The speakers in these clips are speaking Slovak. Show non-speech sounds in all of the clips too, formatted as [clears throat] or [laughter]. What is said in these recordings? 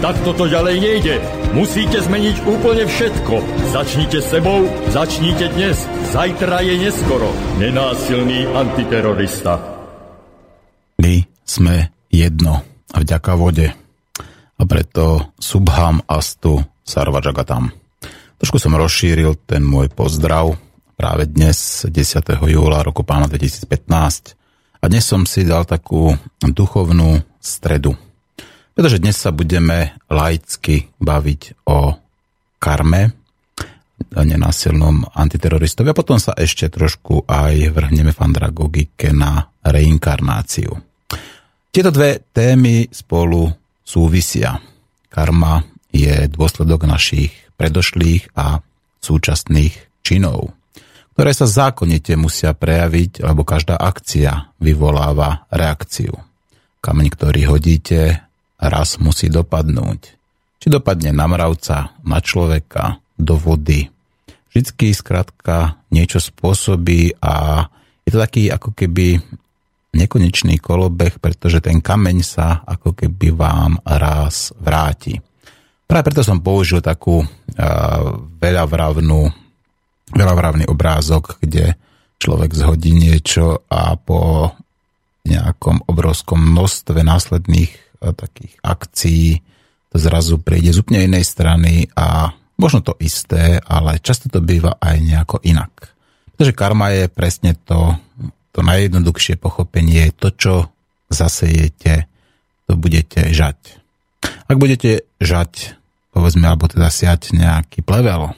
Tak toto ďalej nejde. Musíte zmeniť úplne všetko. Začnite sebou, začnite dnes. Zajtra je neskoro. Nenásilný antiterorista. My sme jedno a vďaka vode. A preto Subham Astu Sarvajagatam. Trošku som rozšíril ten môj pozdrav práve dnes, 10. júla roku pána 2015. A dnes som si dal takú duchovnú stredu pretože dnes sa budeme laicky baviť o karme, nenásilnom antiteroristovi a potom sa ešte trošku aj vrhneme v andragogike na reinkarnáciu. Tieto dve témy spolu súvisia. Karma je dôsledok našich predošlých a súčasných činov, ktoré sa zákonite musia prejaviť, lebo každá akcia vyvoláva reakciu. Kameň, ktorý hodíte, raz musí dopadnúť. Či dopadne na mravca, na človeka, do vody. Vždycky skrátka niečo spôsobí a je to taký ako keby nekonečný kolobeh, pretože ten kameň sa ako keby vám raz vráti. Práve preto som použil takú uh, veľavravnú, veľavravný obrázok, kde človek zhodí niečo a po nejakom obrovskom množstve následných takých akcií to zrazu prejde z úplne inej strany a možno to isté, ale často to býva aj nejako inak. Pretože karma je presne to, to najjednoduchšie pochopenie, to, čo zasejete, to budete žať. Ak budete žať, povedzme, alebo teda siať nejaký plevel,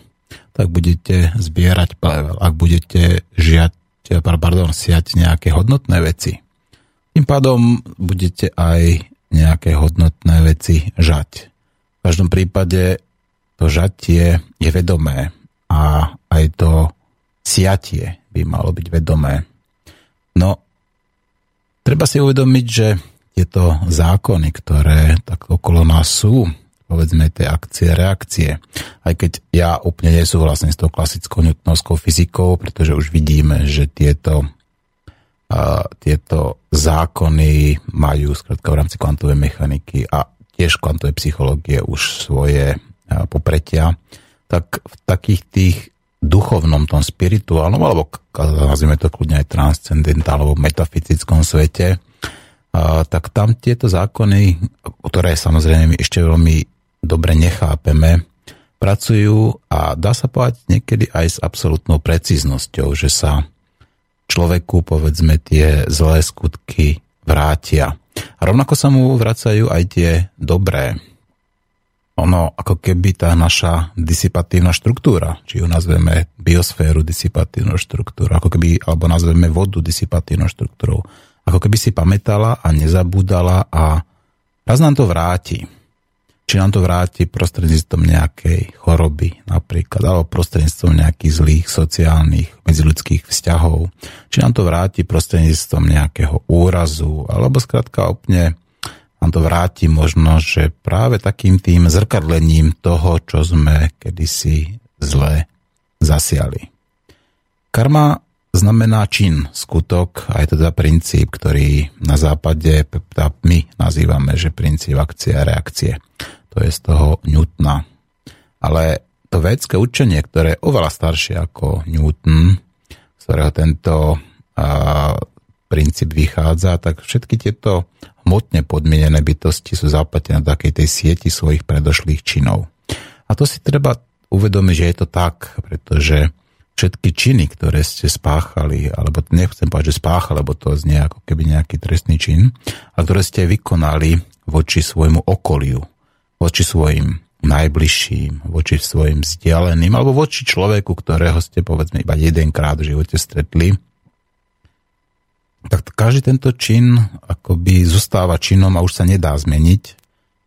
tak budete zbierať plevel. Ak budete žiať, pardon, siať nejaké hodnotné veci, tým pádom budete aj nejaké hodnotné veci žať. V každom prípade to žatie je vedomé a aj to siatie by malo byť vedomé. No, treba si uvedomiť, že tieto zákony, ktoré tak okolo nás sú, povedzme tie akcie, reakcie, aj keď ja úplne nesúhlasím s tou klasickou newtonovskou fyzikou, pretože už vidíme, že tieto tieto zákony majú skrátka v rámci kvantovej mechaniky a tiež kvantovej psychológie už svoje popretia, tak v takých tých duchovnom, tom spirituálnom, alebo nazvime to kľudne aj transcendentálnom, metafyzickom svete, tak tam tieto zákony, ktoré samozrejme my ešte veľmi dobre nechápeme, pracujú a dá sa povedať niekedy aj s absolútnou precíznosťou, že sa človeku, povedzme, tie zlé skutky vrátia. A rovnako sa mu vracajú aj tie dobré. Ono, ako keby tá naša disipatívna štruktúra, či ju nazveme biosféru disipatívnou štruktúrou, ako keby, alebo nazveme vodu disipatívnou štruktúrou, ako keby si pamätala a nezabúdala a raz nám to vráti či nám to vráti prostredníctvom nejakej choroby napríklad, alebo prostredníctvom nejakých zlých sociálnych medziludských vzťahov, či nám to vráti prostredníctvom nejakého úrazu, alebo skrátka úplne nám to vráti možno, že práve takým tým zrkadlením toho, čo sme kedysi zle zasiali. Karma znamená čin, skutok a je teda princíp, ktorý na západe my nazývame, že princíp akcie a reakcie to je z toho Newtona. Ale to védske učenie, ktoré je oveľa staršie ako Newton, z ktorého tento a, princíp vychádza, tak všetky tieto hmotne podmienené bytosti sú zaplatené na takej tej sieti svojich predošlých činov. A to si treba uvedomiť, že je to tak, pretože všetky činy, ktoré ste spáchali, alebo nechcem povedať, že spáchali, lebo to znie ako keby nejaký trestný čin, a ktoré ste vykonali voči svojmu okoliu, voči svojim najbližším, voči svojim vzdialeným, alebo voči človeku, ktorého ste povedzme iba jedenkrát v živote stretli, tak každý tento čin akoby zostáva činom a už sa nedá zmeniť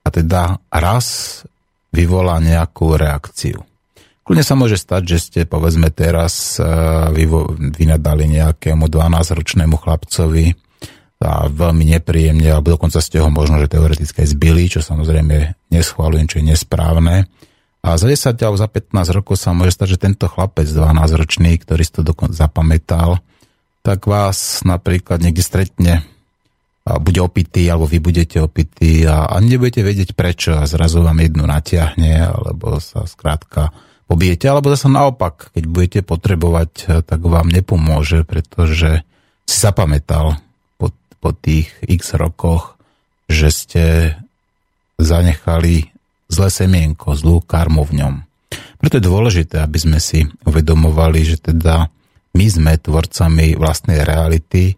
a teda raz vyvolá nejakú reakciu. Kľudne sa môže stať, že ste povedzme teraz vynadali nejakému 12-ročnému chlapcovi a veľmi nepríjemne, alebo dokonca ste ho možno, že teoreticky aj zbili, čo samozrejme neschválujem, čo je nesprávne. A za 10 alebo za 15 rokov sa môže stať, že tento chlapec 12-ročný, ktorý si to dokonca zapamätal, tak vás napríklad niekde stretne a bude opitý, alebo vy budete opití a, a nebudete vedieť prečo a zrazu vám jednu natiahne, alebo sa skrátka pobijete, alebo zase naopak, keď budete potrebovať, tak vám nepomôže, pretože si zapamätal po, tých x rokoch, že ste zanechali zlé semienko, zlú karmu v ňom. Preto je dôležité, aby sme si uvedomovali, že teda my sme tvorcami vlastnej reality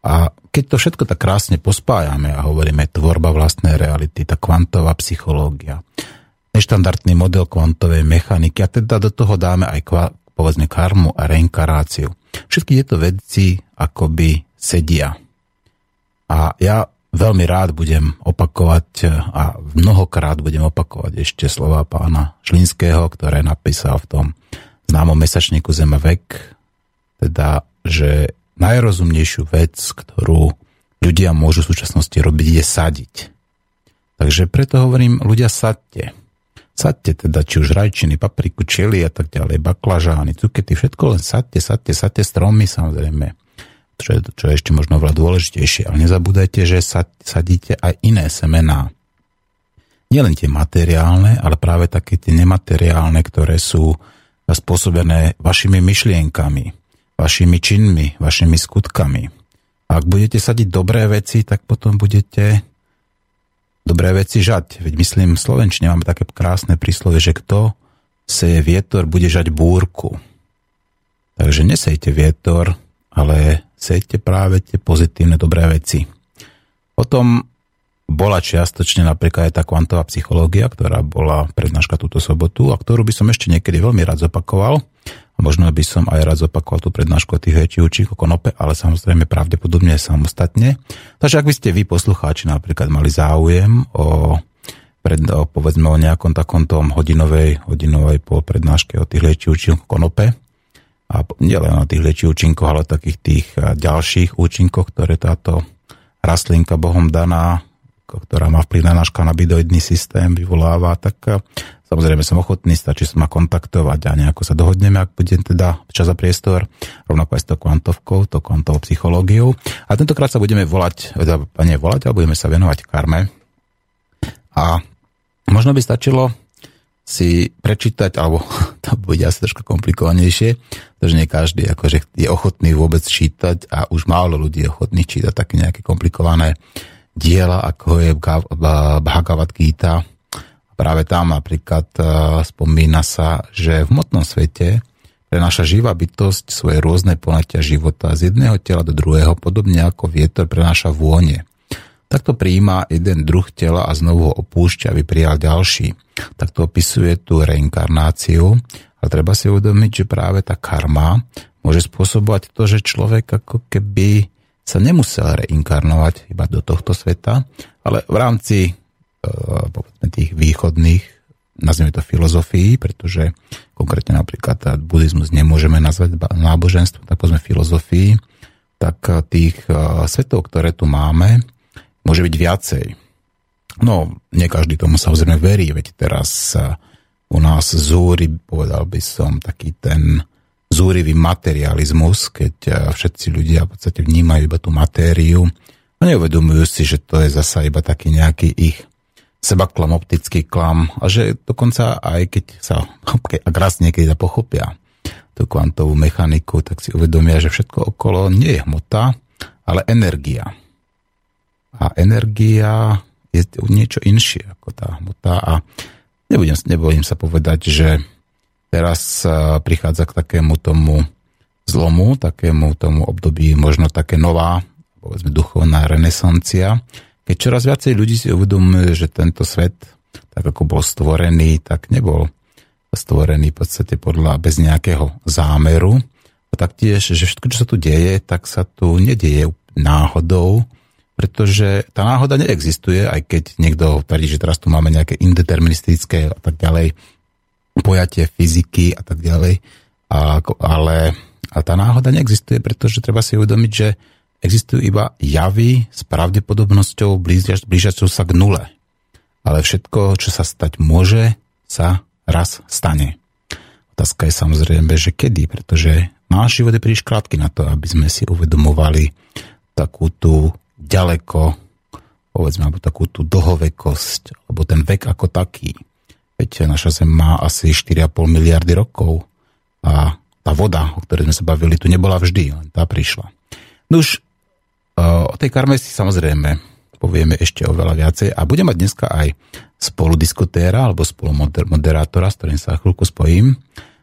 a keď to všetko tak krásne pospájame a hovoríme tvorba vlastnej reality, tá kvantová psychológia, neštandardný model kvantovej mechaniky a teda do toho dáme aj povedzme karmu a reinkaráciu. Všetky tieto veci akoby sedia. A ja veľmi rád budem opakovať a mnohokrát budem opakovať ešte slova pána Šlinského, ktoré napísal v tom známom mesačníku Zeme vek, teda, že najrozumnejšiu vec, ktorú ľudia môžu v súčasnosti robiť, je sadiť. Takže preto hovorím, ľudia sadte. Sadte teda, či už rajčiny, papriku, čili a tak ďalej, baklažány, cukety, všetko len sadte, sadte, sadte stromy samozrejme, čo je, čo je ešte možno veľa dôležitejšie. Ale nezabúdajte, že sad, sadíte aj iné semená. Nielen tie materiálne, ale práve také tie nemateriálne, ktoré sú spôsobené vašimi myšlienkami, vašimi činmi, vašimi skutkami. A ak budete sadiť dobré veci, tak potom budete dobré veci žať. Veď myslím, v Slovenčine máme také krásne príslovie, že kto seje vietor, bude žať búrku. Takže nesejte vietor, ale sejte práve tie pozitívne dobré veci. Potom bola čiastočne napríklad aj tá kvantová psychológia, ktorá bola prednáška túto sobotu a ktorú by som ešte niekedy veľmi rád zopakoval. Možno by som aj rád zopakoval tú prednášku o tých väčších o konope, ale samozrejme pravdepodobne samostatne. Takže ak by ste vy, poslucháči, napríklad mali záujem o, pred, povedzme o nejakom takom tom hodinovej, hodinovej pol prednáške o tých liečivých účinkoch konope, a nielen o tých liečivých účinkoch, ale takých tých ďalších účinkoch, ktoré táto rastlinka Bohom daná, ktorá má vplyv na náš kanabidoidný systém, vyvoláva, tak Samozrejme som ochotný, stačí sa ma kontaktovať a nejako sa dohodneme, ak bude teda čas a priestor, rovnako aj s tou kvantovkou, to kvantovou psychológiou. A tentokrát sa budeme volať, teda nie volať, ale budeme sa venovať karme. A možno by stačilo si prečítať, alebo [laughs] to bude asi trošku komplikovanejšie, pretože nie každý akože je ochotný vôbec čítať a už málo ľudí je ochotných čítať také nejaké komplikované diela, ako je Bhagavad Gita, práve tam napríklad e, spomína sa, že v motnom svete prenáša živá bytosť svoje rôzne ponatia života z jedného tela do druhého, podobne ako vietor prenáša vône. Takto prijíma jeden druh tela a znovu ho opúšťa, aby prijal ďalší. Takto opisuje tú reinkarnáciu a treba si uvedomiť, že práve tá karma môže spôsobovať to, že človek ako keby sa nemusel reinkarnovať iba do tohto sveta, ale v rámci Eh, povedzme tých východných, nazvime to filozofií, pretože konkrétne napríklad buddhizmus nemôžeme nazvať náboženstvom, tak povedzme filozofii, tak tých eh, svetov, ktoré tu máme, môže byť viacej. No, nie každý tomu samozrejme verí, veď teraz u nás zúri, povedal by som, taký ten zúrivý materializmus, keď všetci ľudia v podstate vnímajú iba tú matériu a neuvedomujú si, že to je zasa iba taký nejaký ich seba klam, optický klam a že dokonca aj keď sa, ak raz niekedy pochopia tú kvantovú mechaniku, tak si uvedomia, že všetko okolo nie je hmota, ale energia. A energia je niečo inšie ako tá hmota a nebudem, nebojím sa povedať, že teraz prichádza k takému tomu zlomu, takému tomu období možno také nová, povedzme duchovná renesancia, keď čoraz viacej ľudí si uvedomuje, že tento svet, tak ako bol stvorený, tak nebol stvorený v podstate podľa bez nejakého zámeru. A taktiež, že všetko, čo sa tu deje, tak sa tu nedieje náhodou, pretože tá náhoda neexistuje, aj keď niekto tvrdí, že teraz tu máme nejaké indeterministické a tak ďalej pojatie fyziky a tak ďalej. A, ale a tá náhoda neexistuje, pretože treba si uvedomiť, že existujú iba javy s pravdepodobnosťou blížiacou sa k nule. Ale všetko, čo sa stať môže, sa raz stane. Otázka je samozrejme, že kedy, pretože náš život je príliš krátky na to, aby sme si uvedomovali takú tú ďaleko, povedzme, alebo takú tú dlhovekosť, alebo ten vek ako taký. Veď naša Zem má asi 4,5 miliardy rokov a tá voda, o ktorej sme sa bavili, tu nebola vždy, len tá prišla. No už e, o tej karme si samozrejme povieme ešte oveľa viacej a budem mať dneska aj spoludiskutéra alebo spolumoderátora, s ktorým sa chvíľku spojím,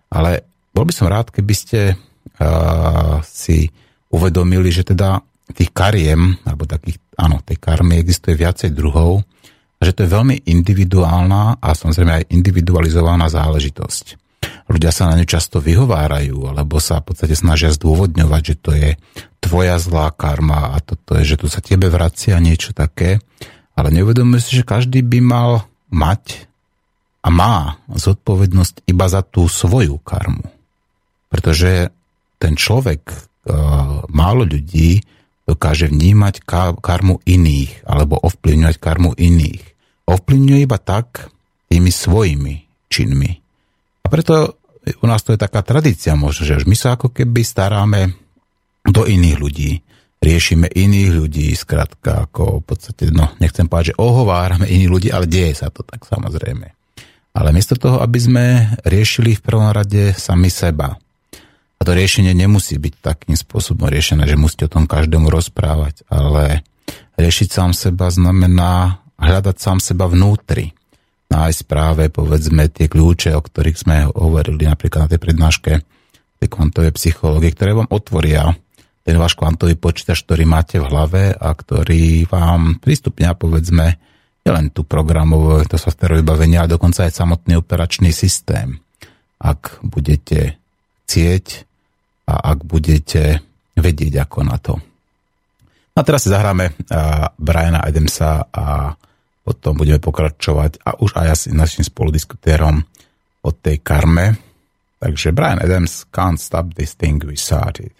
ale bol by som rád, keby ste uh, si uvedomili, že teda tých kariem, alebo takých, áno, tej karmy existuje viacej druhov a že to je veľmi individuálna a samozrejme aj individualizovaná záležitosť. Ľudia sa na ňu často vyhovárajú, alebo sa v podstate snažia zdôvodňovať, že to je tvoja zlá karma a toto je, že tu sa tebe vracia niečo také, ale neuvedomujú si, že každý by mal mať a má zodpovednosť iba za tú svoju karmu. Pretože ten človek, e, málo ľudí dokáže vnímať karmu iných alebo ovplyvňovať karmu iných. Ovplyvňuje iba tak tými svojimi činmi. A preto u nás to je taká tradícia možno, že my sa ako keby staráme do iných ľudí, riešime iných ľudí, skrátka ako v podstate, no nechcem povedať, že ohovárame iných ľudí, ale deje sa to tak samozrejme. Ale miesto toho, aby sme riešili v prvom rade sami seba, a to riešenie nemusí byť takým spôsobom riešené, že musíte o tom každému rozprávať, ale riešiť sám seba znamená hľadať sám seba vnútri. Nájsť práve, povedzme, tie kľúče, o ktorých sme hovorili napríklad na tej prednáške tej kvantovej psychológie, ktoré vám otvoria ten váš kvantový počítač, ktorý máte v hlave a ktorý vám prístupňa, povedzme, nielen tú programovú, to software vybavenie, ale dokonca aj samotný operačný systém. Ak budete chcieť a ak budete vedieť ako na to. A teraz si zahráme Briana Adamsa a potom budeme pokračovať a už aj asi našim spoludiskutérom o tej karme. Takže Brian Adams, Can't Stop This Thing We Started.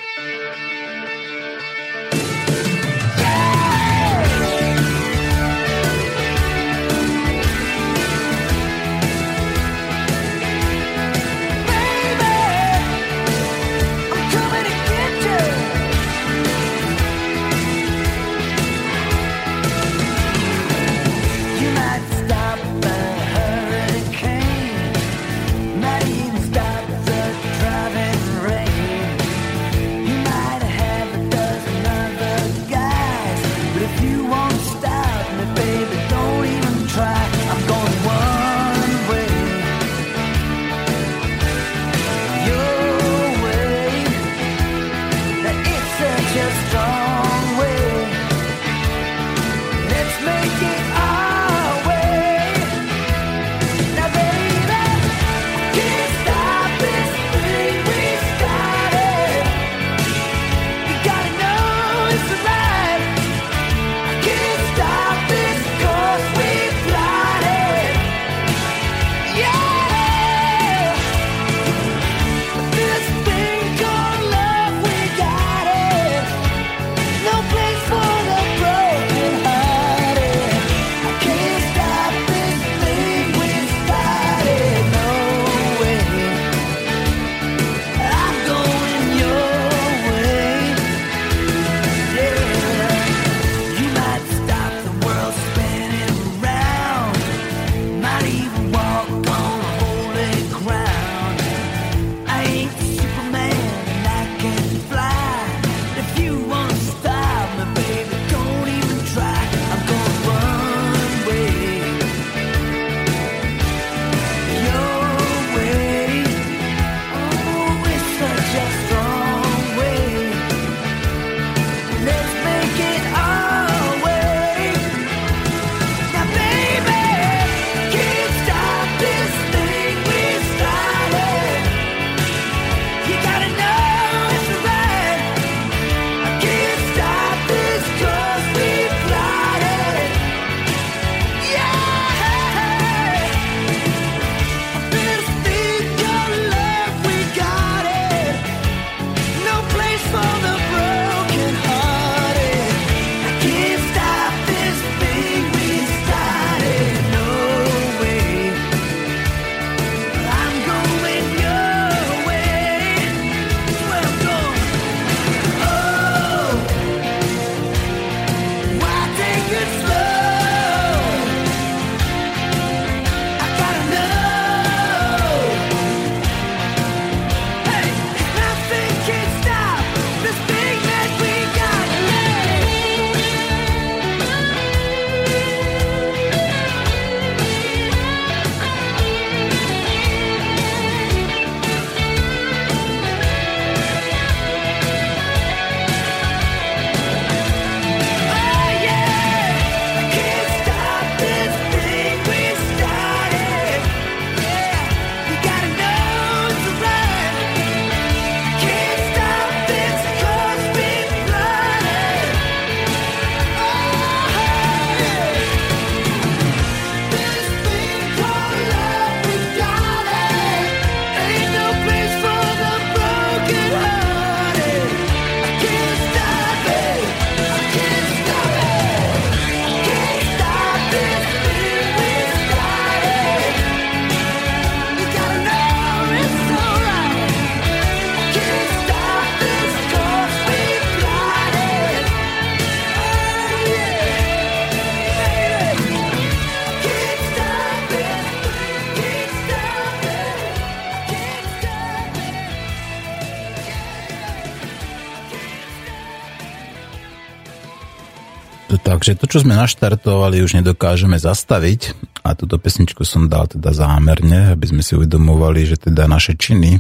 Takže to, čo sme naštartovali, už nedokážeme zastaviť a túto pesničku som dal teda zámerne, aby sme si uvedomovali, že teda naše činy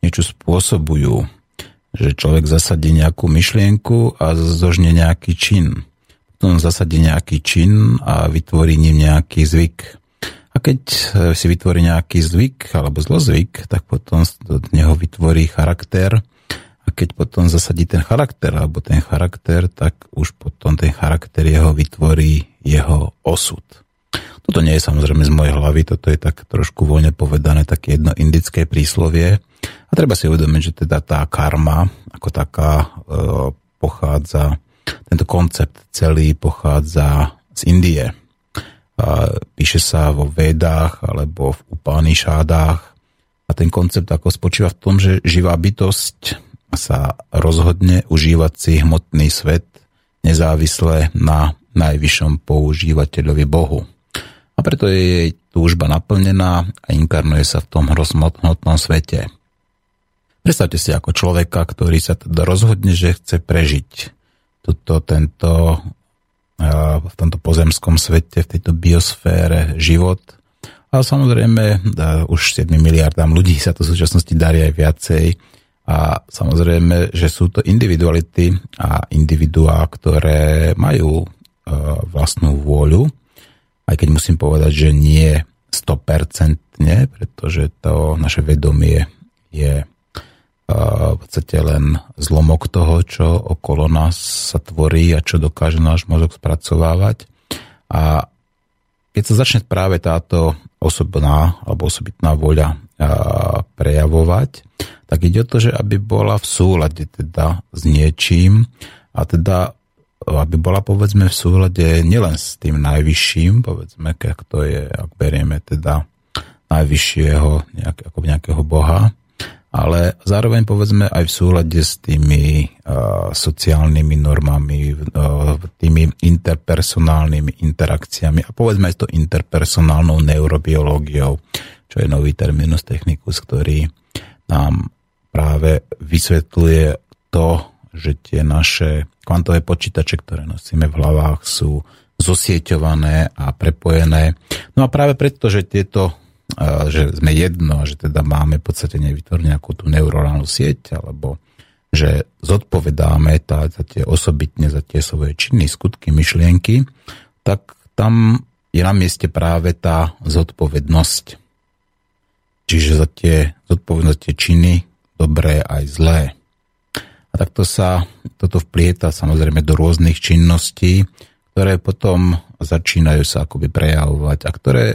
niečo spôsobujú. Že človek zasadí nejakú myšlienku a zožne nejaký čin. Potom zasadí nejaký čin a vytvorí ním nejaký zvyk. A keď si vytvorí nejaký zvyk alebo zlozvyk, tak potom z neho vytvorí charakter, keď potom zasadí ten charakter, alebo ten charakter, tak už potom ten charakter jeho vytvorí jeho osud. Toto nie je samozrejme z mojej hlavy, toto je tak trošku voľne povedané, také jedno indické príslovie. A treba si uvedomiť, že teda tá karma ako taká e, pochádza, tento koncept celý pochádza z Indie. A píše sa vo Vedách alebo v Upanishádách a ten koncept ako spočíva v tom, že živá bytosť sa rozhodne užívať si hmotný svet nezávisle na najvyššom používateľovi Bohu. A preto je jej túžba naplnená a inkarnuje sa v tom hmotnom svete. Predstavte si ako človeka, ktorý sa teda rozhodne, že chce prežiť tuto, tento, v tomto pozemskom svete, v tejto biosfére život. A samozrejme, už 7 miliardám ľudí sa to v súčasnosti darí aj viacej a samozrejme, že sú to individuality a individuá, ktoré majú e, vlastnú vôľu, aj keď musím povedať, že nie 100%, pretože to naše vedomie je e, v podstate len zlomok toho, čo okolo nás sa tvorí a čo dokáže náš mozog spracovávať. A keď sa začne práve táto osobná alebo osobitná voľa prejavovať, tak ide o to, že aby bola v súlade teda s niečím a teda aby bola povedzme v súlade nielen s tým najvyšším, povedzme, ak to je, ak berieme teda najvyššieho nejak, ako nejakého boha, ale zároveň povedzme aj v súlade s tými uh, sociálnymi normami, uh, tými interpersonálnymi interakciami a povedzme aj s to interpersonálnou neurobiológiou čo je nový terminus technicus, ktorý nám práve vysvetľuje to, že tie naše kvantové počítače, ktoré nosíme v hlavách, sú zosieťované a prepojené. No a práve preto, že tieto že sme jedno, že teda máme v podstate nevytvoriť nejakú tú neuronálnu sieť, alebo že zodpovedáme tá, za tie osobitne, za tie svoje činy, skutky, myšlienky, tak tam je na mieste práve tá zodpovednosť. Čiže za tie zodpovednosť tie činy, dobré aj zlé. A takto sa toto vplieta samozrejme do rôznych činností, ktoré potom začínajú sa akoby prejavovať a ktoré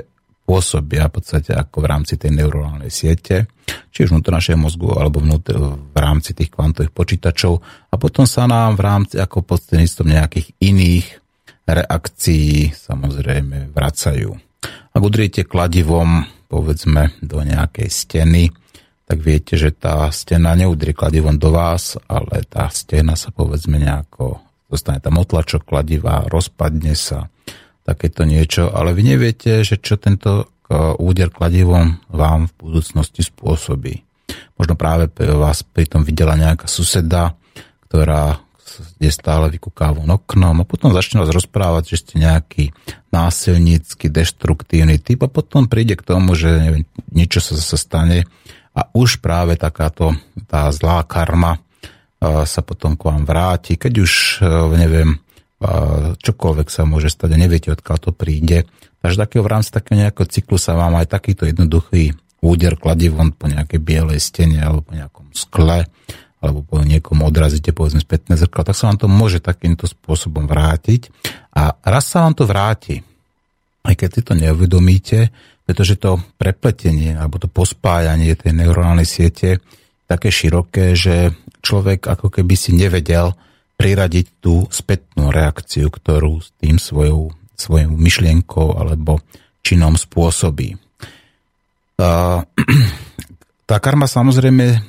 pôsobia v podstate ako v rámci tej neuronálnej siete, či už vnútro našeho mozgu alebo vnútro, v rámci tých kvantových počítačov a potom sa nám v rámci ako prostredníctvom nejakých iných reakcií samozrejme vracajú. Ak udriete kladivom povedzme do nejakej steny, tak viete, že tá stena neudrie kladivom do vás, ale tá stena sa povedzme nejako, dostane tam otlačok kladiva, rozpadne sa, takéto niečo, ale vy neviete, že čo tento úder kladivom vám v budúcnosti spôsobí. Možno práve vás pritom videla nejaká suseda, ktorá je stále vykúká von oknom a potom začne vás rozprávať, že ste nejaký násilnícky, deštruktívny typ a potom príde k tomu, že neviem, niečo sa zase stane a už práve takáto tá zlá karma sa potom k vám vráti, keď už, neviem, čokoľvek sa môže stať a neviete, odkiaľ to príde. Takže takého v rámci takého nejakého cyklu sa vám aj takýto jednoduchý úder kladí von po nejakej bielej stene alebo po nejakom skle alebo po niekomu odrazíte povedzme spätné zrkadlo, tak sa vám to môže takýmto spôsobom vrátiť a raz sa vám to vráti, aj keď si to neuvedomíte, pretože to prepletenie alebo to pospájanie tej neuronálnej siete také široké, že človek ako keby si nevedel priradiť tú spätnú reakciu, ktorú s tým svojou, svojou myšlienkou alebo činom spôsobí. [clears throat] Tá karma samozrejme e,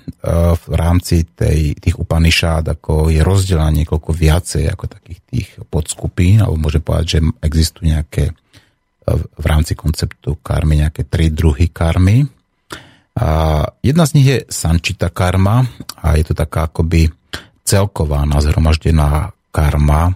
v rámci tej, tých Upanishad ako je rozdelená niekoľko viacej ako takých tých podskupín, alebo môžem povedať, že existujú nejaké v rámci konceptu karmy nejaké tri druhy karmy. A jedna z nich je Sančita karma a je to taká akoby celková nazhromaždená karma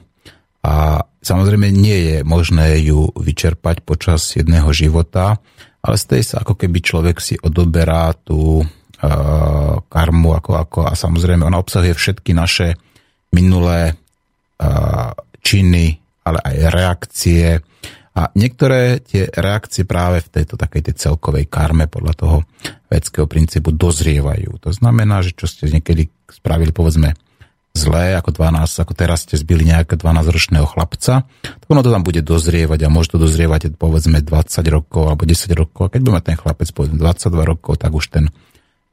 a samozrejme nie je možné ju vyčerpať počas jedného života, ale z tej sa ako keby človek si odoberá tú uh, karmu ako, ako a samozrejme ona obsahuje všetky naše minulé uh, činy, ale aj reakcie. A niektoré tie reakcie práve v tejto takej tej celkovej karme podľa toho vedského princípu dozrievajú. To znamená, že čo ste niekedy spravili, povedzme, zlé, ako 12, ako teraz ste zbili nejaké 12-ročného chlapca, tak ono to tam bude dozrievať a môže to dozrievať povedzme 20 rokov alebo 10 rokov. A keď bude mať ten chlapec povedzme 22 rokov, tak už ten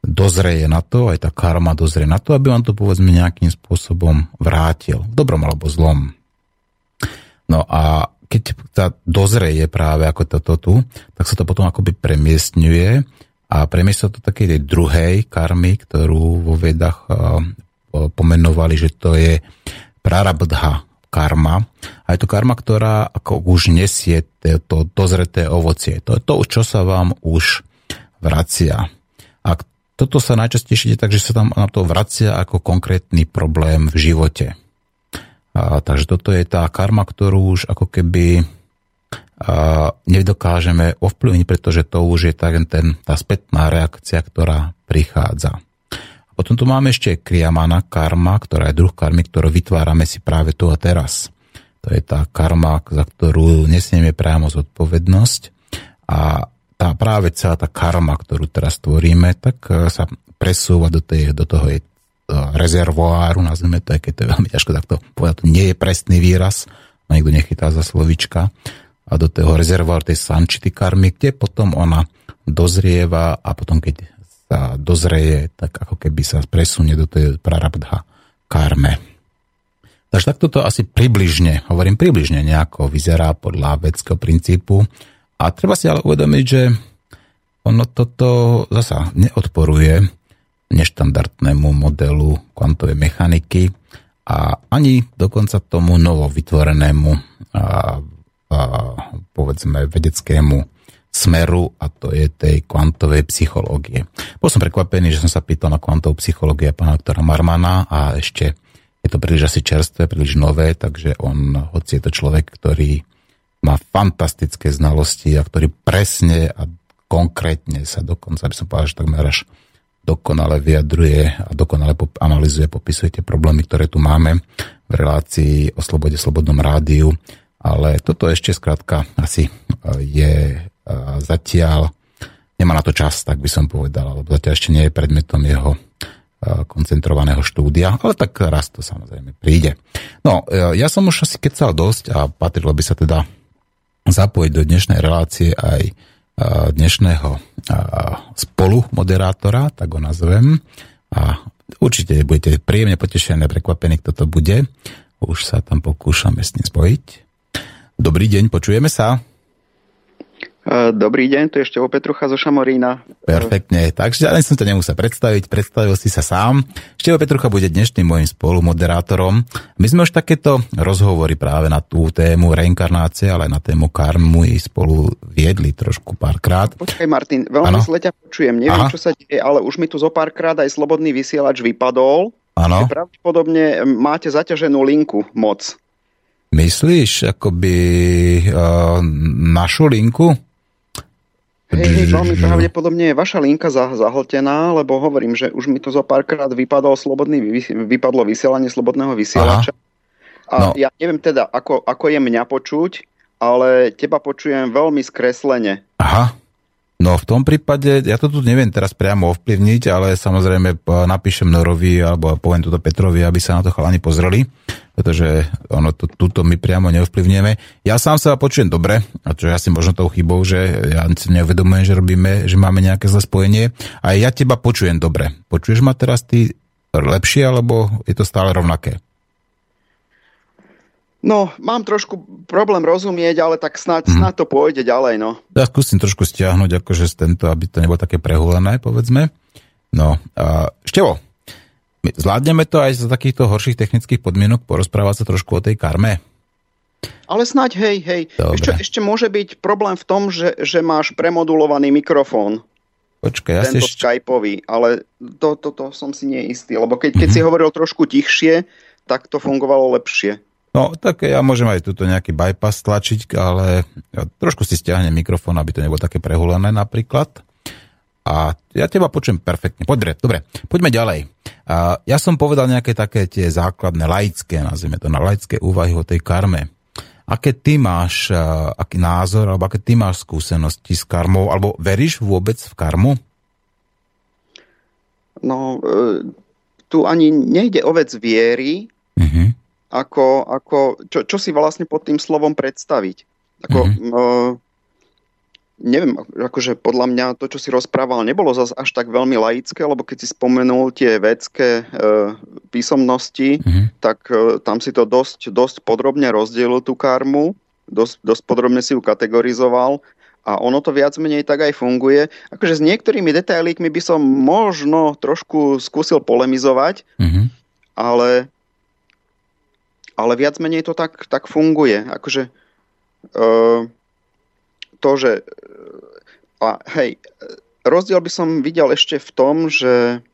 dozreje na to, aj tá karma dozrie na to, aby vám to povedzme nejakým spôsobom vrátil. Dobrom alebo zlom. No a keď tá dozreje práve ako toto tu, tak sa to potom akoby premiestňuje a premiestňuje to takej tej druhej karmy, ktorú vo vedách pomenovali, že to je prarabdha karma. A je to karma, ktorá ako už nesie to dozreté ovocie. To je to, čo sa vám už vracia. A toto sa najčastejšie deje tak, že sa tam na to vracia ako konkrétny problém v živote. A, takže toto je tá karma, ktorú už ako keby a, nedokážeme ovplyvniť, pretože to už je tak, ten, tá spätná reakcia, ktorá prichádza. Potom tu máme ešte kriamana karma, ktorá je druh karmy, ktorú vytvárame si práve tu a teraz. To je tá karma, za ktorú nesnieme priamo zodpovednosť a tá práve celá tá karma, ktorú teraz tvoríme, tak e, sa presúva do, tej, do toho jej rezervoáru, nazvime to, aj keď to je veľmi ťažko takto povedať, to nie je presný výraz, ma niekto nechytá za slovička, a do toho rezervoáru tej sančity karmy, kde potom ona dozrieva a potom, keď sa dozreje, tak ako keby sa presunie do tej prarabdha karme. Takže takto to asi približne, hovorím približne nejako vyzerá podľa vedského princípu. A treba si ale uvedomiť, že ono toto zasa neodporuje neštandardnému modelu kvantovej mechaniky a ani dokonca tomu novo vytvorenému a, a, povedzme vedeckému smeru a to je tej kvantovej psychológie. Bol som prekvapený, že som sa pýtal na kvantovú psychológiu pána doktora Marmana a ešte je to príliš asi čerstvé, príliš nové, takže on, hoci je to človek, ktorý má fantastické znalosti a ktorý presne a konkrétne sa dokonca, aby som povedal, že takmer až dokonale vyjadruje a dokonale analizuje, popisuje tie problémy, ktoré tu máme v relácii o slobode, slobodnom rádiu. Ale toto ešte skrátka asi je zatiaľ nemá na to čas, tak by som povedal, lebo zatiaľ ešte nie je predmetom jeho koncentrovaného štúdia, ale tak raz to samozrejme príde. No, e, ja som už asi kecal dosť a patrilo by sa teda zapojiť do dnešnej relácie aj dnešného spolu moderátora, tak ho nazvem. A určite budete príjemne potešené, prekvapení, kto to bude. Už sa tam pokúšame s ním spojiť. Dobrý deň, počujeme sa. Dobrý deň, tu je Števo Petrucha zo Šamorína. Perfektne, takže ani som to nemusel predstaviť, predstavil si sa sám. Števo Petrucha bude dnešným môjim spolumoderátorom. My sme už takéto rozhovory práve na tú tému reinkarnácie, ale aj na tému karmu i spolu viedli trošku párkrát. Počkaj Martin, veľmi zle ťa počujem, neviem Aha. čo sa deje, ale už mi tu zo párkrát aj slobodný vysielač vypadol. Áno. Pravdepodobne máte zaťaženú linku moc. Myslíš, akoby uh, našu linku? Hej, hej, veľmi pravdepodobne je vaša linka zahltená, lebo hovorím, že už mi to zo párkrát vypadol slobodný, vypadlo vysielanie slobodného vysielača. Aha. A no. ja neviem teda, ako, ako je mňa počuť, ale teba počujem veľmi skreslene. Aha, No v tom prípade, ja to tu neviem teraz priamo ovplyvniť, ale samozrejme napíšem Norovi alebo poviem toto Petrovi, aby sa na to chalani pozreli, pretože ono to, túto my priamo neovplyvňujeme. Ja sám sa počujem dobre, a čo ja si možno tou chybou, že ja si neuvedomujem, že robíme, že máme nejaké zlé spojenie. A ja teba počujem dobre. Počuješ ma teraz ty lepšie, alebo je to stále rovnaké? No, mám trošku problém rozumieť, ale tak snáď, hmm. snáď to pôjde ďalej, no. Ja skúsim trošku stiahnuť akože z tento, aby to nebolo také prehulené, povedzme. No, a Števo, zvládneme to aj za takýchto horších technických podmienok porozprávať sa trošku o tej karme? Ale snáď, hej, hej. Ešte, ešte môže byť problém v tom, že, že máš premodulovaný mikrofón. Počkaj, ja Tento si... Skypeový, ale to, to, to som si nie istý, lebo keď, keď mm-hmm. si hovoril trošku tichšie, tak to fungovalo lepšie. No, tak ja môžem aj tuto nejaký bypass tlačiť, ale ja trošku si stiahnem mikrofón, aby to nebolo také prehulené napríklad. A ja teba počujem perfektne. Poďme, dobre, poďme ďalej. A ja som povedal nejaké také tie základné laické, nazvime to, na laické úvahy o tej karme. Aké ty máš aký názor, alebo aké ty máš skúsenosti s karmou, alebo veríš vôbec v karmu? No, e, tu ani nejde o vec viery, uh-huh ako, ako čo, čo si vlastne pod tým slovom predstaviť. Ako, mm-hmm. uh, neviem, akože podľa mňa to, čo si rozprával, nebolo zase až tak veľmi laické, lebo keď si spomenul tie vedecké uh, písomnosti, mm-hmm. tak uh, tam si to dosť, dosť podrobne rozdielil tú karmu, dosť, dosť podrobne si ju kategorizoval a ono to viac menej tak aj funguje. Akože s niektorými detailíkmi by som možno trošku skúsil polemizovať, mm-hmm. ale ale viac menej to tak, tak funguje. Akože uh, to, že uh, a hej, rozdiel by som videl ešte v tom, že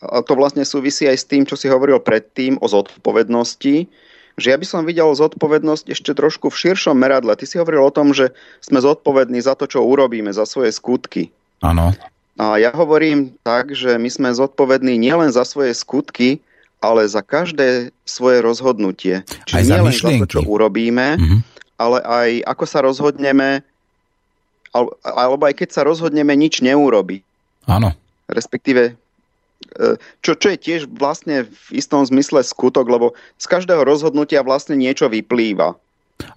a to vlastne súvisí aj s tým, čo si hovoril predtým o zodpovednosti, že ja by som videl zodpovednosť ešte trošku v širšom meradle. Ty si hovoril o tom, že sme zodpovední za to, čo urobíme, za svoje skutky. Áno. A ja hovorím tak, že my sme zodpovední nielen za svoje skutky, ale za každé svoje rozhodnutie. Čiže len za to, čo urobíme, mm-hmm. ale aj ako sa rozhodneme, alebo aj keď sa rozhodneme nič neurobiť. Áno. Respektíve, e, čo, čo je tiež vlastne v istom zmysle skutok, lebo z každého rozhodnutia vlastne niečo vyplýva.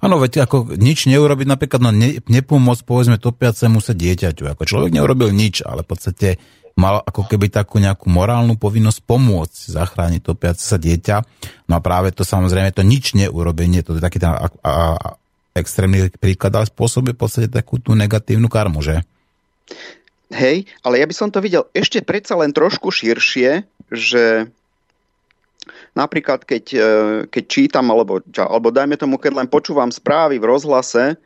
Áno, veď ako nič neurobiť, napríklad no ne, nepomôcť povedzme topiacemu sa dieťaťu. Ako človek neurobil nič, ale v podstate mal ako keby takú nejakú morálnu povinnosť pomôcť zachrániť topiace sa dieťa. No a práve to samozrejme to nič neurobenie, to je taký ten a, a, extrémny príklad, ale spôsobuje v podstate takú tú negatívnu karmu, že? Hej, ale ja by som to videl ešte predsa len trošku širšie, že napríklad keď, e, keď čítam, alebo, alebo dajme tomu, keď len počúvam správy v rozhlase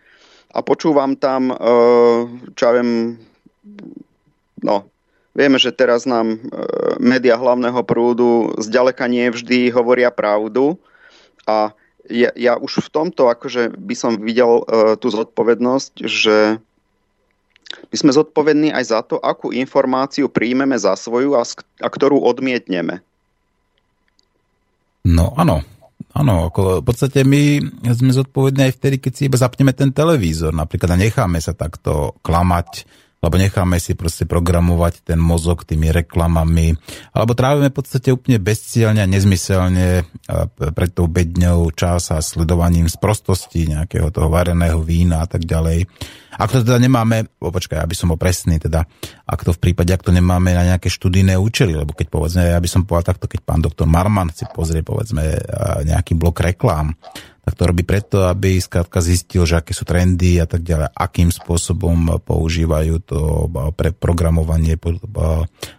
a počúvam tam, e, čo ja viem, no, Vieme, že teraz nám e, média hlavného prúdu zďaleka nie vždy hovoria pravdu a ja, ja už v tomto akože by som videl uh, tú zodpovednosť, že my sme zodpovední aj za to, akú informáciu príjmeme za svoju a, a ktorú odmietneme. No áno, áno, v podstate my sme zodpovední aj vtedy, keď si iba zapneme ten televízor napríklad a necháme sa takto klamať lebo necháme si proste programovať ten mozog tými reklamami, alebo trávime v podstate úplne bezcielne a nezmyselne pred tou bedňou čas a sledovaním z prostosti nejakého toho vareného vína a tak ďalej. Ak to teda nemáme, počkaj, aby som bol presný, teda, ak to v prípade, ak to nemáme na nejaké študijné účely, lebo keď povedzme, ja by som povedal takto, keď pán doktor Marman si pozrie, povedzme, nejaký blok reklám, tak to robí preto, aby skrátka zistil, že aké sú trendy a tak ďalej, akým spôsobom používajú to pre programovanie pod,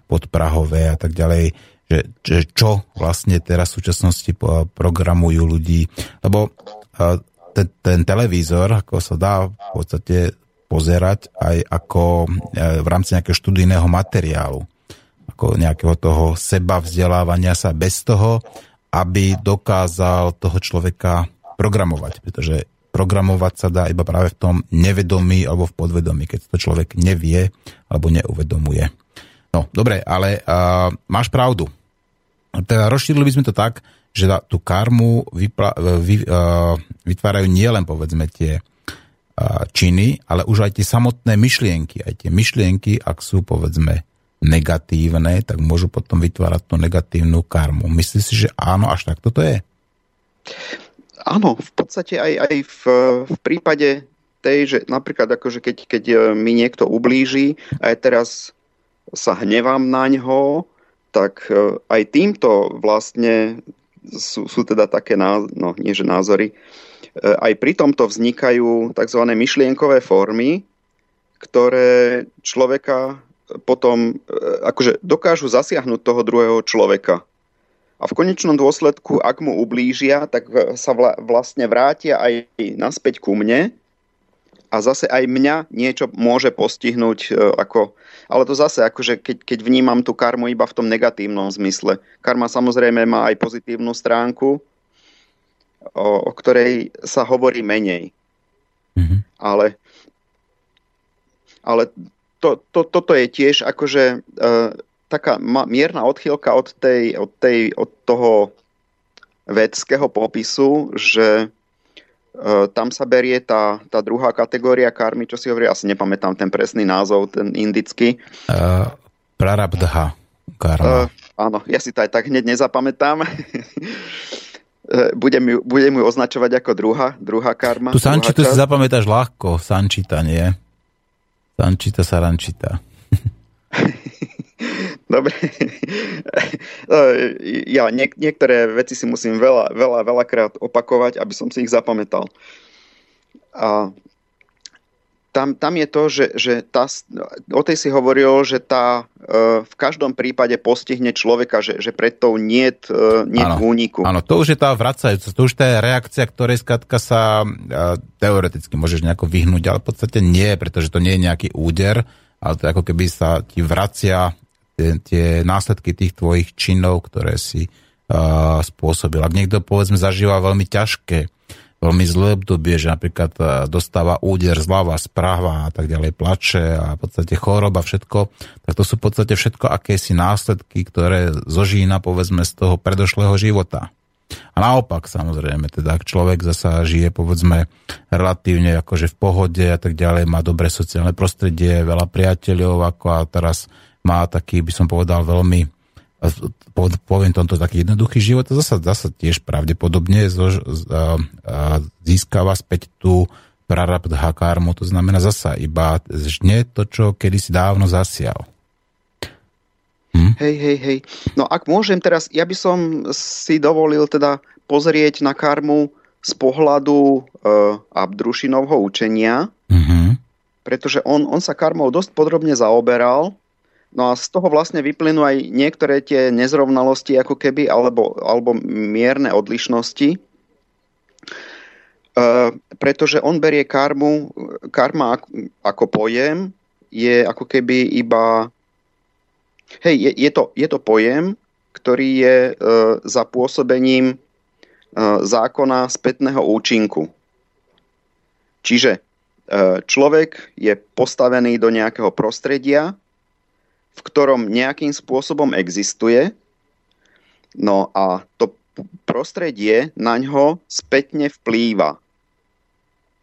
podprahové a tak ďalej, že, že čo vlastne teraz v súčasnosti programujú ľudí. Lebo ten, ten televízor, ako sa dá v podstate pozerať aj ako e, v rámci nejakého študijného materiálu, ako nejakého toho seba vzdelávania sa bez toho, aby dokázal toho človeka programovať, pretože programovať sa dá iba práve v tom nevedomí alebo v podvedomí, keď to človek nevie alebo neuvedomuje. No, dobre, ale uh, máš pravdu. Teda rozšírili by sme to tak, že tú karmu vypla, vy, uh, vytvárajú nielen povedzme tie uh, činy, ale už aj tie samotné myšlienky. Aj tie myšlienky, ak sú povedzme negatívne, tak môžu potom vytvárať tú negatívnu karmu. Myslíš si, že áno, až tak toto je? Áno, v podstate aj, aj v, v prípade tej, že napríklad akože keď, keď e, mi niekto ublíži a teraz sa hnevám na ňo, tak e, aj týmto vlastne sú, sú teda také, no nie že názory, e, aj pri tomto vznikajú tzv. myšlienkové formy, ktoré človeka potom akože dokážu zasiahnuť toho druhého človeka a v konečnom dôsledku, ak mu ublížia, tak sa vlastne vrátia aj naspäť ku mne a zase aj mňa niečo môže postihnúť e, ako, ale to zase akože keď, keď vnímam tú karmu iba v tom negatívnom zmysle. Karma samozrejme má aj pozitívnu stránku, o, o ktorej sa hovorí menej. Mm-hmm. Ale, ale to, to, toto je tiež akože uh, taká mierna odchýlka od, tej, od, tej, od toho vedského popisu, že uh, tam sa berie tá, tá druhá kategória karmy, čo si hovorí, asi nepamätám ten presný názov, ten indický. Uh, prarabdha karma. Uh, áno, ja si to aj tak hneď nezapamätám. [laughs] budem, ju, budem ju označovať ako druhá, druhá karma. Tu Sančita si zapamätáš ľahko, Sančita nie. Sančita Sarančita. [laughs] Dobre. ja niek- niektoré veci si musím veľa, veľa, veľakrát opakovať, aby som si ich zapamätal. A tam, tam je to, že, že tá, o tej si hovoril, že tá e, v každom prípade postihne človeka, že, že pred tou nie je úniku. Áno, to už je tá vracajúca, to už tá reakcia, ktorej skratka sa e, teoreticky môžeš nejako vyhnúť, ale v podstate nie, pretože to nie je nejaký úder, ale to je ako keby sa ti vracia tie, následky tých tvojich činov, ktoré si uh, spôsobil. Ak niekto povedzme zažíva veľmi ťažké veľmi zlé obdobie, že napríklad dostáva úder zľava, správa a tak ďalej, plače a v podstate choroba, všetko, tak to sú v podstate všetko akési následky, ktoré zožína povedzme z toho predošlého života. A naopak, samozrejme, teda ak človek zasa žije, povedzme, relatívne akože v pohode a tak ďalej, má dobré sociálne prostredie, veľa priateľov, ako a teraz má taký, by som povedal, veľmi poviem tomto taký jednoduchý život, zasa, zasa tiež pravdepodobne zo, a, a, získava späť tú prarabdha karmu, to znamená zasa iba žne to, čo kedysi dávno zasial. Hm? Hej, hej, hej. No ak môžem teraz, ja by som si dovolil teda pozrieť na karmu z pohľadu uh, Abdrušinovho učenia, mm-hmm. pretože on, on sa karmou dosť podrobne zaoberal No a z toho vlastne vyplynú aj niektoré tie nezrovnalosti ako keby, alebo, alebo mierne odlišnosti. E, pretože on berie karmu, karma ako, pojem, je ako keby iba... Hej, je, je, to, je to pojem, ktorý je e, za pôsobením e, zákona spätného účinku. Čiže e, človek je postavený do nejakého prostredia, v ktorom nejakým spôsobom existuje, no a to prostredie na ňo spätne vplýva.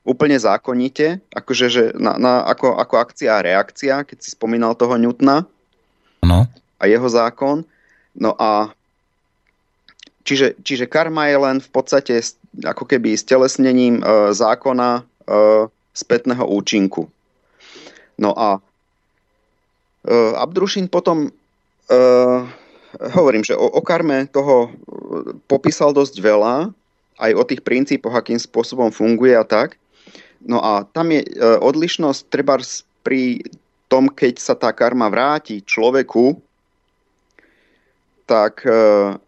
Úplne zákonite, akože že na, na, ako, ako akcia a reakcia, keď si spomínal toho Newtona no. a jeho zákon. No a čiže, čiže karma je len v podstate ako keby stelesnením e, zákona e, spätného účinku. No a Abdrušin potom, uh, hovorím, že o, o karme toho eh, popísal dosť veľa, aj o tých princípoch, akým spôsobom funguje a tak. No a tam je uh, odlišnosť treba pri tom, keď sa tá karma vráti človeku, tak uh,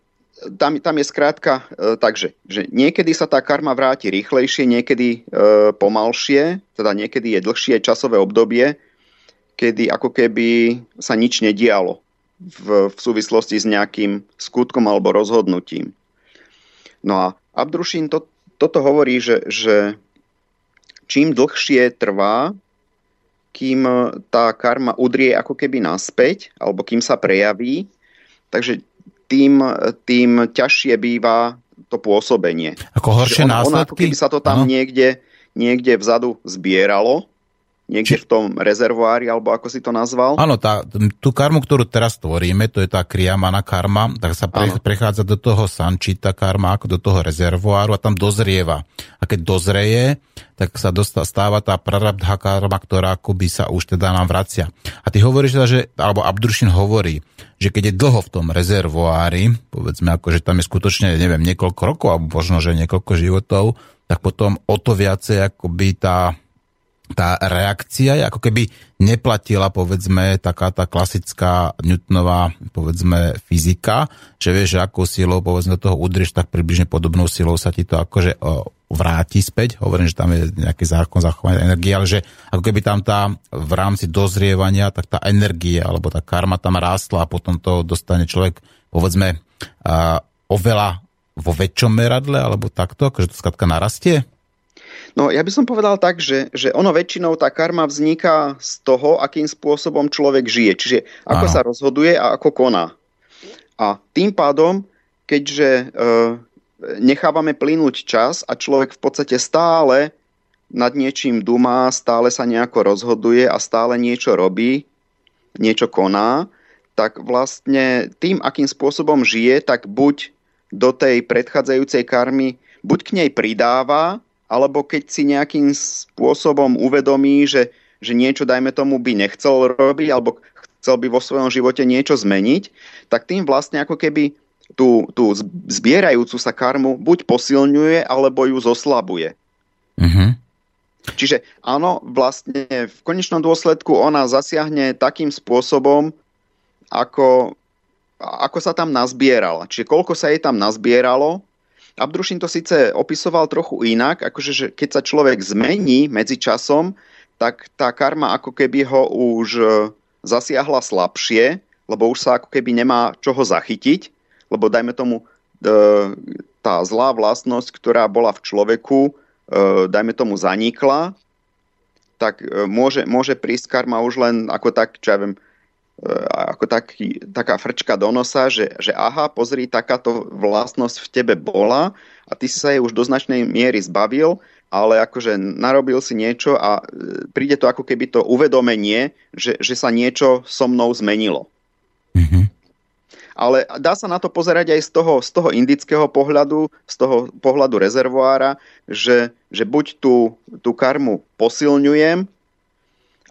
tam, tam je skrátka uh, takže, že niekedy sa tá karma vráti rýchlejšie, niekedy uh, pomalšie, teda niekedy je dlhšie časové obdobie, kedy ako keby sa nič nedialo v, v súvislosti s nejakým skutkom alebo rozhodnutím. No a Abdrušín to, toto hovorí, že, že čím dlhšie trvá, kým tá karma udrie ako keby naspäť, alebo kým sa prejaví, takže tým, tým ťažšie býva to pôsobenie. Ako horšie on, následky? On, ako keby sa to tam niekde, niekde vzadu zbieralo niekde Či... v tom rezervoári, alebo ako si to nazval. Áno, tá, tú karmu, ktorú teraz tvoríme, to je tá kriamana karma, tak sa pre, prechádza do toho sančita karma, ako do toho rezervoáru a tam dozrieva. A keď dozreje, tak sa dostá, stáva tá prarabdha karma, ktorá akoby sa už teda nám vracia. A ty hovoríš teda, že, alebo Abdrušin hovorí, že keď je dlho v tom rezervoári, povedzme ako, že tam je skutočne, neviem, niekoľko rokov, alebo možno, že niekoľko životov, tak potom o to viacej akoby tá tá reakcia je ako keby neplatila, povedzme, taká tá klasická Newtonová, povedzme, fyzika, že vieš, že akou silou, povedzme, toho udrieš, tak približne podobnou silou sa ti to akože o, vráti späť. Hovorím, že tam je nejaký zákon zachovania energie, ale že ako keby tam tá v rámci dozrievania, tak tá energie alebo tá karma tam rástla a potom to dostane človek, povedzme, a, oveľa vo väčšom meradle, alebo takto, akože to skladka narastie? No ja by som povedal tak, že, že ono väčšinou tá karma vzniká z toho, akým spôsobom človek žije. Čiže ako Aha. sa rozhoduje a ako koná. A tým pádom, keďže e, nechávame plynúť čas a človek v podstate stále nad niečím dumá, stále sa nejako rozhoduje a stále niečo robí, niečo koná, tak vlastne tým, akým spôsobom žije, tak buď do tej predchádzajúcej karmy, buď k nej pridáva, alebo keď si nejakým spôsobom uvedomí, že, že niečo, dajme tomu, by nechcel robiť, alebo chcel by vo svojom živote niečo zmeniť, tak tým vlastne ako keby tú, tú zbierajúcu sa karmu buď posilňuje, alebo ju zoslabuje. Mm-hmm. Čiže áno, vlastne v konečnom dôsledku ona zasiahne takým spôsobom, ako, ako sa tam nazbierala. Čiže koľko sa jej tam nazbieralo, Abdrušin to síce opisoval trochu inak, akože že keď sa človek zmení medzi časom, tak tá karma ako keby ho už e, zasiahla slabšie, lebo už sa ako keby nemá čoho zachytiť, lebo dajme tomu e, tá zlá vlastnosť, ktorá bola v človeku, e, dajme tomu zanikla, tak môže, môže prísť karma už len ako tak, čo ja viem, ako taký, taká frčka do nosa, že, že aha, pozri, takáto vlastnosť v tebe bola a ty si sa jej už do značnej miery zbavil, ale akože narobil si niečo a e, príde to ako keby to uvedomenie, že, že sa niečo so mnou zmenilo. Mm-hmm. Ale dá sa na to pozerať aj z toho, z toho indického pohľadu, z toho pohľadu rezervoára, že, že buď tú, tú karmu posilňujem,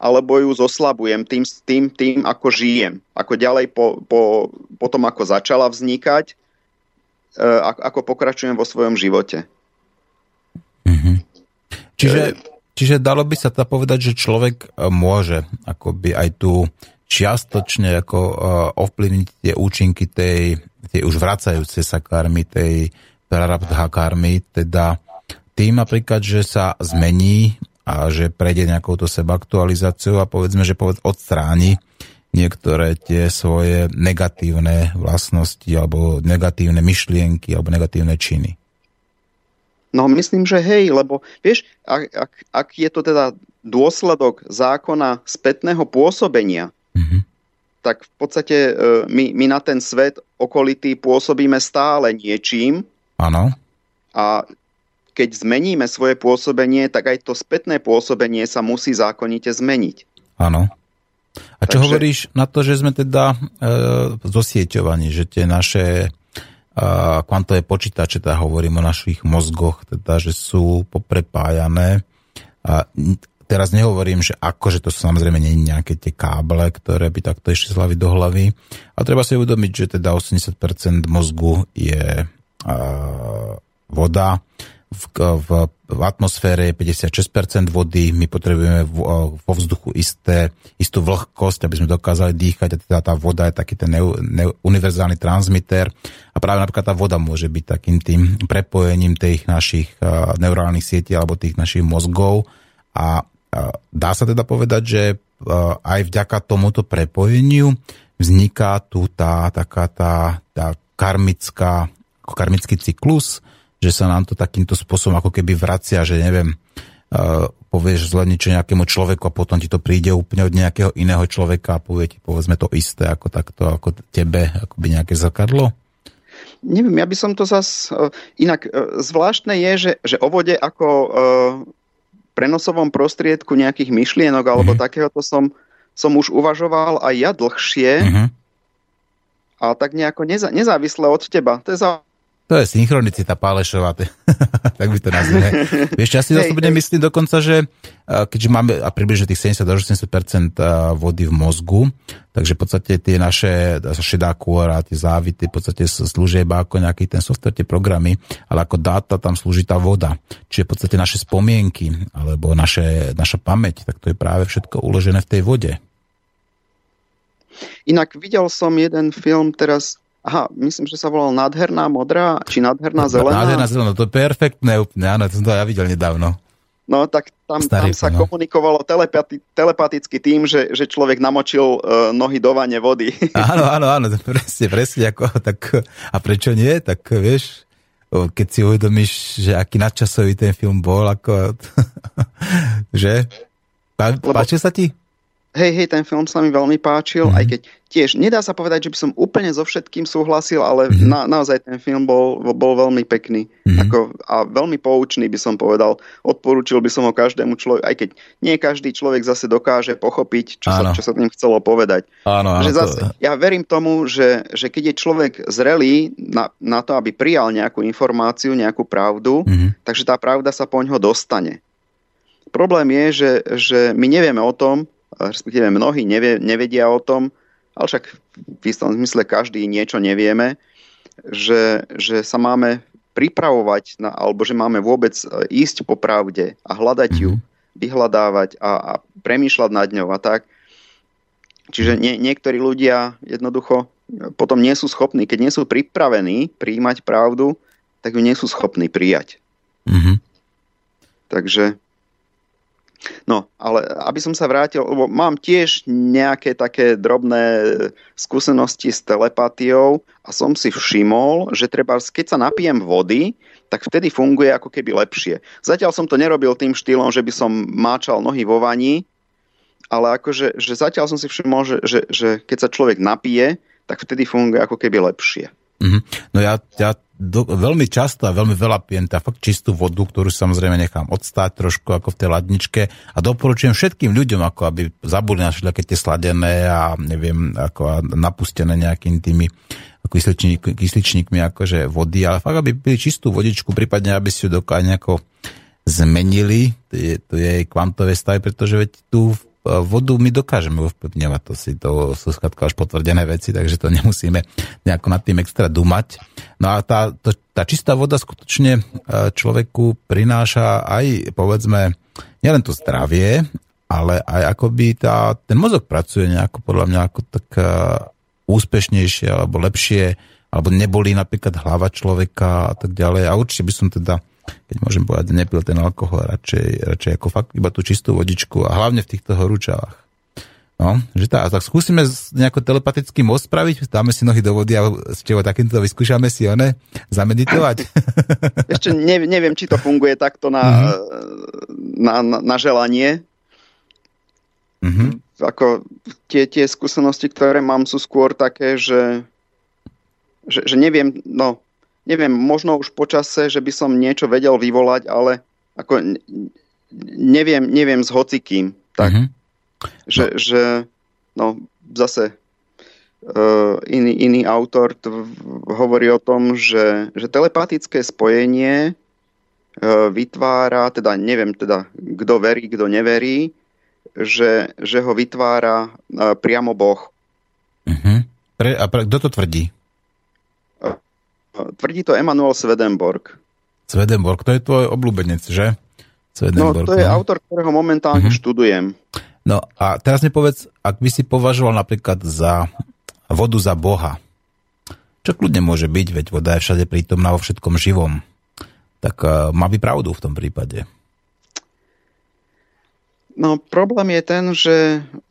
alebo ju zoslabujem tým, tým, tým ako žijem. Ako ďalej po, po, po tom, ako začala vznikať, e, ako pokračujem vo svojom živote. Mm-hmm. Čiže, čiže dalo by sa to povedať, že človek e, môže akoby aj tu čiastočne ako uh, ovplyvniť tie účinky tej, tej už vracajúce sa karmy, tej prarabdha karmy, teda tým napríklad, že sa zmení a že prejde nejakou to sebaktualizáciou a povedzme, že povedz, odstráni niektoré tie svoje negatívne vlastnosti alebo negatívne myšlienky alebo negatívne činy. No myslím, že hej, lebo vieš, ak, ak, ak je to teda dôsledok zákona spätného pôsobenia, mm-hmm. tak v podstate e, my, my na ten svet okolitý pôsobíme stále niečím. Áno. A keď zmeníme svoje pôsobenie, tak aj to spätné pôsobenie sa musí zákonite zmeniť. Áno. A čo Takže... hovoríš na to, že sme teda e, zosieťovaní, že tie naše e, kvantové počítače, teda hovorím o našich mozgoch, teda, že sú poprepájané. A teraz nehovorím, že ako, že to sú samozrejme nie nejaké tie káble, ktoré by takto išli z hlavy do hlavy. A treba si uvedomiť, že teda 80% mozgu je e, voda, v, v, v atmosfére je 56% vody, my potrebujeme vo, vzduchu isté, istú vlhkosť, aby sme dokázali dýchať a teda tá voda je taký ten ne, ne, univerzálny transmiter. A práve napríklad tá voda môže byť takým tým prepojením tých našich uh, neurálnych sietí alebo tých našich mozgov. A uh, dá sa teda povedať, že uh, aj vďaka tomuto prepojeniu vzniká tu tá taká tá, tá karmická, karmický cyklus, že sa nám to takýmto spôsobom ako keby vracia, že neviem, uh, povieš zle niečo nejakému človeku a potom ti to príde úplne od nejakého iného človeka a povie ti povedzme to isté ako takto, ako tebe, ako by nejaké zrkadlo? Neviem, ja by som to zas... Uh, inak uh, zvláštne je, že, že o vode ako prenosovom prostriedku nejakých myšlienok alebo mm-hmm. takéhoto som, som už uvažoval aj ja dlhšie mm-hmm. a tak nejako neza, nezávisle od teba. To je za to je synchronicita Pálešová, [laughs] tak by to nazvime. Vieš, ja si osobne myslím dokonca, že keďže máme a približne tých 70-80% vody v mozgu, takže v podstate tie naše šedá kôra, tie závity v podstate slúžia iba ako nejaký ten software, tie programy, ale ako dáta tam slúži tá voda. Čiže v podstate naše spomienky alebo naše, naša pamäť, tak to je práve všetko uložené v tej vode. Inak videl som jeden film teraz Aha, myslím, že sa volal Nádherná modrá, či Nádherná zelená. Nádherná zelená, to je perfektné úplne, áno, to som to ja videl nedávno. No tak tam, Starý, tam sa no. komunikovalo telepati, telepaticky tým, že, že človek namočil uh, nohy do vane vody. [laughs] Áno, áno, áno, presne, presne. Ako, tak, a prečo nie? Tak vieš, keď si uvedomíš, že aký nadčasový ten film bol, ako, [laughs] že? Pá, páčil sa ti? Hej, hej, ten film sa mi veľmi páčil, mm-hmm. aj keď tiež nedá sa povedať, že by som úplne so všetkým súhlasil, ale mm-hmm. na, naozaj ten film bol, bol veľmi pekný mm-hmm. ako, a veľmi poučný by som povedal. Odporúčil by som ho každému človeku, aj keď nie každý človek zase dokáže pochopiť, čo, sa, čo sa tým chcelo povedať. Áno, áno, že zase, to... Ja verím tomu, že, že keď je človek zrelý na, na to, aby prijal nejakú informáciu, nejakú pravdu, mm-hmm. takže tá pravda sa po ňo dostane. Problém je, že, že my nevieme o tom, respektíve mnohí nevie, nevedia o tom, ale však v istom zmysle každý niečo nevieme, že, že sa máme pripravovať, na, alebo že máme vôbec e, ísť po pravde a hľadať ju, mm-hmm. vyhľadávať a, a premýšľať nad ňou a tak. Čiže nie, niektorí ľudia jednoducho potom nie sú schopní, keď nie sú pripravení prijímať pravdu, tak ju nie sú schopní prijať. Mm-hmm. Takže No, ale aby som sa vrátil, lebo mám tiež nejaké také drobné skúsenosti s telepatiou a som si všimol, že treba, keď sa napijem vody, tak vtedy funguje ako keby lepšie. Zatiaľ som to nerobil tým štýlom, že by som máčal nohy vo vani, ale akože, že zatiaľ som si všimol, že, že, že keď sa človek napije, tak vtedy funguje ako keby lepšie. Mm-hmm. No ja, ja do, veľmi často a veľmi veľa pijem tá fakt čistú vodu, ktorú samozrejme nechám odstáť trošku ako v tej ladničke a doporučujem všetkým ľuďom, ako aby zabudli na všetky tie sladené a neviem, ako napustené nejakými tými kysličník, kysličníkmi akože vody, ale fakt, aby pili čistú vodičku, prípadne aby si ju dokážali nejako zmenili, to je, to je kvantové stavy, pretože veď tu vodu my dokážeme ovplyvňovať, to si to sú skladka už potvrdené veci, takže to nemusíme nejako nad tým extra dumať. No a tá, to, tá čistá voda skutočne e, človeku prináša aj, povedzme, nielen to zdravie, ale aj akoby tá, ten mozog pracuje nejako podľa mňa ako tak e, úspešnejšie alebo lepšie, alebo nebolí napríklad hlava človeka a tak ďalej. A určite by som teda keď môžem povedať, nepil ten alkohol, radšej, radšej ako fakt iba tú čistú vodičku a hlavne v týchto horúčavách. No, že tá, tak skúsime nejako telepaticky môcť spraviť, dáme si nohy do vody a s tebou takýmto vyskúšame si one zameditovať. [laughs] Ešte ne, neviem, či to funguje takto na, mm-hmm. na, na, na želanie. Mm-hmm. Ako tie, tie skúsenosti, ktoré mám, sú skôr také, že, že, že neviem, no neviem, možno už počase, že by som niečo vedel vyvolať, ale ako neviem, neviem s hocikým. Tak, mm-hmm. že, no. že no zase uh, iný, iný autor t- hovorí o tom, že, že telepatické spojenie uh, vytvára, teda neviem teda, kto verí, kto neverí, že, že ho vytvára uh, priamo Boh. Uh-huh. Pre, a pre, kto to tvrdí? Tvrdí to Emanuel Swedenborg. Swedenborg, to je tvoj obľúbenec, že? Swedenborg, no, to je no. autor, ktorého momentálne uh-huh. študujem. No a teraz mi povedz, ak by si považoval napríklad za vodu za Boha, čo kľudne môže byť, veď voda je všade prítomná vo všetkom živom, tak uh, má by pravdu v tom prípade. No problém je ten, že,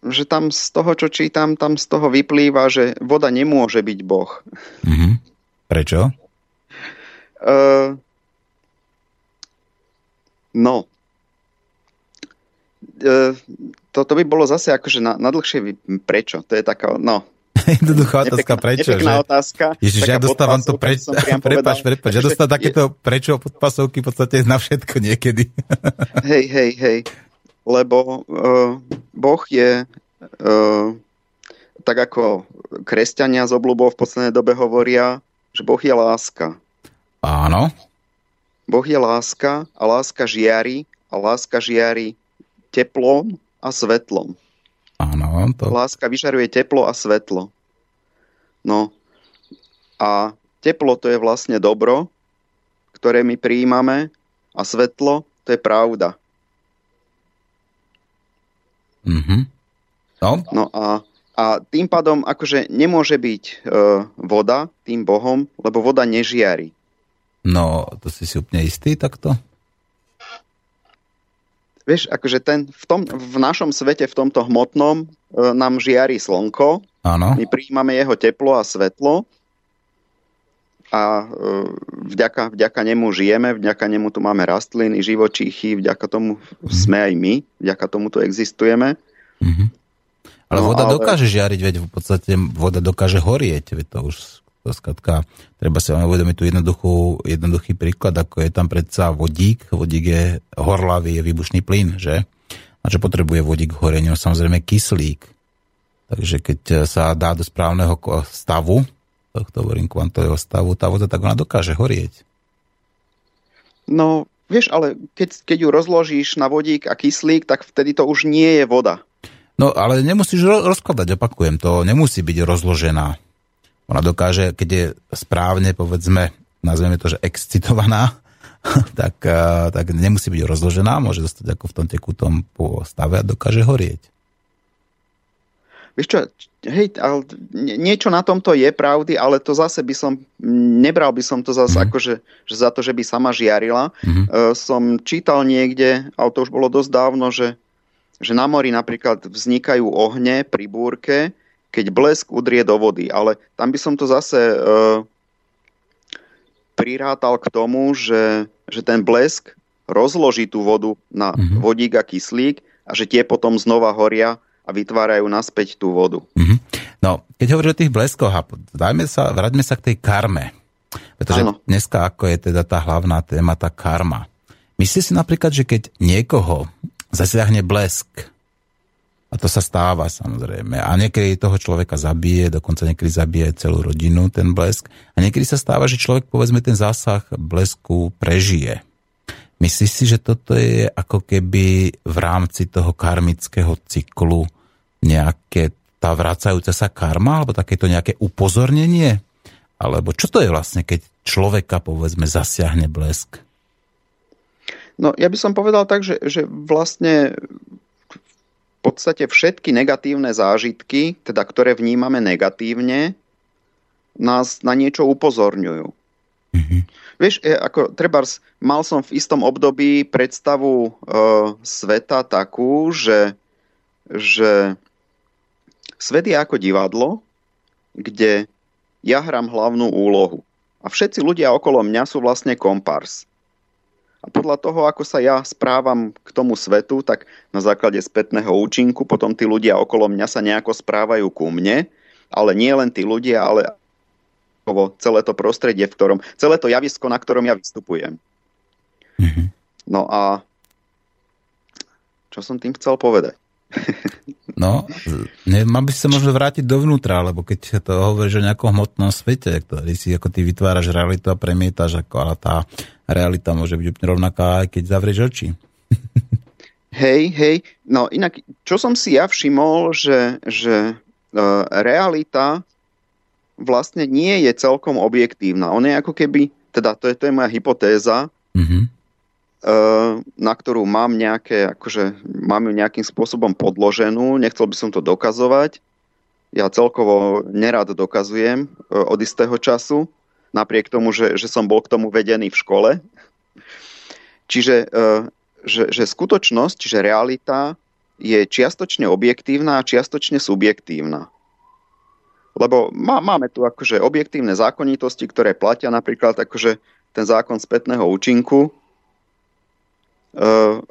že tam z toho, čo čítam, tam z toho vyplýva, že voda nemôže byť Boh. Uh-huh. Prečo? Uh, no. Uh, to, to by bolo zase akože na, na dlhšie prečo. To je taká, no, [laughs] Jednoduchá otázka, prečo? Nepekná že? otázka. Ježiš, ja dostávam to prečo. Prepač, prepač, ja dostávam takéto prečo podpasovky v podstate na všetko niekedy. [laughs] hej, hej, hej. Lebo uh, Boh je uh, tak ako kresťania z obľubou v poslednej dobe hovoria, že Boh je láska. Áno. Boh je láska a láska žiari a láska žiari teplom a svetlom. Áno. To... Láska vyžaruje teplo a svetlo. No a teplo to je vlastne dobro, ktoré my prijímame a svetlo to je pravda. Mhm. No. no a a tým pádom akože nemôže byť e, voda tým bohom, lebo voda nežiari. No, to si si úplne istý takto? Vieš, akože ten, v, tom, v našom svete, v tomto hmotnom, e, nám žiari slnko. Áno. My prijímame jeho teplo a svetlo. a vďaka, vďaka nemu žijeme, vďaka nemu tu máme rastliny, živočíchy, vďaka tomu sme aj my, vďaka tomu tu existujeme. Mm-hmm. Ale no, voda ale... dokáže žiariť, veď v podstate voda dokáže horieť, veď to už to skratka, treba si uvedomiť tu jednoduchú, jednoduchý príklad, ako je tam predsa vodík. Vodík je horlavý, je výbušný plyn, že? A čo potrebuje vodík k horeniu? Samozrejme kyslík. Takže keď sa dá do správneho stavu, tohto hovorím kvantového stavu, tá voda, tak ona dokáže horieť. No, vieš, ale keď, keď ju rozložíš na vodík a kyslík, tak vtedy to už nie je voda. No, ale nemusíš rozkladať, opakujem, to nemusí byť rozložená. Ona dokáže, keď je správne, povedzme, nazveme to, že excitovaná, [laughs] tak, eh, tak nemusí byť rozložená, môže zostať ako v tom tekutom stave a dokáže horieť. Vieš čo, hej, ale niečo na tomto je pravdy, ale to zase by som, nebral by som to zase mm. akože že za to, že by sama žiarila. Mm. Uh, som čítal niekde, ale to už bolo dosť dávno, že, že na mori napríklad vznikajú ohne pri búrke, keď blesk udrie do vody. Ale tam by som to zase uh, prirátal k tomu, že, že ten blesk rozloží tú vodu na mm. vodík a kyslík a že tie potom znova horia a vytvárajú naspäť tú vodu. Mm-hmm. No, keď hovoríš o tých bleskoch, dajme sa, vráťme sa k tej karme. Pretože ano. dneska ako je teda tá hlavná téma, tá karma. Myslíš si napríklad, že keď niekoho zasiahne blesk, a to sa stáva samozrejme, a niekedy toho človeka zabije, dokonca niekedy zabije celú rodinu ten blesk, a niekedy sa stáva, že človek povedzme ten zásah blesku prežije. Myslíš si, že toto je ako keby v rámci toho karmického cyklu nejaké tá vracajúca sa karma, alebo takéto nejaké upozornenie? Alebo čo to je vlastne, keď človeka, povedzme, zasiahne blesk? No, ja by som povedal tak, že, že vlastne v podstate všetky negatívne zážitky, teda ktoré vnímame negatívne, nás na niečo upozorňujú. Mm-hmm. Vieš, ako trebárs, mal som v istom období predstavu e, sveta takú, že, že svet je ako divadlo, kde ja hrám hlavnú úlohu. A všetci ľudia okolo mňa sú vlastne kompars. A podľa toho, ako sa ja správam k tomu svetu, tak na základe spätného účinku potom tí ľudia okolo mňa sa nejako správajú ku mne, ale nie len tí ľudia, ale celé to prostredie, v ktorom, celé to javisko, na ktorom ja vystupujem. Mm-hmm. No a čo som tým chcel povedať? [laughs] No, ne, mal by sa možno vrátiť dovnútra, lebo keď to hovoríš o nejakom hmotnom svete, ktorý si ako ty vytváraš realitu a premietaš, ako, ale tá realita môže byť úplne rovnaká, aj keď zavrieš oči. [laughs] Hej, hej, no inak, čo som si ja všimol, že, že uh, realita vlastne nie je celkom objektívna. On je ako keby, teda to je, to je moja hypotéza, mm-hmm. Na ktorú mám nejaké, akože mám ju nejakým spôsobom podloženú, nechcel by som to dokazovať. Ja celkovo nerad dokazujem od istého času, napriek tomu, že, že som bol k tomu vedený v škole. Čiže že, že skutočnosť, čiže realita je čiastočne objektívna a čiastočne subjektívna. Lebo má, máme tu akože objektívne zákonitosti, ktoré platia napríklad akože ten zákon spätného účinku,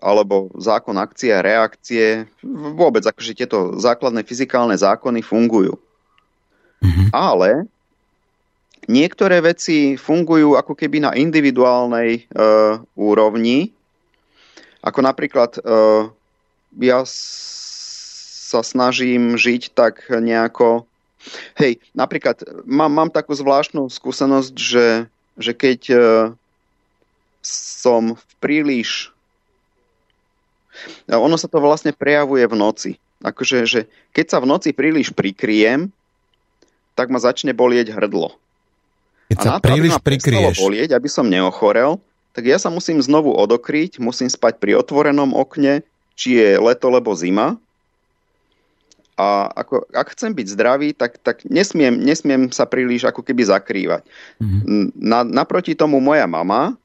alebo zákon akcie a reakcie. Vôbec akože tieto základné fyzikálne zákony fungujú. Mm-hmm. Ale niektoré veci fungujú ako keby na individuálnej e, úrovni. Ako napríklad e, ja sa snažím žiť tak nejako Hej, napríklad mám, mám takú zvláštnu skúsenosť, že, že keď uh, som v príliš... Ono sa to vlastne prejavuje v noci. Akože, že keď sa v noci príliš prikryjem, tak ma začne bolieť hrdlo. Keď sa A to, príliš aby ma prikryješ. bolieť, aby som neochorel, tak ja sa musím znovu odokryť, musím spať pri otvorenom okne, či je leto, lebo zima a ako, ak chcem byť zdravý, tak, tak nesmiem, nesmiem sa príliš ako keby zakrývať. Mm-hmm. Na, naproti tomu moja mama,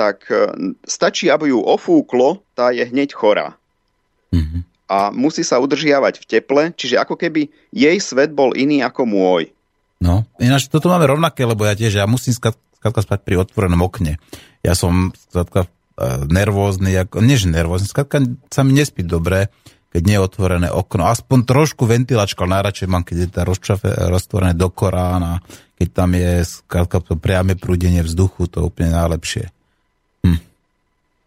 tak e, stačí, aby ju ofúklo, tá je hneď chorá. Mm-hmm. A musí sa udržiavať v teple, čiže ako keby jej svet bol iný ako môj. No, ináč toto máme rovnaké, lebo ja tiež, ja musím skladka spať pri otvorenom okne. Ja som skladka e, nervózny, ako, nie že nervózny, skladka sa mi nespí dobre, keď nie je otvorené okno. Aspoň trošku ventilačka, ale najradšej mám, keď je tá rozčafe, roztvorené do Korán a keď tam je skladka to priame prúdenie vzduchu, to úplne najlepšie.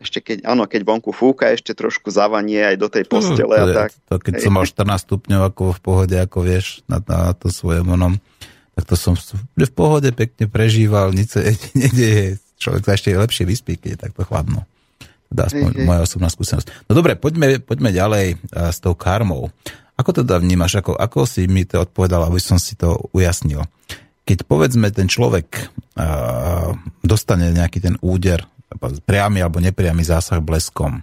Hm. Ešte keď, áno, keď vonku fúka, ešte trošku zavanie aj do tej postele no, a tak. To, keď Hej. som mal 14 stupňov ako v pohode, ako vieš, na, na to svoje monom tak to som v pohode pekne prežíval, nič sa [laughs] nedieje, človek sa ešte lepšie vyspí, keď je takto chladno. Teda aspoň hey. moja osobná skúsenosť. No dobre, poďme, poďme ďalej uh, s tou karmou. Ako to teda vnímaš, ako, ako si mi to odpovedal, aby som si to ujasnil? Keď povedzme ten človek uh, dostane nejaký ten úder, priamy alebo nepriamy zásah bleskom,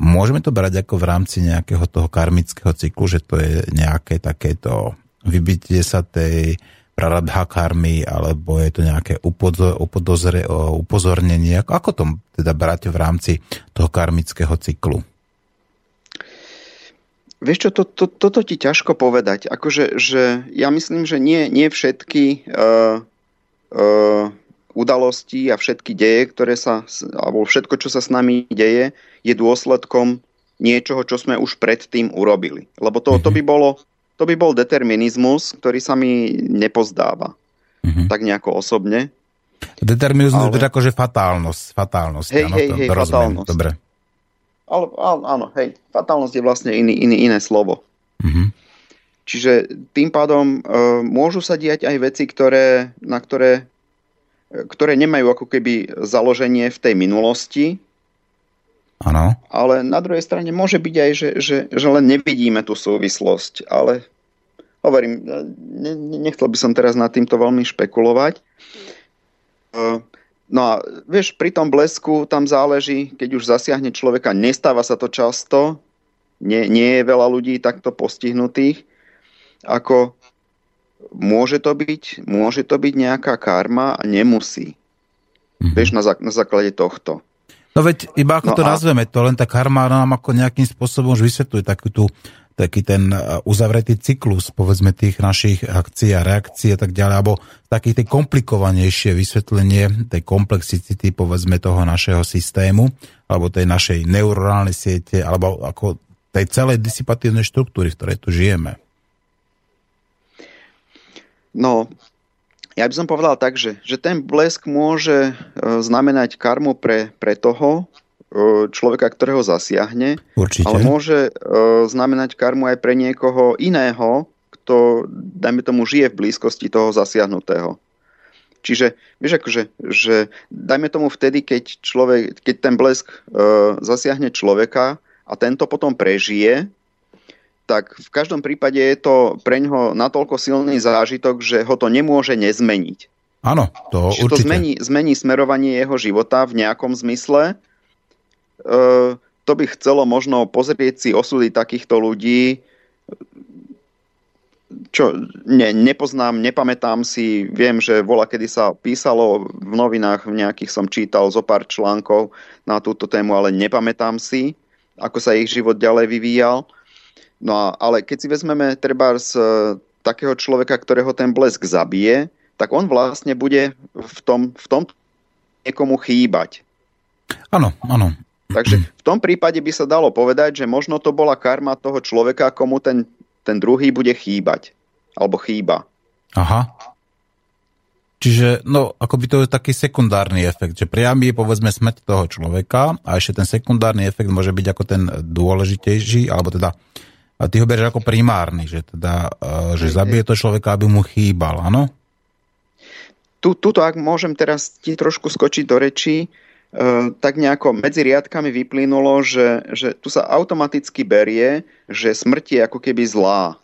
môžeme to brať ako v rámci nejakého toho karmického cyklu, že to je nejaké takéto vybitie sa tej praradha karmy, alebo je to nejaké upozor, upozornenie? Ako to teda brať v rámci toho karmického cyklu? Vieš čo, to, to, toto ti ťažko povedať. Akože, že ja myslím, že nie, nie všetky uh, uh, udalosti a všetky deje, ktoré sa, alebo všetko, čo sa s nami deje, je dôsledkom niečoho, čo sme už predtým urobili. Lebo to, to by bolo to by bol determinizmus, ktorý sa mi nepozdáva. Mm-hmm. Tak nejako osobne. Determinizmus ale... je akože fatálnosť. Fatálnosť, hej, áno, hej, to, hej, to fatálnosť. Dobre. Ale, áno, hej, fatálnosť je vlastne iný, iný, iné slovo. Mm-hmm. Čiže tým pádom e, môžu sa diať aj veci, ktoré, na ktoré, ktoré nemajú ako keby založenie v tej minulosti, Áno. Ale na druhej strane môže byť aj, že, že, že len nevidíme tú súvislosť, ale hovorím, ne, nechcel by som teraz nad týmto veľmi špekulovať. No a vieš, pri tom blesku tam záleží, keď už zasiahne človeka, nestáva sa to často, nie, nie je veľa ľudí takto postihnutých, ako môže to byť, môže to byť nejaká karma a nemusí. Mm-hmm. Vieš, na, na základe tohto. No veď iba ako no to a... nazveme, to len tá karma nám ako nejakým spôsobom už vysvetľuje takú tú, taký ten uh, uzavretý cyklus, povedzme, tých našich akcií a reakcií a tak ďalej, alebo taký tej komplikovanejšie vysvetlenie tej komplexicity, povedzme, toho našeho systému, alebo tej našej neuronálnej siete, alebo ako tej celej disipatívnej štruktúry, v ktorej tu žijeme. No, ja by som povedal tak, že, že ten blesk môže e, znamenať karmu pre, pre toho e, človeka, ktorého zasiahne, Určite. ale môže e, znamenať karmu aj pre niekoho iného, kto, dajme tomu, žije v blízkosti toho zasiahnutého. Čiže, vieš, akože, že dajme tomu vtedy, keď, človek, keď ten blesk e, zasiahne človeka a tento potom prežije, tak v každom prípade je to pre ňoho natoľko silný zážitok, že ho to nemôže nezmeniť. Áno, to Čiže určite. to zmení, zmení smerovanie jeho života v nejakom zmysle. E, to by chcelo možno pozrieť si osudy takýchto ľudí, čo ne, nepoznám, nepamätám si, viem, že vola, kedy sa písalo v novinách, v nejakých som čítal zo pár článkov na túto tému, ale nepamätám si, ako sa ich život ďalej vyvíjal. No a, ale keď si vezmeme treba z e, takého človeka, ktorého ten blesk zabije, tak on vlastne bude v tom, v tom niekomu chýbať. Áno, áno. Takže v tom prípade by sa dalo povedať, že možno to bola karma toho človeka, komu ten, ten druhý bude chýbať. Alebo chýba. Aha. Čiže, no, ako by to je taký sekundárny efekt, že priamy je povedzme smrť toho človeka a ešte ten sekundárny efekt môže byť ako ten dôležitejší, alebo teda a ty ho berieš ako primárny, že teda, uh, že zabije to človeka, aby mu chýbal, áno? Tu, tuto, ak môžem teraz ti trošku skočiť do reči, uh, tak nejako medzi riadkami vyplynulo, že, že tu sa automaticky berie, že smrť je ako keby zlá.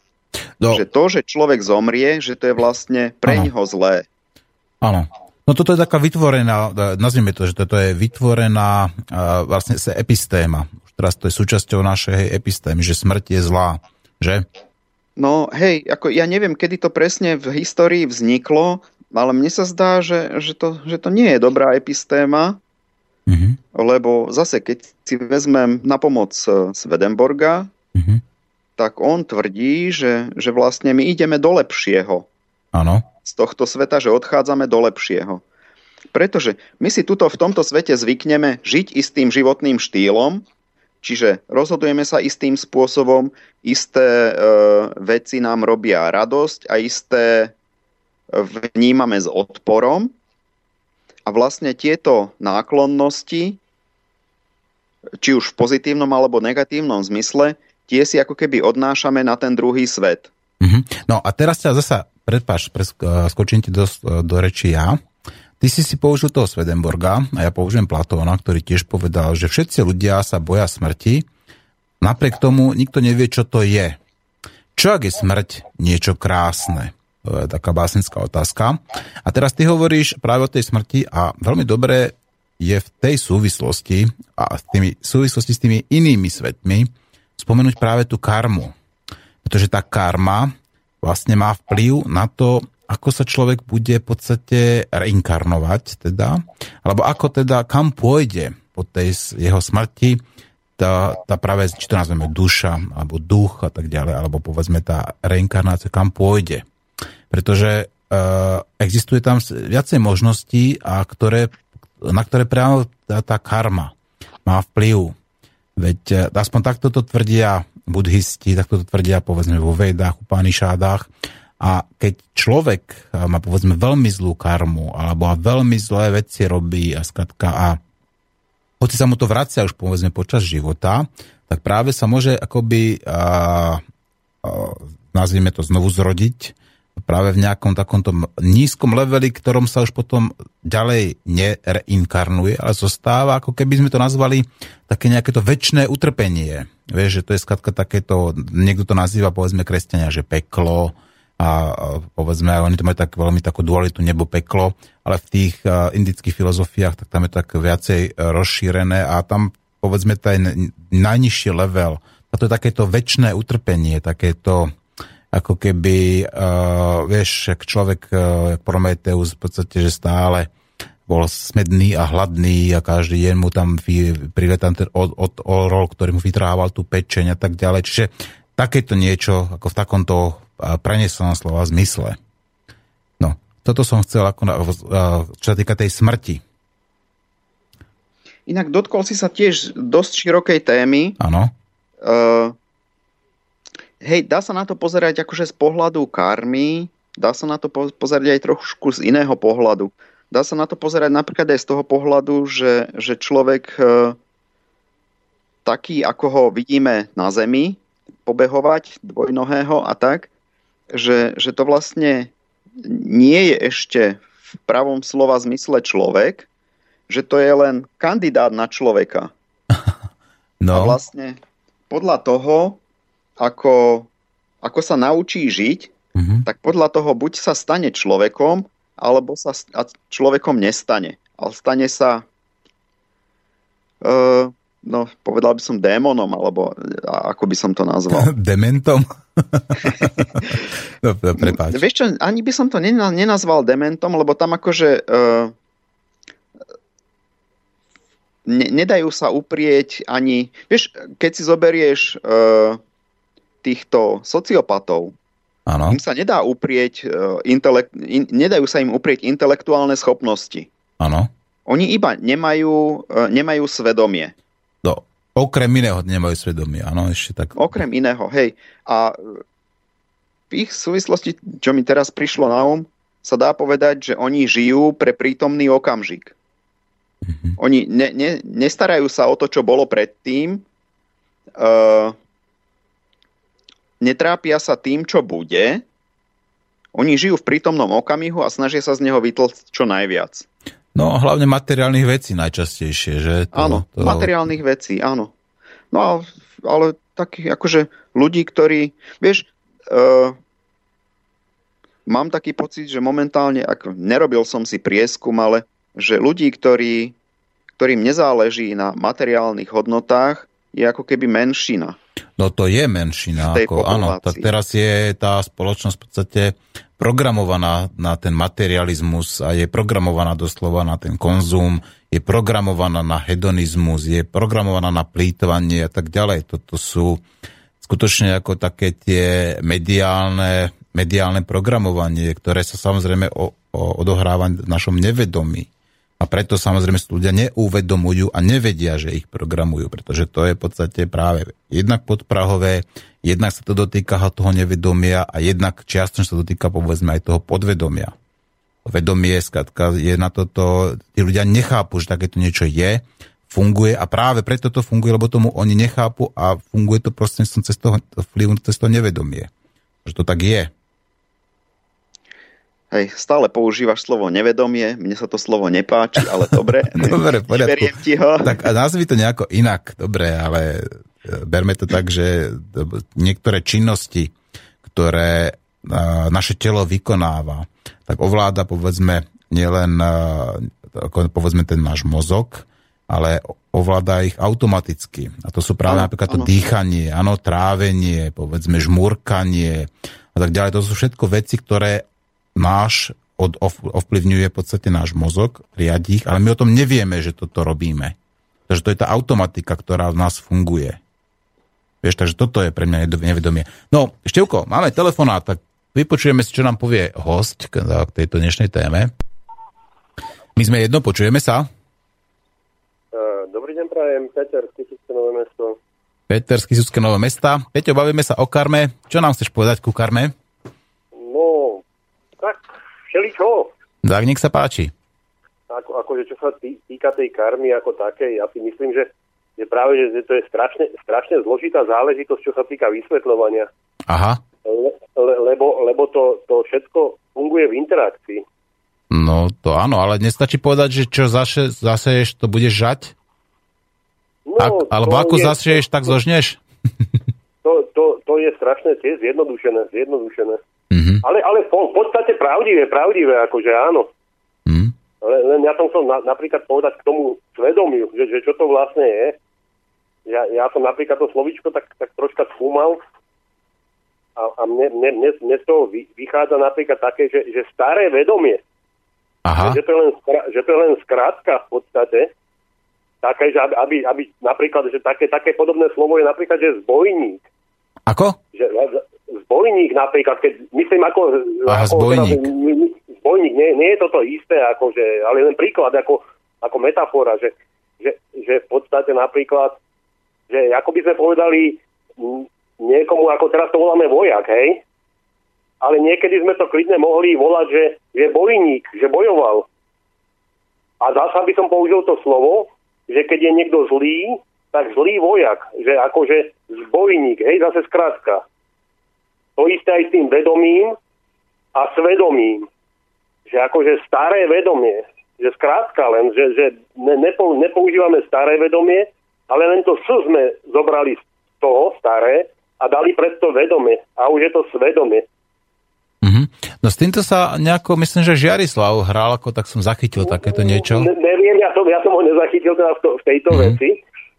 No. Že to, že človek zomrie, že to je vlastne pre neho zlé. Áno. No toto je taká vytvorená, nazvime to, že toto je vytvorená vlastne epistéma teraz to je súčasťou našej epistémy, že smrť je zlá, že? No hej, ako ja neviem, kedy to presne v histórii vzniklo, ale mne sa zdá, že, že, to, že to nie je dobrá epistéma, mm-hmm. lebo zase, keď si vezmem na pomoc e, Swedenborga, mm-hmm. tak on tvrdí, že, že vlastne my ideme do lepšieho. Áno. z tohto sveta, že odchádzame do lepšieho. Pretože my si tuto v tomto svete zvykneme žiť istým životným štýlom, čiže rozhodujeme sa istým spôsobom, isté e, veci nám robia radosť a isté vnímame s odporom. A vlastne tieto náklonnosti, či už v pozitívnom alebo negatívnom zmysle, tie si ako keby odnášame na ten druhý svet. Mm-hmm. No a teraz ťa zasa, prepáč, skočím ti do, do reči ja. Ty si si použil toho Swedenborga a ja použijem Platóna, ktorý tiež povedal, že všetci ľudia sa boja smrti, napriek tomu nikto nevie, čo to je. Čo ak je smrť niečo krásne? To je taká básnická otázka. A teraz ty hovoríš práve o tej smrti a veľmi dobre je v tej súvislosti a v tými, súvislosti s tými inými svetmi spomenúť práve tú karmu. Pretože tá karma vlastne má vplyv na to, ako sa človek bude v podstate reinkarnovať, teda, alebo ako teda, kam pôjde po tej jeho smrti, tá, tá práve, či to nazveme duša, alebo duch a tak ďalej, alebo povedzme tá reinkarnácia, kam pôjde. Pretože uh, existuje tam viacej možností, a ktoré, na ktoré práve tá, tá karma má vplyv. Veď e, aspoň takto to tvrdia budhisti, takto to tvrdia povedzme vo Vedách, Upanishádach. A keď človek e, má povedzme veľmi zlú karmu alebo veľmi zlé veci robí a skatka a hoci sa mu to vracia už povedzme počas života, tak práve sa môže akoby a, a, nazvime to znovu zrodiť práve v nejakom takomto nízkom leveli, ktorom sa už potom ďalej nereinkarnuje, ale zostáva, ako keby sme to nazvali také nejaké to väčšné utrpenie. Vieš, že to je skladka takéto, niekto to nazýva, povedzme, kresťania, že peklo, a povedzme, oni to majú tak veľmi takú dualitu nebo peklo, ale v tých indických filozofiách, tak tam je tak viacej e, rozšírené a tam povedzme ten najnižší level, a to je takéto väčšné utrpenie, takéto ako keby, uh, vieš, ak človek, uh, jak Prometeus v podstate, že stále bol smedný a hladný a každý deň mu tam priletal ten od, od orol, ktorý mu vytrhával tú pečeň a tak ďalej. Čiže takéto niečo, ako v takomto prenesenom slova zmysle. No, toto som chcel, ako na, čo sa týka tej smrti. Inak dotkol si sa tiež dosť širokej témy. Áno. Uh, hej, dá sa na to pozerať akože z pohľadu karmy, dá sa na to pozerať aj trošku z iného pohľadu. Dá sa na to pozerať napríklad aj z toho pohľadu, že, že človek e, taký, ako ho vidíme na Zemi, pobehovať dvojnohého a tak, že, že to vlastne nie je ešte v pravom slova zmysle človek, že to je len kandidát na človeka. [laughs] No. A vlastne podľa toho, ako, ako sa naučí žiť, mm-hmm. tak podľa toho buď sa stane človekom, alebo sa človekom nestane. Ale stane sa, uh, no povedal by som démonom, alebo ako by som to nazval. [laughs] Dementom? [laughs] no, prepáč. Vieš čo, ani by som to nenazval dementom, lebo tam akože uh, ne, nedajú sa uprieť ani... Vieš, keď si zoberieš uh, týchto sociopatov, ano. im sa nedá uprieť, uh, intelekt, in, nedajú sa im uprieť intelektuálne schopnosti. Áno. Oni iba nemajú, uh, nemajú svedomie. No, okrem iného nemajú svedomie, áno, ešte tak. Okrem iného, hej. A v ich súvislosti, čo mi teraz prišlo na um, sa dá povedať, že oni žijú pre prítomný okamžik. Mm-hmm. Oni ne, ne, nestarajú sa o to, čo bolo predtým, uh, netrápia sa tým, čo bude, oni žijú v prítomnom okamihu a snažia sa z neho vytlcť čo najviac. No hlavne materiálnych vecí najčastejšie, že? To, áno, to... materiálnych vecí, áno. No ale takých akože ľudí, ktorí, vieš, uh, mám taký pocit, že momentálne, ako nerobil som si prieskum, ale že ľudí, ktorí, ktorým nezáleží na materiálnych hodnotách, je ako keby menšina. No to je menšina. Ako, áno, tak teraz je tá spoločnosť v podstate programovaná na ten materializmus a je programovaná doslova na ten konzum, je programovaná na hedonizmus, je programovaná na plýtovanie a tak ďalej. Toto sú skutočne ako také tie mediálne mediálne programovanie, ktoré sa samozrejme o, o, odohráva v našom nevedomí. A preto samozrejme ľudia neuvedomujú a nevedia, že ich programujú, pretože to je v podstate práve jednak podprahové, jednak sa to dotýka toho nevedomia a jednak čiastočne sa dotýka povedzme aj toho podvedomia. Vedomie, skratka, je na toto, tí ľudia nechápu, že takéto niečo je, funguje a práve preto to funguje, lebo tomu oni nechápu a funguje to prostredníctvom cez toho vplyvu cez to nevedomie. Že to tak je. Hej, stále používaš slovo nevedomie, mne sa to slovo nepáči, ale dobre. [laughs] dobre, poriadku. ti ho. Tak a nazvi to nejako inak, dobre, ale e, berme to tak, že niektoré činnosti, ktoré e, naše telo vykonáva, tak ovláda povedzme nielen e, povedzme ten náš mozog, ale ovláda ich automaticky. A to sú práve ano, napríklad to ano. dýchanie, áno, trávenie, povedzme žmurkanie a tak ďalej. To sú všetko veci, ktoré náš od, ovplyvňuje v podstate náš mozog, riadí ich, ale my o tom nevieme, že toto robíme. Takže to je tá automatika, ktorá v nás funguje. Vieš, takže toto je pre mňa nevedomie. No, Števko, máme telefonát, tak vypočujeme si, čo nám povie host k, tejto dnešnej téme. My sme jedno, počujeme sa? Uh, dobrý deň, prajem, Peter Kisucké Nové mesto. Peter z Kisucké Nové mesta. Peťo, bavíme sa o karme. Čo nám chceš povedať ku karme? Všeličo. Tak nech sa páči. Ako, akože čo sa tý, týka tej karmy ako takej, ja si myslím, že, že práve že to je strašne, strašne zložitá záležitosť, čo sa týka vysvetľovania. Aha. Le, le, lebo lebo to, to všetko funguje v interakcii. No to áno, ale nestačí povedať, že čo zase, zase to budeš žať? No, Ak, alebo ako je, zasieš, tak zožneš? To, to, to je strašne tiež zjednodušené, zjednodušené. Mm-hmm. Ale, ale v podstate pravdivé, pravdivé, akože áno. Mm. Len, len ja som chcel na, napríklad povedať k tomu svedomiu, že, že čo to vlastne je. Ja, ja som napríklad to slovičko tak, tak troška skúmal a, a mne, mne, mne, mne z toho vy, vychádza napríklad také, že, že staré vedomie, Aha. Že, to je len, že to je len skrátka v podstate, také, že aby, aby, aby napríklad, že také, také podobné slovo je napríklad, že zbojník. Ako? Že, zbojník napríklad, keď myslím ako... Aha, ako zbojník. Teda, zbojník, nie, nie je toto isté, akože, ale len príklad, ako, ako metafora, že, že, že v podstate napríklad, že ako by sme povedali niekomu, ako teraz to voláme vojak, hej? Ale niekedy sme to klidne mohli volať, že je bojník, že bojoval. A zasa by som použil to slovo, že keď je niekto zlý, tak zlý vojak, že akože zbojník, hej, zase skrátka. To isté aj s tým vedomím a svedomím. Že akože staré vedomie, že skrátka len, že, že ne, nepo, nepoužívame staré vedomie, ale len to S sme zobrali z toho staré a dali pred to vedomie. A už je to svedomie. Mm-hmm. No s týmto sa nejako, myslím, že Žiarislav hral, ako tak som zachytil takéto niečo. Ne, neviem, ja som, ja som ho nezachytil v, to, v tejto mm-hmm. veci,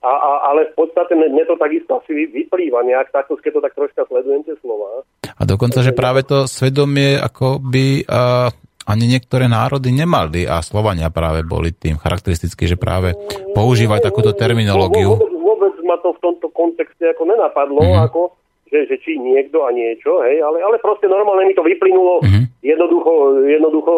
a, a, ale v podstate mne to takisto asi vyplýva nejak takto, keď to tak troška sledujem tie slova. A dokonca, že práve to svedomie ako by uh, ani niektoré národy nemali a Slovania práve boli tým charakteristickí, že práve používajú takúto terminológiu. Vôbec, vôbec ma to v tomto kontexte ako nenapadlo, mm-hmm. ako, že, že či niekto a niečo, hej, ale, ale proste normálne mi to vyplynulo mm-hmm. jednoducho, jednoducho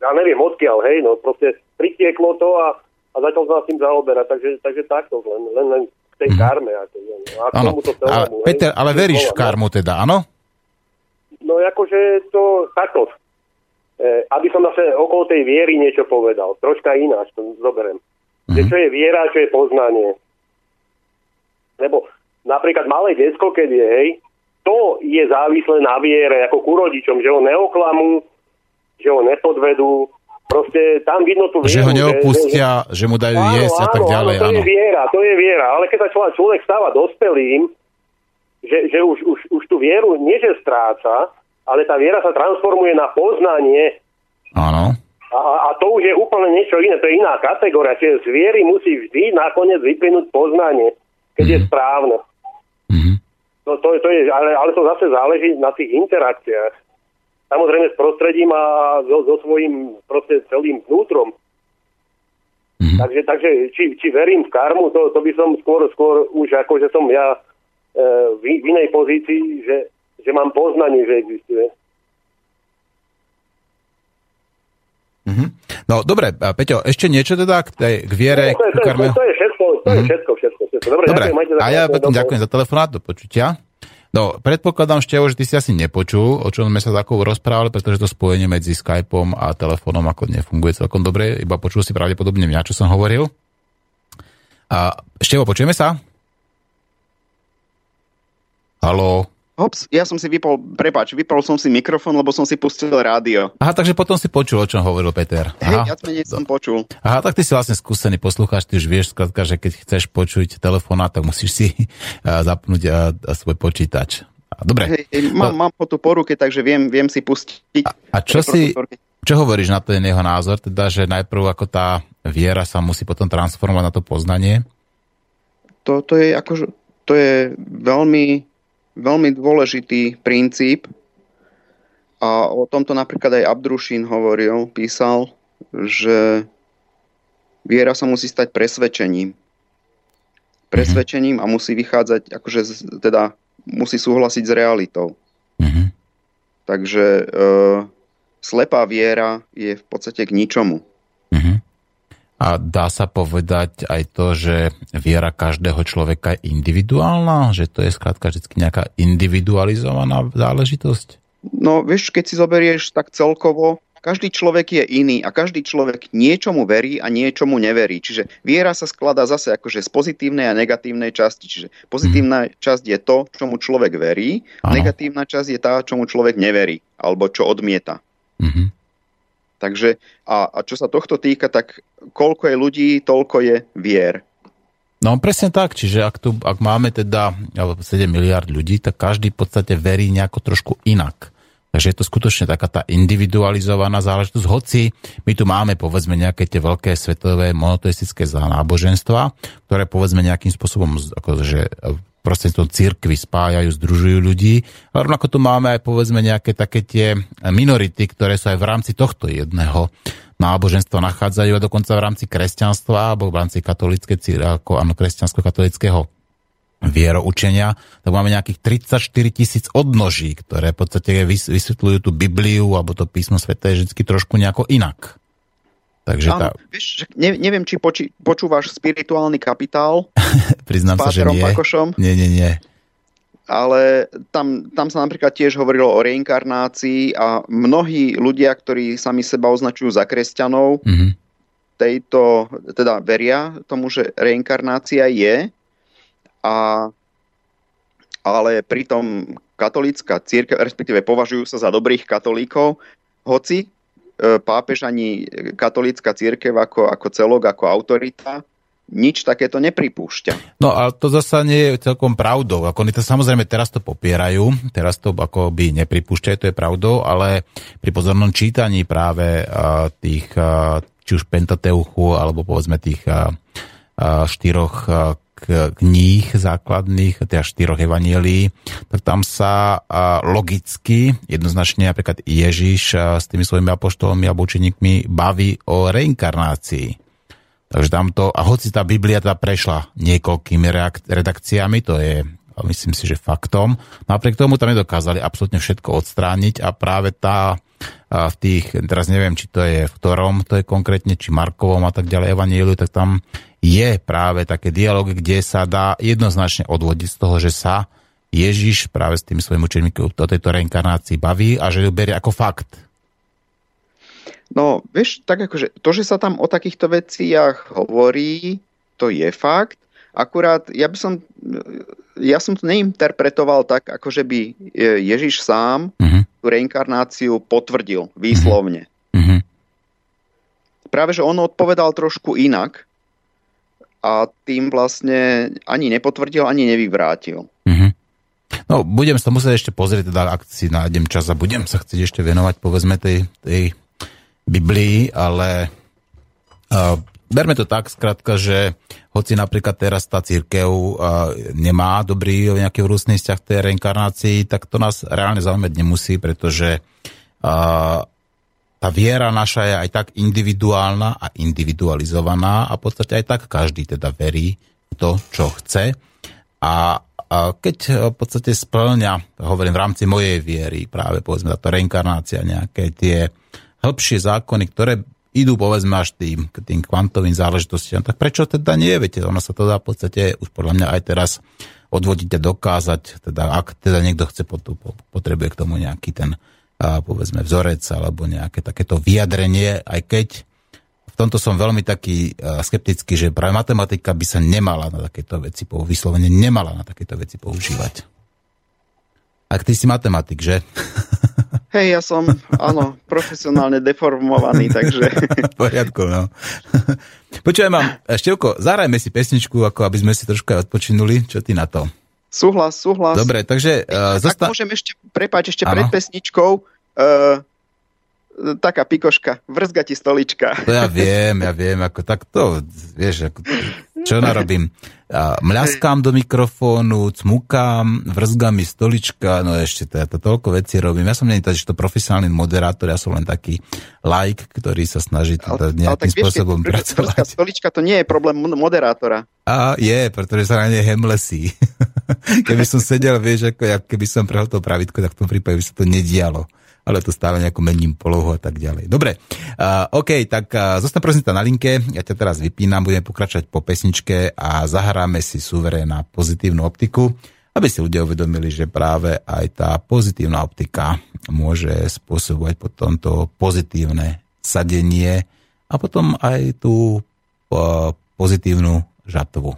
ja neviem odkiaľ, hej, no proste pritieklo to a a začal sa tým zaoberať. Takže, takže takto, len, len, len k tej mhm. karme. Ako, a k tomuto celému, ale, Peter, ale veríš v karmu teda, áno? No akože to takto. E, aby som zase okolo tej viery niečo povedal. Troška ináč to zoberiem. Mm-hmm. Že čo je viera, čo je poznanie. Lebo napríklad malé detsko, keď je, hej, to je závislé na viere, ako ku rodičom, že ho neoklamú, že ho nepodvedú, Proste tam vidno tú vieru. Že ho neopustia, že, že, že mu dajú áno, jesť a tak ďalej. Áno, to áno. je viera, to je viera. Ale keď sa človek, človek stáva dospelým, že, že už, už, už tú vieru nie že stráca, ale tá viera sa transformuje na poznanie. Áno. A, a to už je úplne niečo iné, to je iná kategória. Čiže z viery musí vždy nakoniec vyplynúť poznanie, keď mm. je mhm. správne. Mm-hmm. No to, to je, ale, ale to zase záleží na tých interakciách samozrejme s prostredím a so, so svojím proste celým vnútrom. Mm-hmm. Takže, takže či, či verím v karmu, to, to by som skôr, skôr už ako, že som ja e, v, v inej pozícii, že, že mám poznanie, že existuje. Mm-hmm. No dobre, Peťo, ešte niečo teda k, tej, k viere? No, to, je, to, to, to je všetko, to mm-hmm. je všetko, všetko, všetko. Dobre, dobre. Ďakujem, a ja ďakujem za telefonát, do počutia. No, predpokladám, Števo, že ty si asi nepočul, o čom sme sa takou rozprávali, pretože to spojenie medzi Skypeom a telefónom ako nefunguje celkom dobre, iba počul si pravdepodobne mňa, čo som hovoril. A Števo, počujeme sa? Haló? Hops, ja som si vypol, prepáč, vypol som si mikrofón, lebo som si pustil rádio. Aha, takže potom si počul, o čom hovoril Peter. Hej, ja menej som počul. Aha, tak ty si vlastne skúsený poslucháč, ty už vieš, skladka, že keď chceš počuť telefóna, tak musíš si [laughs] zapnúť svoj počítač. Dobre. Hej, hej, mám, mám ho tu po ruke, takže viem, viem si pustiť. A, a čo si, čo hovoríš na ten jeho názor, teda, že najprv ako tá viera sa musí potom transformovať na to poznanie? To, to je akože, to je veľmi veľmi dôležitý princíp a o tomto napríklad aj Abdrušin hovoril, písal, že viera sa musí stať presvedčením. Presvedčením a musí vychádzať, akože teda musí súhlasiť s realitou. Mm-hmm. Takže e, slepá viera je v podstate k ničomu. A dá sa povedať aj to, že viera každého človeka je individuálna? Že to je skrátka vždy nejaká individualizovaná záležitosť? No, vieš, keď si zoberieš tak celkovo, každý človek je iný a každý človek niečomu verí a niečomu neverí. Čiže viera sa skladá zase akože z pozitívnej a negatívnej časti. Čiže pozitívna hmm. časť je to, čomu človek verí, a negatívna časť je tá, čomu človek neverí alebo čo odmieta. Mm-hmm. Takže a, a čo sa tohto týka, tak koľko je ľudí, toľko je vier. No presne tak, čiže ak, tu, ak máme teda 7 miliard ľudí, tak každý v podstate verí nejako trošku inak. Takže je to skutočne taká tá individualizovaná záležitosť, hoci my tu máme povedzme nejaké tie veľké svetové monoteistické náboženstva, ktoré povedzme nejakým spôsobom akože prostredstvom církvy spájajú, združujú ľudí. A rovnako tu máme aj povedzme nejaké také tie minority, ktoré sa aj v rámci tohto jedného náboženstva nachádzajú a dokonca v rámci kresťanstva alebo v rámci katolíckej ako áno, kresťansko-katolického vieroučenia, tak máme nejakých 34 tisíc odnoží, ktoré v podstate vysvetľujú tú Bibliu alebo to písmo sveté vždy trošku nejako inak. Takže tá... vieš, ne, neviem, či poči, počúvaš spirituálny kapitál [laughs] Priznám sa, že nie. Pakošom, nie, nie, nie. Ale tam, tam sa napríklad tiež hovorilo o reinkarnácii a mnohí ľudia, ktorí sami seba označujú za kresťanov, mm-hmm. tejto, teda veria tomu, že reinkarnácia je, a, ale pritom katolická církev, respektíve považujú sa za dobrých katolíkov, hoci pápež ani katolícka církev ako, ako celok, ako autorita nič takéto nepripúšťa. No a to zasa nie je celkom pravdou. Ako oni to samozrejme teraz to popierajú, teraz to ako by nepripúšťajú, to je pravdou, ale pri pozornom čítaní práve uh, tých uh, či už Pentateuchu, alebo povedzme tých štyroch kníh základných, teda štyroch evanielí, tak tam sa logicky, jednoznačne napríklad Ježiš s tými svojimi apoštolmi a učeníkmi baví o reinkarnácii. Takže tamto, a hoci tá Biblia teda prešla niekoľkými redakciami, to je myslím si, že faktom, napriek tomu tam nedokázali absolútne všetko odstrániť a práve tá v tých, teraz neviem, či to je v ktorom, to je konkrétne, či Markovom a tak ďalej, Evangeliu, tak tam je práve také dialog, kde sa dá jednoznačne odvodiť z toho, že sa Ježiš práve s tým svojim učeníkom o tejto reinkarnácii baví a že ju berie ako fakt. No, vieš, tak akože to, že sa tam o takýchto veciach hovorí, to je fakt. Akurát ja by som, ja som to neinterpretoval tak, ako že by Ježiš sám uh-huh. tú reinkarnáciu potvrdil výslovne. Uh-huh. Práve, že on odpovedal trošku inak a tým vlastne ani nepotvrdil, ani nevyvrátil. Mm-hmm. No, budem sa musieť ešte pozrieť, teda, ak si nájdem čas a budem sa chcieť ešte venovať, povedzme, tej, tej Biblii, ale uh, berme to tak, skrátka, že hoci napríklad teraz tá církev uh, nemá dobrý nejaký vrústny vzťah tej reinkarnácii, tak to nás reálne zaujímať nemusí, pretože uh, tá viera naša je aj tak individuálna a individualizovaná a v podstate aj tak každý teda verí to, čo chce. A, keď v podstate splňa, hovorím v rámci mojej viery, práve povedzme táto reinkarnácia, nejaké tie hĺbšie zákony, ktoré idú povedzme až tým, tým kvantovým záležitostiam, tak prečo teda nie? Viete, ono sa to dá v podstate už podľa mňa aj teraz odvodiť a dokázať, teda ak teda niekto chce, potrebuje k tomu nejaký ten povedzme vzorec alebo nejaké takéto vyjadrenie, aj keď v tomto som veľmi taký skeptický, že práve matematika by sa nemala na takéto veci, vyslovene nemala na takéto veci používať. Ak ty si matematik, že? [laughs] Hej, ja som, áno, profesionálne deformovaný, takže... [laughs] v poriadku, no. [laughs] Počujem mám, Števko, zahrajme si pesničku, ako aby sme si troška odpočinuli. Čo ty na to? Súhlas, súhlas. Dobre, takže... Uh, zosta... Ak môžem ešte, prepáč, ešte ano? pred pesničkou, uh, taká pikoška, vrzga ti stolička. To ja viem, ja viem, ako tak to, vieš, ako, čo narobím? Mľaskám do mikrofónu, cmukám, vrzga mi stolička, no ešte to, ja to toľko vecí robím. Ja som nie to, to profesionálny moderátor, ja som len taký like, ktorý sa snaží teda nejakým ale, spôsobom vieš, pracovať. Stolička to nie je problém moderátora. A je, pretože sa na nej hemlesí. [laughs] keby som sedel, vieš, ako ja, keby som prehol to pravítko, tak v tom prípade by sa to nedialo ale to stále nejako mením polohu a tak ďalej. Dobre, uh, OK, tak uh, zostan prosím na linke, ja ťa teraz vypínam, budeme pokračovať po pesničke a zahráme si suveré na pozitívnu optiku, aby si ľudia uvedomili, že práve aj tá pozitívna optika môže spôsobovať potom to pozitívne sadenie a potom aj tú uh, pozitívnu žatvu.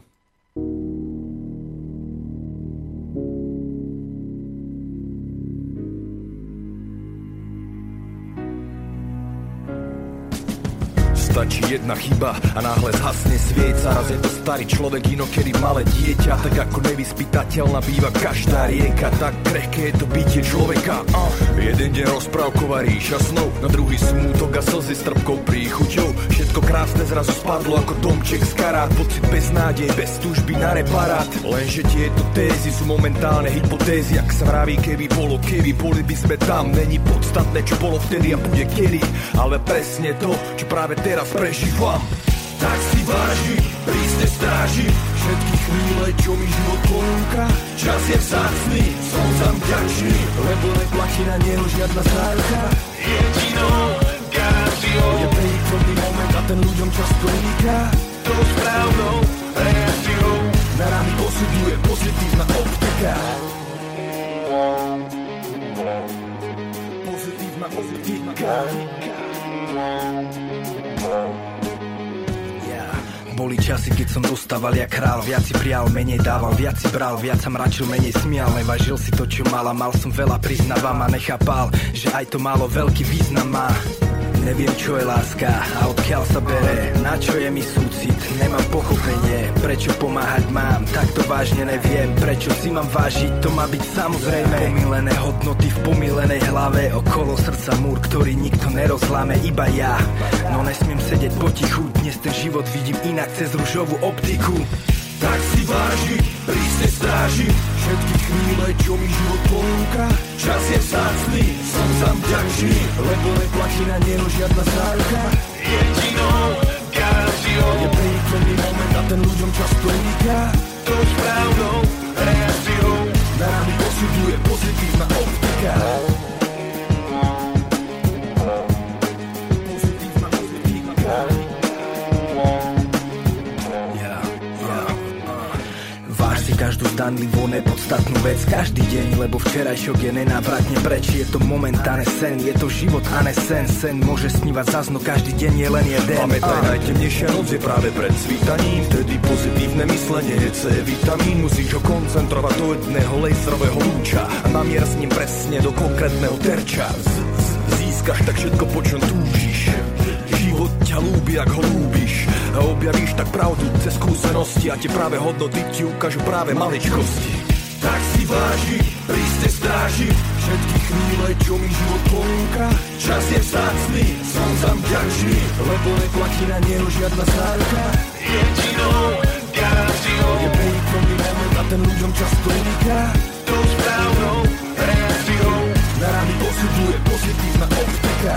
Stačí jedna chyba a náhle zhasne svieca Raz je to starý človek, inokedy malé dieťa. Tak ako nevyspytateľná býva každá rieka. Tak krehké je to bytie človeka. Uh. Jeden deň rozprávková ríša snov. Na druhý smútok a slzy s trpkou príchuťou. Všetko krásne zrazu spadlo ako domček z karát. Pocit bez nádej, bez túžby na reparát. Lenže tieto tézy sú momentálne hypotézy. Ak sa vraví keby bolo, keby boli by sme tam. Není podstatné čo bolo vtedy a bude kedy. Ale presne to, čo práve teraz prežívam. Tak si váži, prísne stráži. Všetky chvíle, čo mi život ponúka Čas je vzácný, som za vďačný Lebo neplatí na neho žiadna záruka Jedinou garanciou Je príkladný moment a ten ľuďom často uniká Tou správnou reakciou Na rány posuduje pozitívna optika. Pozitívna optika boli časy, keď som dostával jak král. Viac si prial, menej dával, viac si bral Viac sa mračil, menej smial. Nevažil si to, čo mala Mal som veľa, priznávam a nechápal Že aj to malo veľký význam má. Neviem, čo je láska a odkiaľ sa bere Na čo je mi súcit, nemám pochopenie Prečo pomáhať mám, tak to vážne neviem Prečo si mám vážiť, to má byť samozrejme Pomilené hodnoty v pomilenej hlave. Okolo srdca múr, ktorý nikto nerozláme, iba ja. No nesmiem sedieť potichu, dnes ten život vidím inak cez ružovú optiku. Tak si váži, prísne stráži. Všetky chvíle, čo mi život ponúka Čas je vzácný, som za vďačný Lebo neplatí na neho žiadna záruka Jedinou garanciou Je príkladný moment a ten ľuďom často uniká Tou správnou reakciou Na nami posuduje pozitívna optika každú zdanlivú nepodstatnú vec Každý deň, lebo včerajšok je nenávratne preč. Je to momentálne sen, je to život a ne sen. Sen môže snívať zazno, každý deň je len jeden. Pamätaj, najtemnejšia noc je práve pred svítaním Vtedy pozitívne myslenie je C vitamín. Musíš ho koncentrovať do jedného laserového lúča A namier s ním presne do konkrétneho terča. Z, Získaš tak všetko, po čom túžiš ťa lúbi, ak ho lúbiš. A objavíš tak pravdu cez skúsenosti A tie práve hodnoty ti ukážu práve maličkosti. Tak si váži, prísne stráži. Všetky chvíle, čo mi život ponúka Čas je vzácný, som za vďačný Lebo neplatí na neho žiadna záruka Jedinou garanciou Je príkladný moment a ten ľuďom často uniká Tou správnou reakciou Na rány posuduje pozitívna optika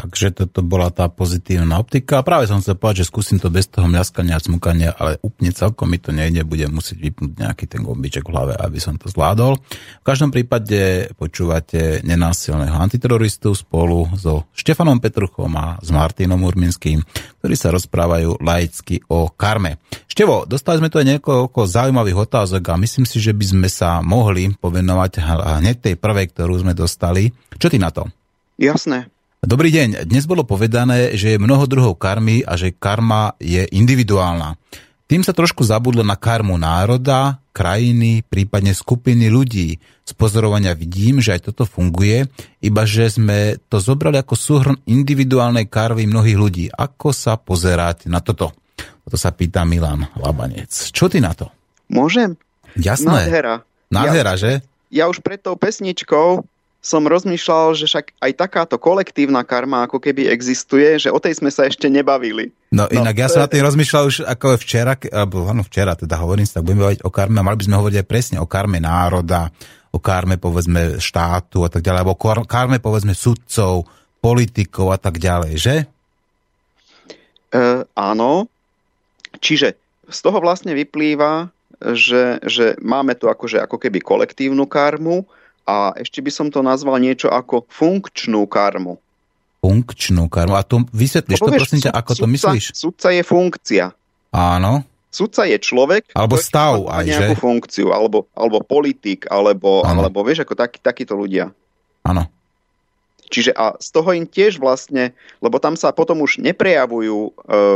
Takže toto bola tá pozitívna optika. A práve som chcel povedať, že skúsim to bez toho mľaskania a smukania, ale úplne celkom mi to nejde, budem musieť vypnúť nejaký ten gombiček v hlave, aby som to zvládol. V každom prípade počúvate nenásilného antiteroristu spolu so Štefanom Petruchom a s Martinom Urminským, ktorí sa rozprávajú laicky o karme. Števo, dostali sme tu aj niekoľko zaujímavých otázok a myslím si, že by sme sa mohli povenovať hneď tej prvej, ktorú sme dostali. Čo ty na to? Jasné. Dobrý deň. Dnes bolo povedané, že je mnoho druhov karmy a že karma je individuálna. Tým sa trošku zabudlo na karmu národa, krajiny, prípadne skupiny ľudí. Z pozorovania vidím, že aj toto funguje, iba že sme to zobrali ako súhrn individuálnej karvy mnohých ľudí. Ako sa pozerať na toto? Toto sa pýta Milan Labanec. Čo ty na to? Môžem? Jasné. Nádhera. Nádhera, ja, že? Ja už pred tou pesničkou som rozmýšľal, že však aj takáto kolektívna karma ako keby existuje, že o tej sme sa ešte nebavili. No, no inak ja som na tým rozmýšľal už ako včera, alebo ano, včera teda hovorím si, tak budeme hovoriť o karme a mali by sme hovoriť aj presne o karme národa, o karme povedzme štátu a tak ďalej, alebo o karme povedzme sudcov, politikov a tak ďalej, že? E, áno. Čiže z toho vlastne vyplýva, že, že máme tu akože ako keby kolektívnu karmu, a ešte by som to nazval niečo ako funkčnú karmu. Funkčnú karmu. A to vysvetlíš to, prosím ťa, ako to myslíš? Sudca je funkcia. Áno. Sudca je človek, alebo stav aj, nejakú že? funkciu, alebo, alebo politik, alebo, alebo vieš, ako taký, takíto ľudia. Áno. Čiže a z toho im tiež vlastne, lebo tam sa potom už neprejavujú e,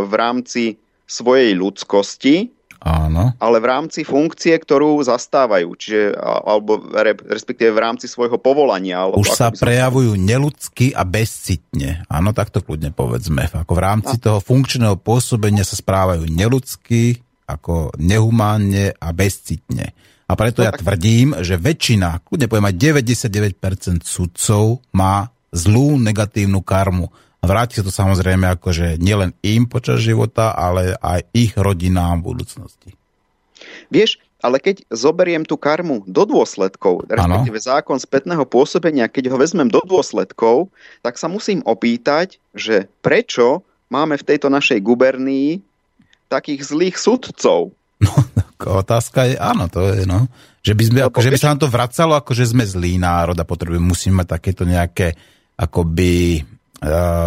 v rámci svojej ľudskosti, Áno. ale v rámci funkcie, ktorú zastávajú, čiže, alebo respektíve v rámci svojho povolania. Alebo Už sa prejavujú som... neludsky a bezcitne. Áno, tak to kľudne povedzme. Ako v rámci a... toho funkčného pôsobenia sa správajú neludsky, ako nehumánne a bezcitne. A preto no, ja tak... tvrdím, že väčšina, kľudne poviem aj 99% sudcov má zlú negatívnu karmu. Vráti sa to samozrejme akože nielen im počas života, ale aj ich rodinám v budúcnosti. Vieš, ale keď zoberiem tú karmu do dôsledkov, respektíve ano. zákon spätného pôsobenia, keď ho vezmem do dôsledkov, tak sa musím opýtať, že prečo máme v tejto našej gubernii takých zlých sudcov? No, otázka je, áno, to je, no. Že by, sme, ako, že by sa nám to vracalo, ako že sme zlý národ a potrebujeme, musíme mať takéto nejaké akoby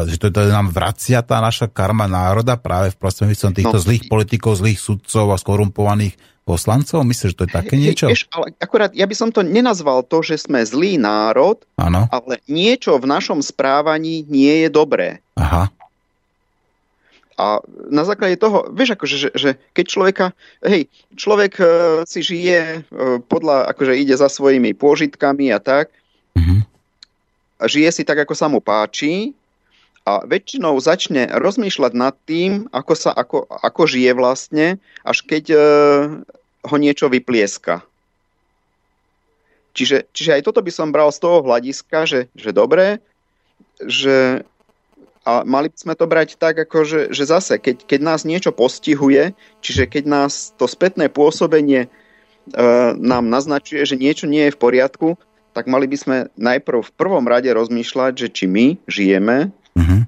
že to, to nám vracia tá naša karma národa práve v prostredníctvom týchto no, zlých politikov, zlých sudcov a skorumpovaných poslancov? Myslíš, že to je také niečo? Vieš, ale akurát ja by som to nenazval to, že sme zlý národ, ano. ale niečo v našom správaní nie je dobré. Aha. A na základe toho, vieš, akože, že, že keď človeka, hej, človek uh, si žije uh, podľa, akože ide za svojimi pôžitkami a tak, uh-huh. a žije si tak, ako sa mu páči, a väčšinou začne rozmýšľať nad tým, ako, sa, ako, ako žije vlastne, až keď e, ho niečo vyplieska. Čiže, čiže aj toto by som bral z toho hľadiska, že, že dobre, že a mali by sme to brať tak, ako že, že zase, keď, keď nás niečo postihuje, čiže keď nás to spätné pôsobenie e, nám naznačuje, že niečo nie je v poriadku, tak mali by sme najprv v prvom rade rozmýšľať, že či my žijeme Mm-hmm.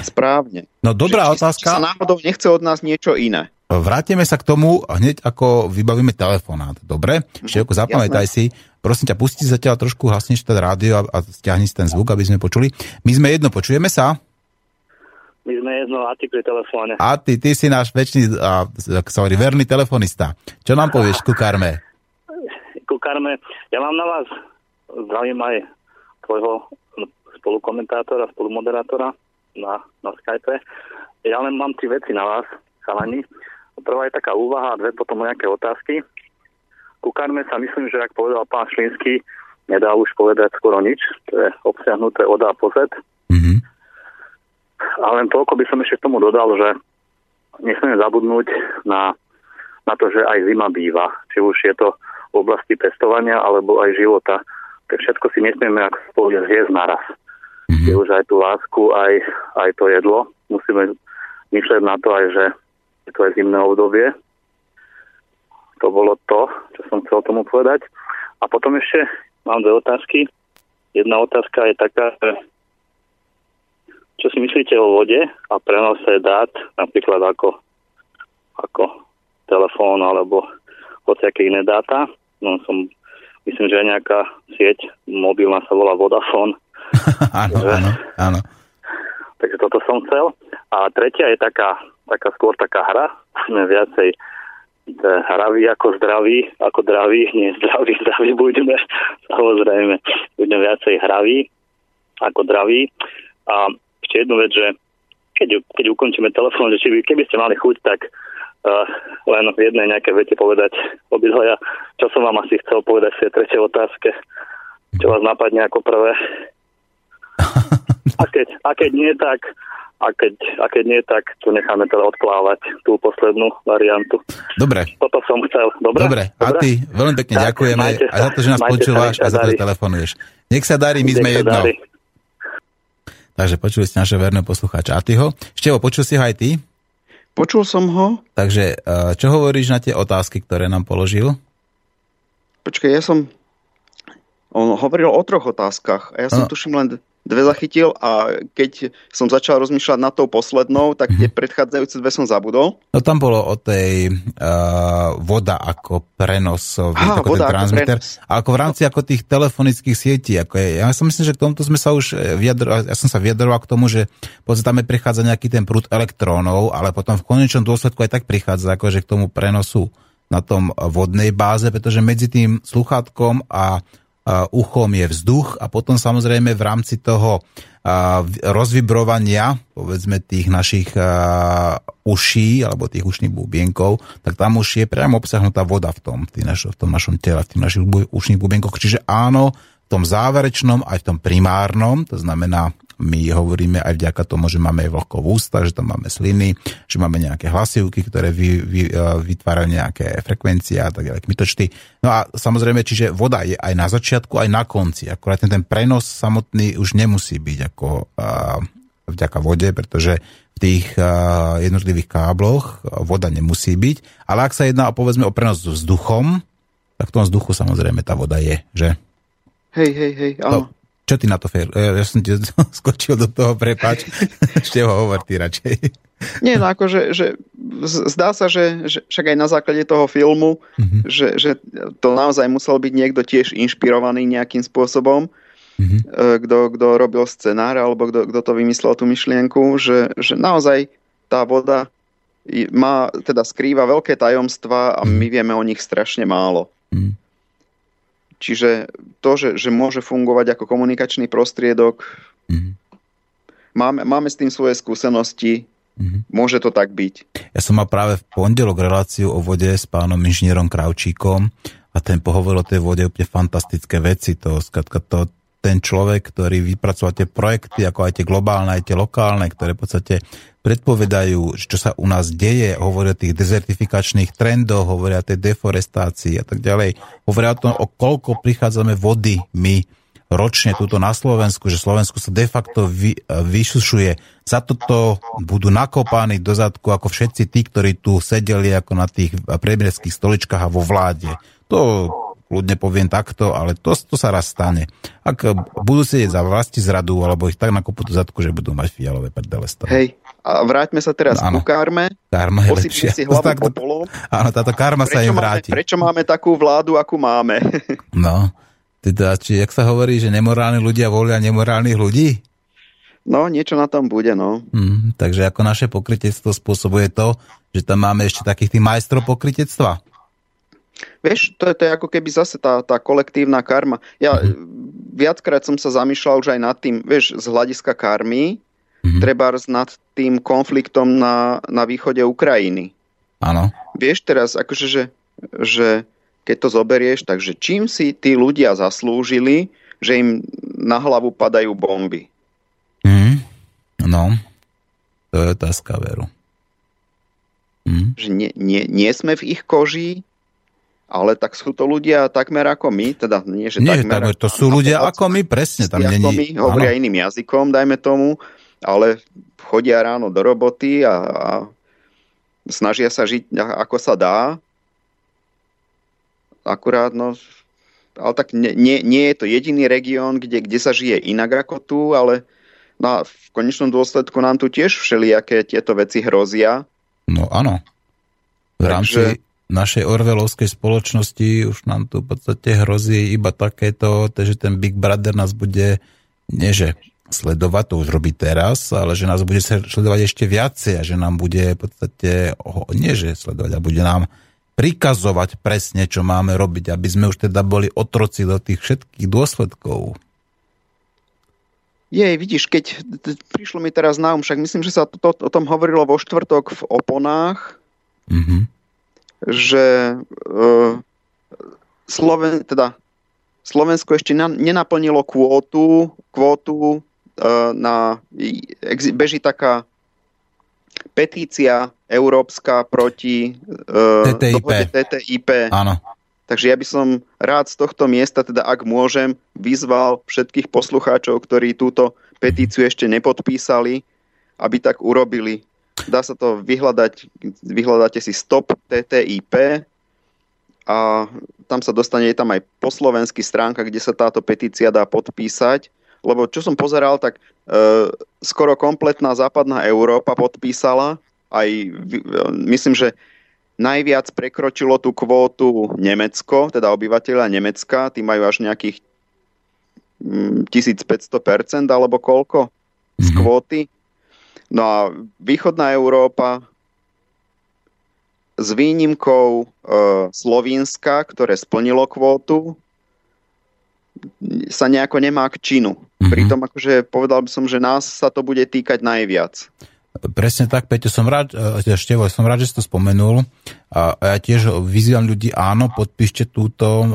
Správne. No dobrá že, otázka. Či sa náhodou nechce od nás niečo iné. Vrátime sa k tomu hneď ako vybavíme telefonát. Dobre? Mhm, Ešte ako zapamätaj si. Prosím ťa, pusti zatiaľ trošku, hasneš ten rádio a, a stiahni si ten zvuk, aby sme počuli. My sme jedno, počujeme sa? My sme jedno, a ty pri telefóne. A ty, ty si náš väčší, a, sorry, verný telefonista. Čo nám povieš ku karme? Ku karme, ja mám na vás, zdravím aj tvojho spolukomentátora, spolumoderátora na, na Skype. Ja len mám tri veci na vás, chalani. Prvá je taká úvaha a dve potom nejaké otázky. Ku karme sa myslím, že ak povedal pán Šlínsky, nedá už povedať skoro nič. To je obsiahnuté od A po Z. Mm-hmm. A len toľko by som ešte k tomu dodal, že nesmieme zabudnúť na, na to, že aj zima býva. Či už je to v oblasti pestovania alebo aj života. Tak všetko si nesmieme ako spolu zjesť naraz mm-hmm. je už aj tú lásku, aj, aj to jedlo. Musíme myšľať na to aj, že je to aj zimné obdobie. To bolo to, čo som chcel tomu povedať. A potom ešte mám dve otázky. Jedna otázka je taká, že čo si myslíte o vode a prenose dát, napríklad ako, ako telefón alebo hociaké iné dáta. No som, myslím, že nejaká sieť mobilná sa volá Vodafone. [laughs] áno, áno, áno. Takže toto som chcel. A tretia je taká, taká skôr taká hra, [laughs] sme viacej hraví ako zdraví, ako draví, [laughs] nie zdraví, zdraví budeme, samozrejme, budeme viacej hraví ako draví. A ešte jednu vec, že keď, keď ukončíme telefón, že či by, keby ste mali chuť, tak uh, len v jednej nejaké vete povedať obidvoja, čo som vám asi chcel povedať v tej tretej otázke, čo vás napadne ako prvé. [laughs] A keď, a keď nie, tak a keď, a keď nie, tak tu necháme teda odplávať tú poslednú variantu. Dobre. Toto som chcel. Dobre? Dobre. A ty veľmi pekne tak, ďakujeme aj za to, že nás počúvaš a za to, že telefonuješ. Nech sa darí, my Nech sme jedno. Darí. Takže počuli ste naše verné poslucháča. A ty ho? Števo, počul si ho aj ty? Počul som ho. Takže eh, čo hovoríš na tie otázky, ktoré nám položil? Počkaj, ja som... On hovoril o troch otázkach a ja som no. tuším len dve zachytil a keď som začal rozmýšľať nad tou poslednou, tak tie mhm. predchádzajúce dve som zabudol. No tam bolo o tej uh, voda ako prenosový, Aha, ako voda ten transmitter. Ako, a ako v rámci ako tých telefonických sietí. Ako je, ja som myslím, že k tomuto sme sa už eh, vyjadrovali, ja som sa vyjadroval k tomu, že podstate tam prichádza nejaký ten prúd elektrónov, ale potom v konečnom dôsledku aj tak prichádza akože k tomu prenosu na tom vodnej báze, pretože medzi tým sluchátkom a uchom je vzduch a potom samozrejme v rámci toho rozvibrovania, povedzme tých našich uší alebo tých ušných bubienkov, tak tam už je priamo obsahnutá voda v tom, v tom našom tele, v tých našich ušných bubienkoch. Čiže áno, v tom záverečnom aj v tom primárnom, to znamená my hovoríme aj vďaka tomu, že máme vlhko v ústa, že tam máme sliny, že máme nejaké hlasivky, ktoré vy, vy, e, vytvárajú nejaké frekvencie a tak ďalej, kmitočty. No a samozrejme, čiže voda je aj na začiatku, aj na konci. Akurát ten, ten prenos samotný už nemusí byť ako uh, vďaka vode, pretože v tých uh, jednotlivých kábloch voda nemusí byť. Ale ak sa jedná povedzme o prenos s vzduchom, tak v tom vzduchu samozrejme tá voda je, že? Hej, hej, hej, áno. To, čo ty na to, Fer? Ja som ti [laughs] skočil do toho, prepač. [laughs] Ešte ho hovor ty radšej. Nie, no akože, že zdá sa, že, že však aj na základe toho filmu, mm-hmm. že, že to naozaj musel byť niekto tiež inšpirovaný nejakým spôsobom, mm-hmm. kto, kto robil scenár, alebo kto, kto to vymyslel tú myšlienku, že, že naozaj tá voda má, teda skrýva veľké tajomstvá a my mhm. vieme o nich strašne málo. Mm. Čiže to, že, že môže fungovať ako komunikačný prostriedok, mm-hmm. máme, máme s tým svoje skúsenosti, mm-hmm. môže to tak byť. Ja som mal práve v pondelok reláciu o vode s pánom inžinierom Kravčíkom a ten pohovoril o tej vode úplne fantastické veci. To, skratka, to, ten človek, ktorý vypracoval tie projekty, ako aj tie globálne, aj tie lokálne, ktoré v podstate predpovedajú, čo sa u nás deje, hovoria o tých dezertifikačných trendoch, hovoria o tej deforestácii a tak ďalej. Hovoria o tom, o koľko prichádzame vody my ročne túto na Slovensku, že Slovensku sa de facto vy, vyšušuje. Za toto budú nakopaní do zadku ako všetci tí, ktorí tu sedeli ako na tých premierských stoličkách a vo vláde. To kľudne poviem takto, ale to, to sa raz stane. Ak budú sedieť za vlasti zradu, alebo ich tak nakopú do zadku, že budú mať fialové prdele Hej, a vráťme sa teraz no, ku karme. Karma je lepšia. si hlavu tak, popolom. Áno, táto karma sa im vráti. Máme, prečo máme takú vládu, akú máme? [laughs] no, teda, či, jak sa hovorí, že nemorálni ľudia volia nemorálnych ľudí? No, niečo na tom bude, no. Hmm, takže ako naše pokrytectvo spôsobuje to, že tam máme ešte takých tých majstrov pokrytectva. Vieš, to je, to je ako keby zase tá, tá kolektívna karma. Ja mm-hmm. viackrát som sa zamýšľal už aj nad tým, vieš, z hľadiska karmy, mm-hmm. treba nad tým konfliktom na, na východe Ukrajiny. Áno. Vieš teraz, akože, že, že keď to zoberieš, takže čím si tí ľudia zaslúžili, že im na hlavu padajú bomby? Mm, no, to je otázka veru. Mm. Že nie, nie, nie sme v ich koži, ale tak sú to ľudia takmer ako my, teda nie, že nie, takmer... Tak, to sú ľudia ako my, presne. Tam není... my, hovoria ano. iným jazykom, dajme tomu, ale chodia ráno do roboty a, a snažia sa žiť ako sa dá. Akurát, no, ale tak nie, nie, nie je to jediný región, kde, kde sa žije inak ako tu, ale No v konečnom dôsledku nám tu tiež všelijaké tieto veci hrozia. No áno. V rámci Takže... našej orvelovskej spoločnosti už nám tu v podstate hrozí iba takéto, že ten Big Brother nás bude, nie že sledovať, to už robí teraz, ale že nás bude sledovať ešte viacej a že nám bude v podstate, nie že sledovať, ale bude nám prikazovať presne, čo máme robiť, aby sme už teda boli otroci do tých všetkých dôsledkov. Je, vidíš, keď prišlo mi teraz na um, však myslím, že sa to, to, o tom hovorilo vo štvrtok v oponách, mm-hmm. Že uh, Sloven, teda Slovensko ešte na, nenaplnilo kvótu, kvótu uh, na, beží taká petícia európska proti uh, TTIP. TTIP. Áno. Takže ja by som rád z tohto miesta, teda ak môžem, vyzval všetkých poslucháčov, ktorí túto petíciu ešte nepodpísali, aby tak urobili. Dá sa to vyhľadať, vyhľadáte si stop TTIP a tam sa dostane je tam aj po slovensky stránka, kde sa táto petícia dá podpísať. Lebo čo som pozeral, tak e, skoro kompletná západná Európa podpísala. Aj myslím, že Najviac prekročilo tú kvótu Nemecko, teda obyvateľia Nemecka, tí majú až nejakých 1500% mm, alebo koľko z mhm. kvóty. No a východná Európa s výnimkou e, Slovenska, ktoré splnilo kvótu, sa nejako nemá k činu. Mm-hmm. Pritom akože povedal by som, že nás sa to bude týkať najviac. Presne tak, Peťo, som rád, e, Števo, som rád, že si to spomenul. Ja tiež vyzývam ľudí, áno, podpíšte túto, e,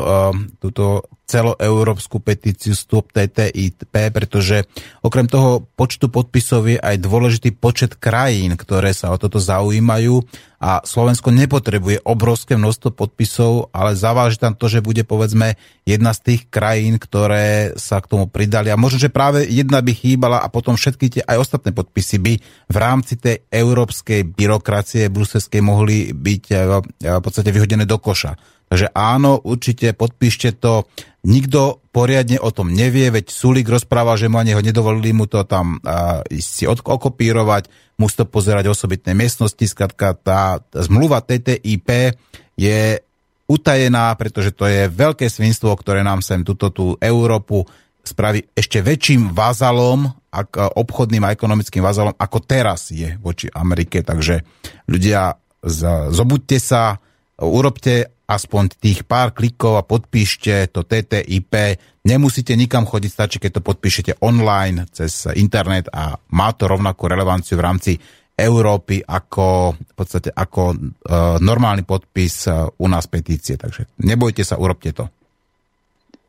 túto celoeurópsku petíciu Stop TTIP, pretože okrem toho počtu podpisov je aj dôležitý počet krajín, ktoré sa o toto zaujímajú. A Slovensko nepotrebuje obrovské množstvo podpisov, ale zaváži tam to, že bude povedzme jedna z tých krajín, ktoré sa k tomu pridali. A možno, že práve jedna by chýbala a potom všetky tie aj ostatné podpisy by v rámci tej európskej byrokracie bruselskej mohli byť eh, v podstate vyhodené do koša. Takže áno, určite podpíšte to. Nikto poriadne o tom nevie, veď Sulik rozpráva, že mu ani ho nedovolili mu to tam uh, si okopírovať, musí to pozerať osobitné miestnosti. Skladka, tá, tá zmluva TTIP je utajená, pretože to je veľké svinstvo, ktoré nám sem túto tú Európu spraví ešte väčším vazalom, ak, obchodným a ekonomickým vazalom, ako teraz je voči Amerike. Takže ľudia, zobuďte sa, urobte aspoň tých pár klikov a podpíšte to TTIP. Nemusíte nikam chodiť, stačí, keď to podpíšete online cez internet a má to rovnakú relevanciu v rámci Európy ako, v podstate ako e, normálny podpis e, u nás petície. Takže nebojte sa, urobte to.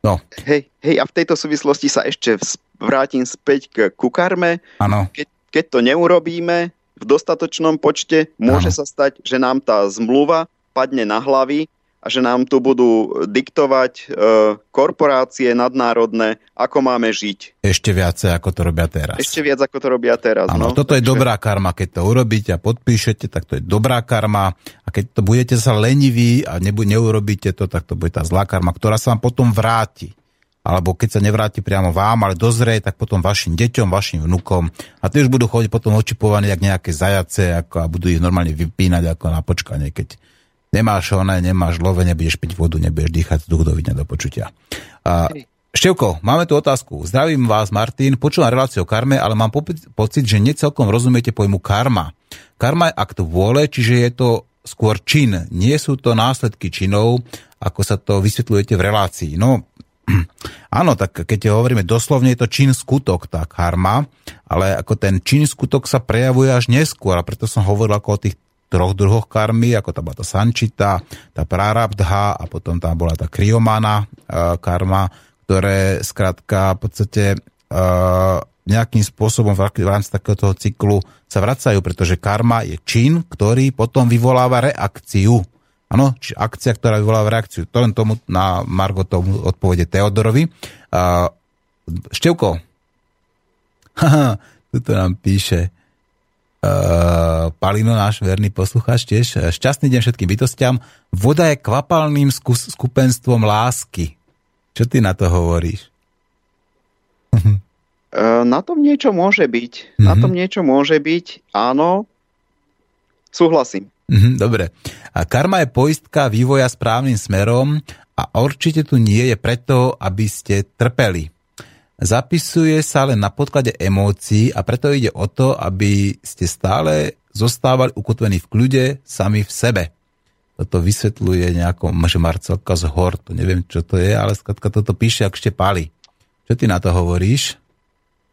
No. Hej, hej, a v tejto súvislosti sa ešte vrátim späť k kukarme. Áno. Keď, keď to neurobíme v dostatočnom počte, môže sa stať, že nám tá zmluva padne na hlavy a že nám tu budú diktovať e, korporácie nadnárodné, ako máme žiť. Ešte viacej, ako to robia teraz. Ešte viac, ako to robia teraz. Áno, no? toto Takže... je dobrá karma. Keď to urobíte a podpíšete, tak to je dobrá karma. A keď to budete sa leniví a nebu- neurobíte to, tak to bude tá zlá karma, ktorá sa vám potom vráti. Alebo keď sa nevráti priamo vám, ale dozrie, tak potom vašim deťom, vašim vnukom. A tie už budú chodiť potom očipovaní, jak nejaké zajace, ako, a budú ich normálne vypínať ako na počkanie, keď nemáš oné, nemáš love, nebudeš piť vodu, nebudeš dýchať vzduch do do počutia. A, Števko, máme tu otázku. Zdravím vás, Martin. Počúvam reláciu o karme, ale mám pocit, že necelkom rozumiete pojmu karma. Karma je akt vôle, čiže je to skôr čin. Nie sú to následky činov, ako sa to vysvetľujete v relácii. No, [clears throat] áno, tak keď hovoríme doslovne, je to čin skutok, tá karma, ale ako ten čin skutok sa prejavuje až neskôr, a preto som hovoril ako o tých troch druhoch karmy, ako tá bola tá sančita, tá prarabdha a potom tam bola tá kriomana uh, karma, ktoré skrátka v podstate uh, nejakým spôsobom v rámci takéhoto cyklu sa vracajú, pretože karma je čin, ktorý potom vyvoláva reakciu. Áno, či akcia, ktorá vyvoláva reakciu. To len tomu na Margo tomu odpovede Teodorovi. Uh, Števko, [laughs] haha, nám píše, Uh, Palino, náš verný poslucháč, tiež šťastný deň všetkým bytostiam. Voda je kvapalným skupenstvom lásky. Čo ty na to hovoríš? [laughs] na tom niečo môže byť. Mm-hmm. Na mhm. tom niečo môže byť, áno. Súhlasím. Mm-hmm, dobre. A karma je poistka vývoja správnym smerom a určite tu nie je preto, aby ste trpeli. Zapisuje sa len na podklade emócií a preto ide o to, aby ste stále zostávali ukotvení v kľude sami v sebe. Toto vysvetľuje nejako Marcelka z hor, to neviem, čo to je, ale skladka toto píše, ak ešte páli. Čo ty na to hovoríš?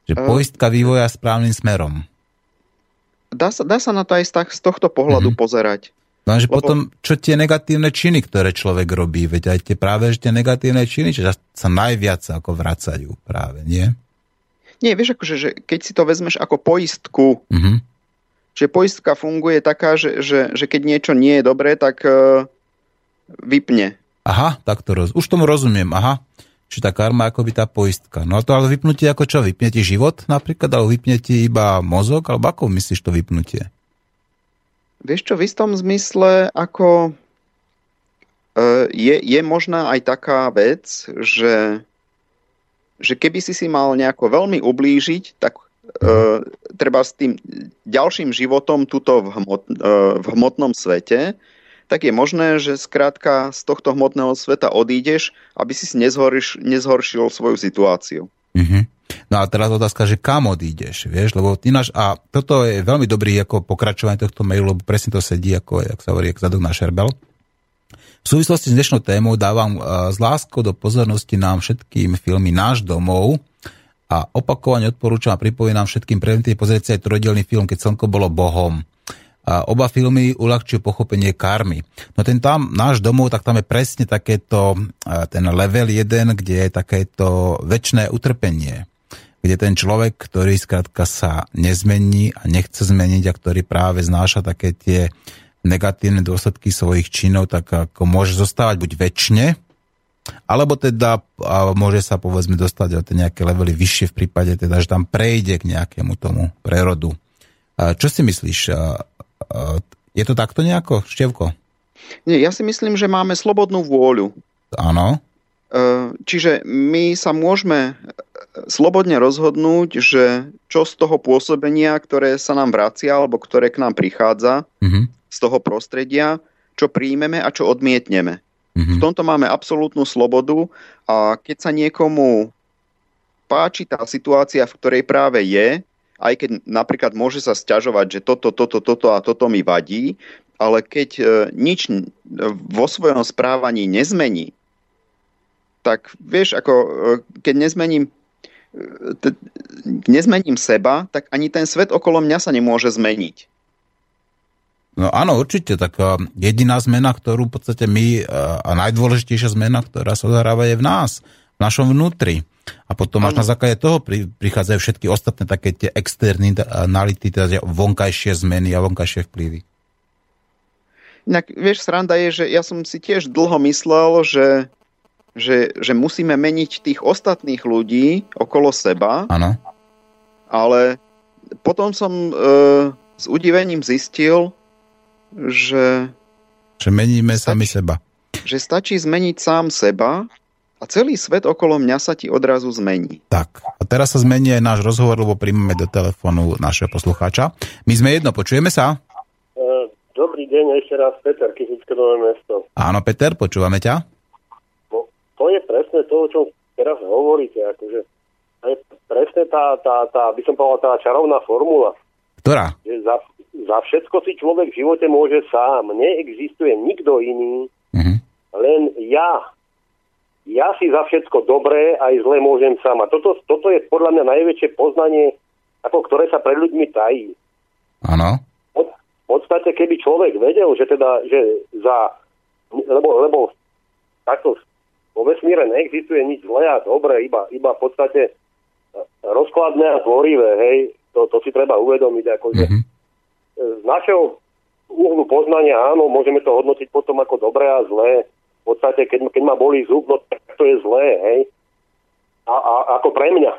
Že uh, poistka vývoja správnym smerom. Dá sa, dá sa na to aj z, tak, z tohto pohľadu uh-huh. pozerať. No, že Lebo... potom, čo tie negatívne činy, ktoré človek robí, veď aj tie práve že tie negatívne činy, že sa najviac ako vracajú práve, nie? Nie, vieš, akože, že keď si to vezmeš ako poistku, uh-huh Čiže poistka funguje taká, že, že, že keď niečo nie je dobré, tak uh, vypne. Aha, tak to roz... už tomu rozumiem, aha. Čiže tá karma ako by tá poistka. No a to ale vypnutie ako čo? Vypne ti život napríklad, alebo vypne ti iba mozog, alebo ako myslíš to vypnutie? Vieš čo, v istom zmysle ako uh, je, je možná aj taká vec, že, že keby si si mal nejako veľmi ublížiť, tak uh, treba s tým ďalším životom tuto v, hmot, uh, v hmotnom svete, tak je možné, že skrátka z tohto hmotného sveta odídeš, aby si nezhorš, nezhoršil svoju situáciu. Mm-hmm. No a teraz otázka, že kam odídeš, vieš, lebo ináč, a toto je veľmi dobrý ako pokračovanie tohto mailu, lebo presne to sedí, ako, jak sa hovorí, zadok na šerbel. V súvislosti s dnešnou témou dávam uh, s láskou do pozornosti nám všetkým filmy Náš domov, a opakovane odporúčam a pripomínam všetkým preventívne pozrieť si aj trojdelný film, keď slnko bolo bohom. A oba filmy uľahčujú pochopenie karmy. No ten tam, náš domov, tak tam je presne takéto, ten level 1, kde je takéto väčšné utrpenie. Kde ten človek, ktorý skrátka sa nezmení a nechce zmeniť a ktorý práve znáša také tie negatívne dôsledky svojich činov, tak ako môže zostávať buď väčšine, alebo teda a môže sa povedzme dostať o nejaké levely vyššie v prípade teda, že tam prejde k nejakému tomu prerodu. Čo si myslíš? Je to takto nejako, Števko? Nie, ja si myslím, že máme slobodnú vôľu. Áno. E, čiže my sa môžeme e, slobodne rozhodnúť, že čo z toho pôsobenia, ktoré sa nám vracia alebo ktoré k nám prichádza mm-hmm. z toho prostredia, čo príjmeme a čo odmietneme. Mm-hmm. V tomto máme absolútnu slobodu a keď sa niekomu páči tá situácia, v ktorej práve je, aj keď napríklad môže sa sťažovať, že toto, toto, toto a toto mi vadí, ale keď e, nič vo svojom správaní nezmení, tak vieš, ako e, keď nezmením e, nezmením seba, tak ani ten svet okolo mňa sa nemôže zmeniť. No áno, určite. Tak jediná zmena, ktorú v podstate my, a najdôležitejšia zmena, ktorá sa odhráva, je v nás, v našom vnútri. A potom až na základe toho prichádzajú všetky ostatné také tie externí anality, teda vonkajšie zmeny a vonkajšie vplyvy. Inak, vieš, sranda je, že ja som si tiež dlho myslel, že, že, že musíme meniť tých ostatných ľudí okolo seba. Áno. Ale potom som e, s udivením zistil, že... Že meníme stačí, sami seba. Že stačí zmeniť sám seba a celý svet okolo mňa sa ti odrazu zmení. Tak, a teraz sa zmení aj náš rozhovor, lebo príjmeme do telefónu našeho poslucháča. My sme jedno, počujeme sa? E, dobrý deň, ešte raz Peter, Kysické nové mesto. Áno, Peter, počúvame ťa. No, to je presne to, o čom teraz hovoríte, akože to je presne tá, tá, tá, by som povedal, tá čarovná formula. Ktorá? Že za, za všetko si človek v živote môže sám. Neexistuje nikto iný, uh-huh. len ja. Ja si za všetko dobré aj zlé môžem sám. A toto, toto je podľa mňa najväčšie poznanie, ako ktoré sa pred ľuďmi tají. Áno. V podstate, keby človek vedel, že teda, že za, lebo, lebo takto vo vesmíre neexistuje nič zlé a dobré, iba, iba v podstate rozkladné a tvorivé, hej, to, to si treba uvedomiť, ako, mm-hmm z našeho úhlu poznania, áno, môžeme to hodnotiť potom ako dobré a zlé. V podstate, keď, keď ma bolí zub, no tak to je zlé, hej. A, a ako pre mňa.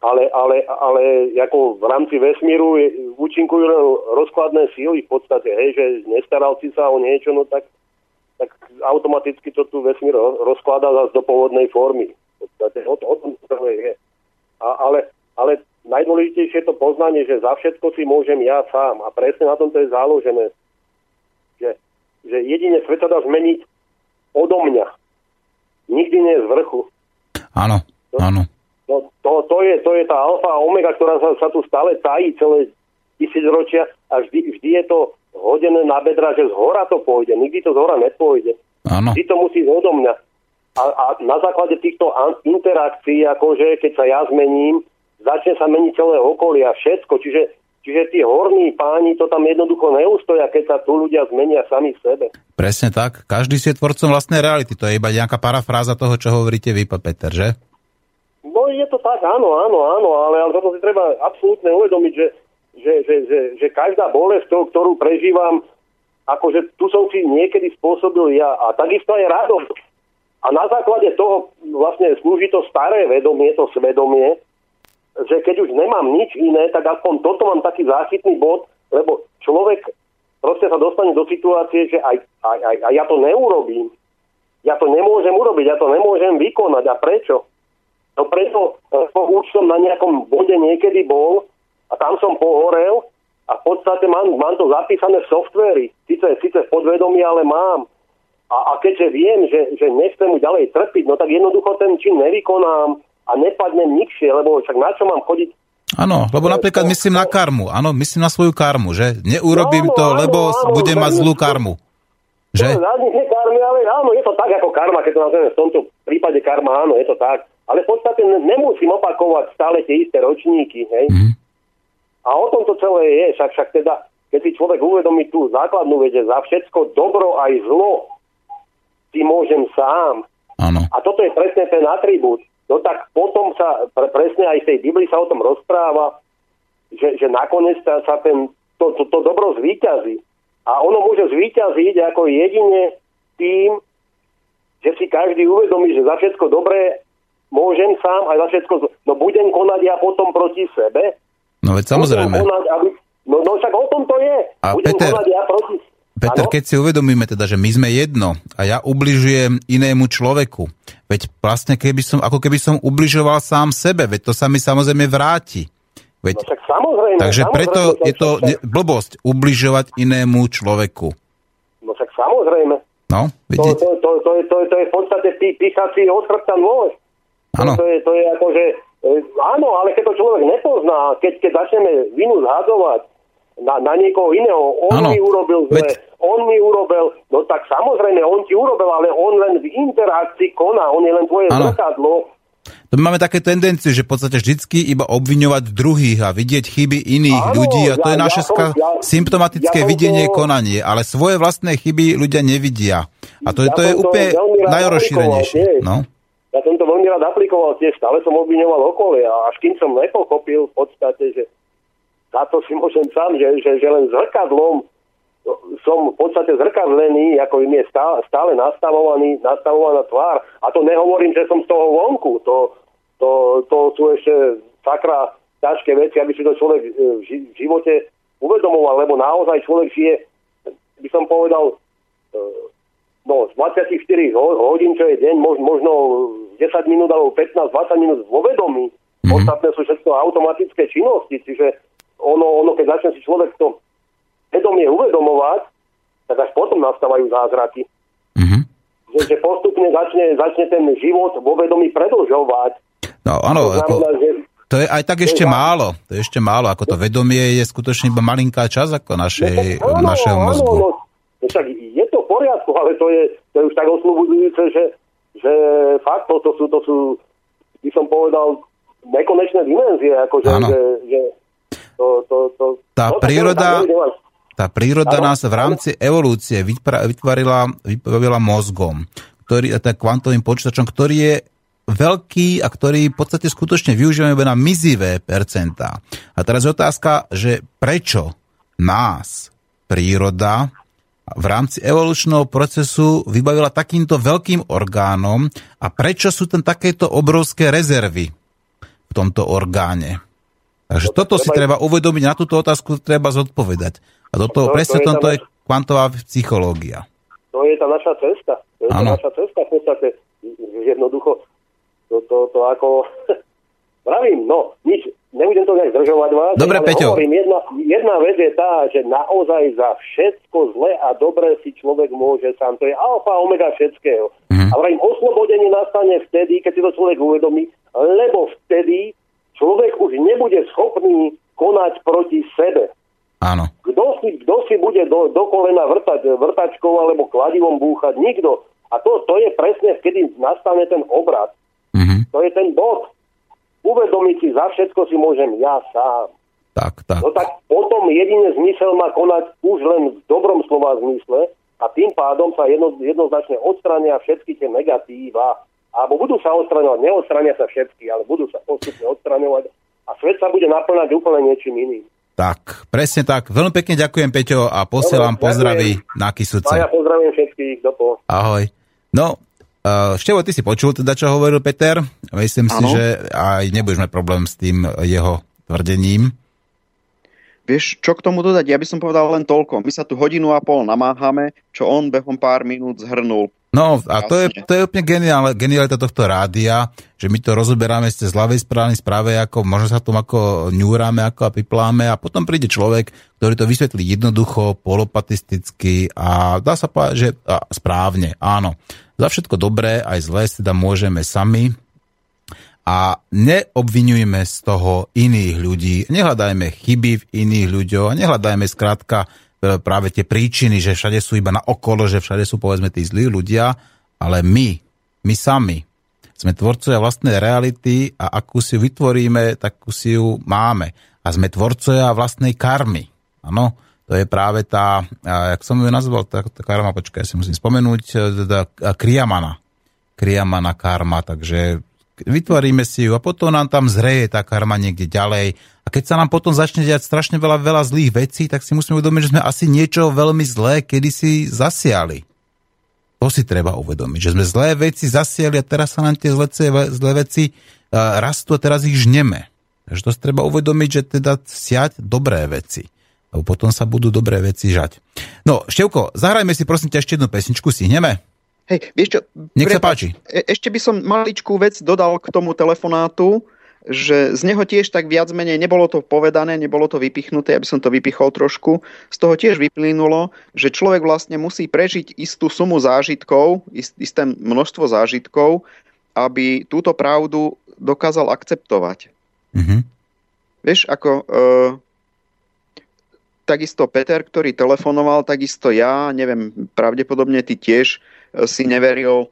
Ale, ale, ale ako v rámci vesmíru účinkujú rozkladné síly v podstate, hej, že nestaral si sa o niečo, no tak, tak automaticky to tu vesmír rozkladá zase do pôvodnej formy. V podstate o, o tom to je. A, ale, ale najdôležitejšie je to poznanie, že za všetko si môžem ja sám. A presne na tom to je založené. Že, že jedine svet dá zmeniť odo mňa. Nikdy nie z vrchu. Áno, áno. No, to, to, je, to je tá alfa a omega, ktorá sa, sa tu stále tají celé tisícročia a vždy, vždy je to hodené na bedra, že z hora to pôjde. Nikdy to z hora nepôjde. Áno. Vždy to musí odo mňa. A, a na základe týchto interakcií, akože keď sa ja zmením, začne sa meniť celé okolie a všetko. Čiže, čiže tí horní páni to tam jednoducho neustoja, keď sa tu ľudia zmenia sami v sebe. Presne tak. Každý si je tvorcom vlastnej reality. To je iba nejaká parafráza toho, čo hovoríte vy, Peter, že? No je to tak, áno, áno, áno, ale, ale toto si treba absolútne uvedomiť, že, že, že, že, že každá bolesť, ktorú prežívam, akože tu som si niekedy spôsobil ja a takisto aj radosť. A na základe toho vlastne slúži to staré vedomie, to svedomie, že keď už nemám nič iné, tak aspoň toto mám taký záchytný bod, lebo človek proste sa dostane do situácie, že aj, aj, aj, aj ja to neurobím. Ja to nemôžem urobiť, ja to nemôžem vykonať. A prečo? No preto, už som na nejakom bode niekedy bol a tam som pohorel a v podstate mám, mám to zapísané v softvéri. Sice, síce v podvedomí, ale mám. A, a keďže viem, že, že nechcem mu ďalej trpiť, no tak jednoducho ten čin nevykonám a nepadnem nikšie, lebo však na čo mám chodiť Áno, lebo napríklad myslím na karmu. Áno, myslím na svoju karmu, že neurobím no, to, áno, lebo áno, budem mať zlú karmu. Že? No, karmy, ale áno, je to tak ako karma, keď to nazveme v tomto prípade karma, áno, je to tak ale v podstate nemusím opakovať stále tie isté ročníky. Hej? Mm. A o tom to celé je, však, však teda, keď si človek uvedomí tú základnú vec, že za všetko dobro aj zlo si môžem sám. Ano. A toto je presne ten atribút. No tak potom sa, pre, presne aj v tej Biblii sa o tom rozpráva, že, že nakoniec sa, sa ten, to, to, to dobro zvíťazí. A ono môže zvíťaziť ako jedine tým, že si každý uvedomí, že za všetko dobré môžem sám aj za všetko, no budem konať ja potom proti sebe. No veď samozrejme. konať, aby, no, no však o tom to je. A budem Peter, konať ja proti Peter, ano? keď si uvedomíme teda, že my sme jedno a ja ubližujem inému človeku, veď vlastne keby som, ako keby som ubližoval sám sebe, veď to sa mi samozrejme vráti. Veď, no však samozrejme. Takže samozrejme, preto je to však... blbosť ubližovať inému človeku. No však samozrejme. No, vidíte? To, to, to, to, to, to je v podstate píchací od chrbta nôž. Áno. To je, to je ako, že e, áno, ale keď to človek nepozná, keď, keď začneme vinu zhadzovať na, na niekoho iného, on ano. mi urobil zle, Veď... on mi urobil, no tak samozrejme, on ti urobil, ale on len v interakcii koná, on je len tvoje ano. zrkadlo. To my máme také tendencie, že v podstate vždycky iba obviňovať druhých a vidieť chyby iných ano, ľudí a to ja, je naše ja som, ja, symptomatické ja videnie, to... konanie, ale svoje vlastné chyby ľudia nevidia. A to, ja to je úplne najrozšírenejšie. No? ja som to veľmi rád aplikoval tiež, stále som obviňoval okolie a až kým som nepochopil v podstate, že za to si môžem sám, že, že, že len zrkadlom som v podstate zrkadlený, ako im je stále, stále nastavovaný, nastavovaná tvár. A to nehovorím, že som z toho vonku. To, to, to sú ešte sakra ťažké veci, aby si to človek e, v živote uvedomoval, lebo naozaj človek žije, by som povedal, e, no, z 24 hodín, čo je deň, možno 10 minút alebo 15-20 minút vo vedomí. Mm-hmm. Ostatné sú všetko automatické činnosti, čiže ono, ono, keď začne si človek to vedomie uvedomovať, tak až potom nastávajú zázraky. Mm-hmm. Že, že postupne začne, začne ten život vo vedomí predlžovať. No áno, to, znamená, ako, že, to je aj tak ešte je málo. To je ešte málo, ako to vedomie je skutočne iba malinká časť ako našej, no, áno, našeho mozgu. Áno, no, No však je to v poriadku, ale to je, to je už tak oslobodzujúce, že, že fakt to, to, sú, to sú, by som povedal, nekonečné dimenzie, akože, že, že to, to, to, tá no, príroda, tá príroda nás v rámci evolúcie vytvorila, vytvorila mozgom, ktorý, tak kvantovým počítačom, ktorý je veľký a ktorý v podstate skutočne využívame na mizivé percentá. A teraz je otázka, že prečo nás príroda v rámci evolučného procesu vybavila takýmto veľkým orgánom a prečo sú tam takéto obrovské rezervy v tomto orgáne. Takže no, toto si treba uvedomiť, na túto otázku treba zodpovedať. A toto, to, presne to tomto je kvantová psychológia. To je tá naša cesta. To je tá naša cesta v podstate. Jednoducho, to, to, to ako [laughs] Vravím, no, nič, nebudem to nejak zdržovať vás. Dobre, ale Peťo. Hovorím, jedna, jedna vec je tá, že naozaj za všetko zle a dobre si človek môže sám. To je alfa omega všetkého. Mm-hmm. A vravím, oslobodenie nastane vtedy, keď si to človek uvedomí, lebo vtedy človek už nebude schopný konať proti sebe. Áno. Kto si, kto si bude do, do kolena vrtať vrtačkou alebo kladivom búchať? Nikto. A to, to je presne, kedy nastane ten obrad. Mhm. To je ten bod. Uvedomiť si, za všetko si môžem ja sám. Tak, tak. No tak potom jediný zmysel má konať už len v dobrom slova zmysle a tým pádom sa jedno, jednoznačne odstrania všetky tie negatíva. Alebo budú sa odstraňovať, neodstrania sa všetky, ale budú sa postupne odstraňovať a svet sa bude naplňať úplne niečím iným. Tak, presne tak. Veľmi pekne ďakujem, Peťo, a posielam Dobre, pozdravy ďakujem. na A ja pozdravím všetkých, do toho. Ahoj. No, uh, Števo, ty si počul teda, čo hovoril Peter. Myslím si, Áno. že aj nebudeš mať problém s tým jeho tvrdením. Vieš, čo k tomu dodať? Ja by som povedal len toľko. My sa tu hodinu a pol namáhame, čo on behom pár minút zhrnul. No a to je, to je úplne geniálne, genialita tohto rádia, že my to rozoberáme ste z ľavej správnej správe, ako možno sa tom ako ňúrame, ako a pipláme a potom príde človek, ktorý to vysvetlí jednoducho, polopatisticky a dá sa povedať, že a, správne, áno. Za všetko dobré aj zlé si teda môžeme sami a neobvinujme z toho iných ľudí, nehľadajme chyby v iných ľuďoch a nehľadajme skrátka práve tie príčiny, že všade sú iba na okolo, že všade sú povedzme tí zlí ľudia, ale my, my sami sme tvorcovia vlastnej reality a akú si ju vytvoríme, takú si ju máme. A sme tvorcovia vlastnej karmy. Áno, to je práve tá, jak som ju nazval, tá, tá karma, počkaj, ja si musím spomenúť, e, teda kriamana. Kriamana karma, takže vytvoríme si ju a potom nám tam zreje tá karma niekde ďalej. A keď sa nám potom začne diať strašne veľa, veľa zlých vecí, tak si musíme uvedomiť, že sme asi niečo veľmi zlé kedysi zasiali. To si treba uvedomiť, že sme zlé veci zasiali a teraz sa nám tie zlé, zlé veci rastú a teraz ich žneme. Takže to si treba uvedomiť, že teda siať dobré veci. Lebo potom sa budú dobré veci žať. No, Števko, zahrajme si prosím ťa ešte jednu pesničku, stihneme? Hej, vieš čo? Nech sa páči. E- ešte by som maličkú vec dodal k tomu telefonátu, že z neho tiež tak viac menej nebolo to povedané, nebolo to vypichnuté, aby som to vypichol trošku. Z toho tiež vyplynulo, že človek vlastne musí prežiť istú sumu zážitkov, ist, isté množstvo zážitkov, aby túto pravdu dokázal akceptovať. Mhm. Vieš, ako e, takisto Peter, ktorý telefonoval, takisto ja, neviem, pravdepodobne ty tiež si neveril e,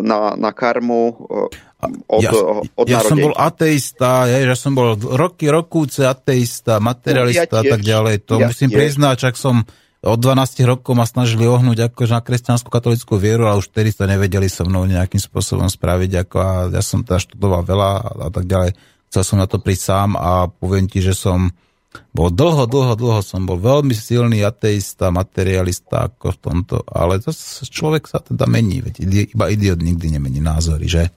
na, na karmu e, od, ja, od ja som bol ateista, ja, ja som bol roky, rokúce ateista, materialista No, ja a tak tiež. ďalej. To Ja musím tiež. priznať, čak som od 12 rokov ma snažili ohnúť akože na kresťanskú katolickú vieru, ale už vtedy to nevedeli so mnou nejakým spôsobom spraviť. Ako a ja som teda študoval veľa a, a tak ďalej. Chcel som na to prísť sám a poviem ti, že som bol dlho, dlho, dlho som bol veľmi silný ateista, materialista ako v tomto, ale to človek sa teda mení, veď iba idiot nikdy nemení názory, že?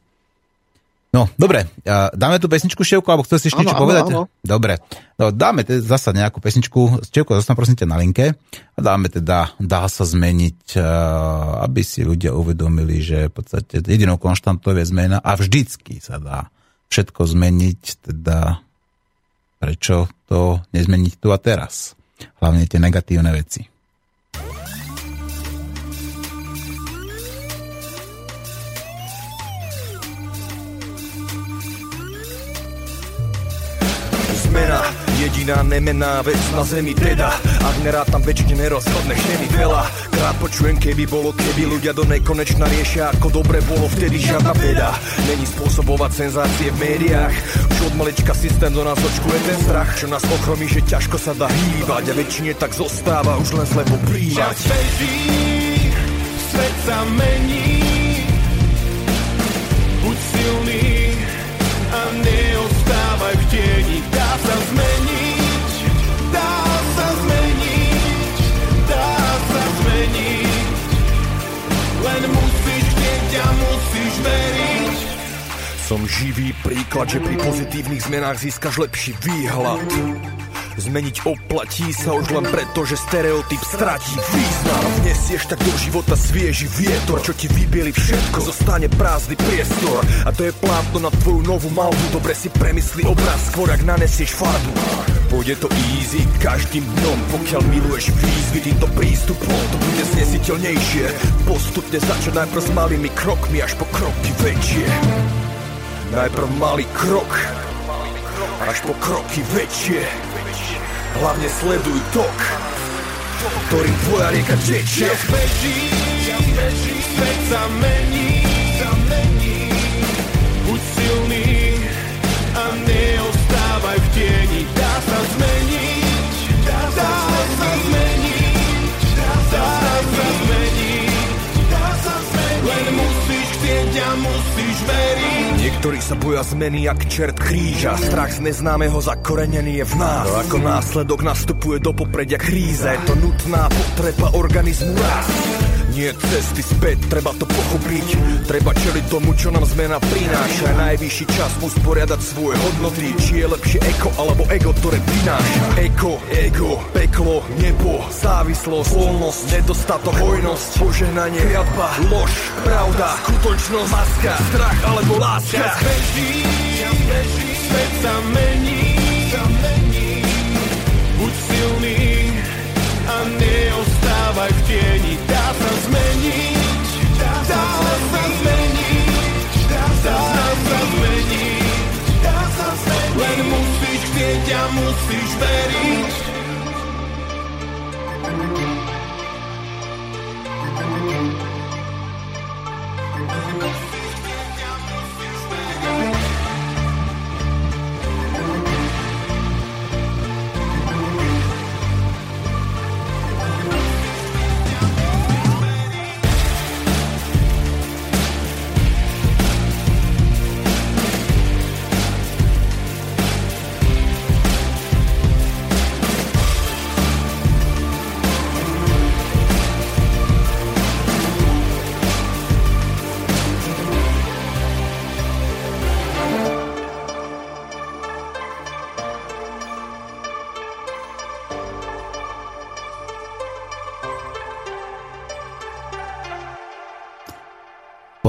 No, dobre, dáme tú pesničku, Števko, alebo chceš si ešte niečo áno, povedať? áno. Dobre, no, dáme teda zasa nejakú pesničku. Števko, zostan prosím ťa na linke a dáme teda, dá sa zmeniť, a, aby si ľudia uvedomili, že v podstate jedinou konštantou je zmena a vždycky sa dá všetko zmeniť, teda prečo to nezmeniť tu a teraz. Hlavne tie negatívne veci. Zmena, jediná nemená vec na zemi teda. Ak nerátam väčšine nerozhodne mi veľa. Krát počujem, keby bolo, keby ľudia do nekonečna riešia Ako dobre bolo vtedy žiadna veda Není spôsobovať senzácie v médiách. Už od malička systém do nás očkuje ten strach. Čo nás ochromí, že ťažko sa dá hýbať. A väčšine tak zostáva už len slepo príjmať. Beží, svet sa mení. Buď silný a neostávaj v tieni. Musíš veriť. Som živý príklad, že pri pozitívnych zmenách získaš lepší výhľad. Zmeniť oplatí sa už len preto, že stereotyp stratí význam. Vnesieš tak do života svieži vietor, čo ti vybieli všetko. Zostane prázdny priestor a to je plátno na tvoju novú malbu. Dobre si premysli obraz, skôr ak nanesieš farbu. Pôjde to easy každým dňom, pokiaľ miluješ výzvy týmto prístupom. To bude znesiteľnejšie, postupne začať najprv s malými krokmi až po kroky väčšie. Najprv malý krok, až po kroky väčšie. Hlavne sleduj tok, ktorým tvoja rieka tečie. Čas beží, svet sa mení, buď silný a neostávaj v tieni. Dá sa zmeniť, dá sa zmeniť, dá sa zmeniť, dá sa zmeniť. Len musíš chcieť a musíš veriť. Niektorí sa boja zmeny jak čert kríža. Strach z neznámeho zakorenený je v nás. No ako následok nastupuje do popredia kríza Je to nutná potreba organizmu raz nie cesty späť, treba to pochopiť. Treba čeliť tomu, čo nám zmena prináša. Najvyšší čas usporiadať svoje hodnoty. Či je lepšie eko alebo ego, ktoré prináša. Eko, ego, peklo, nebo Závislosť, voľnosť, nedostatok, hojnosť Požehnanie, kliatba, lož, pravda Skutočnosť, maska, strach alebo láska. Čas beží, svet sa mení Buď silný a neostávaj v tieni. sa zmeniť, dá sa zmeniť, dá sa zmeniť, dá sa zmeniť. Len musíš veriť.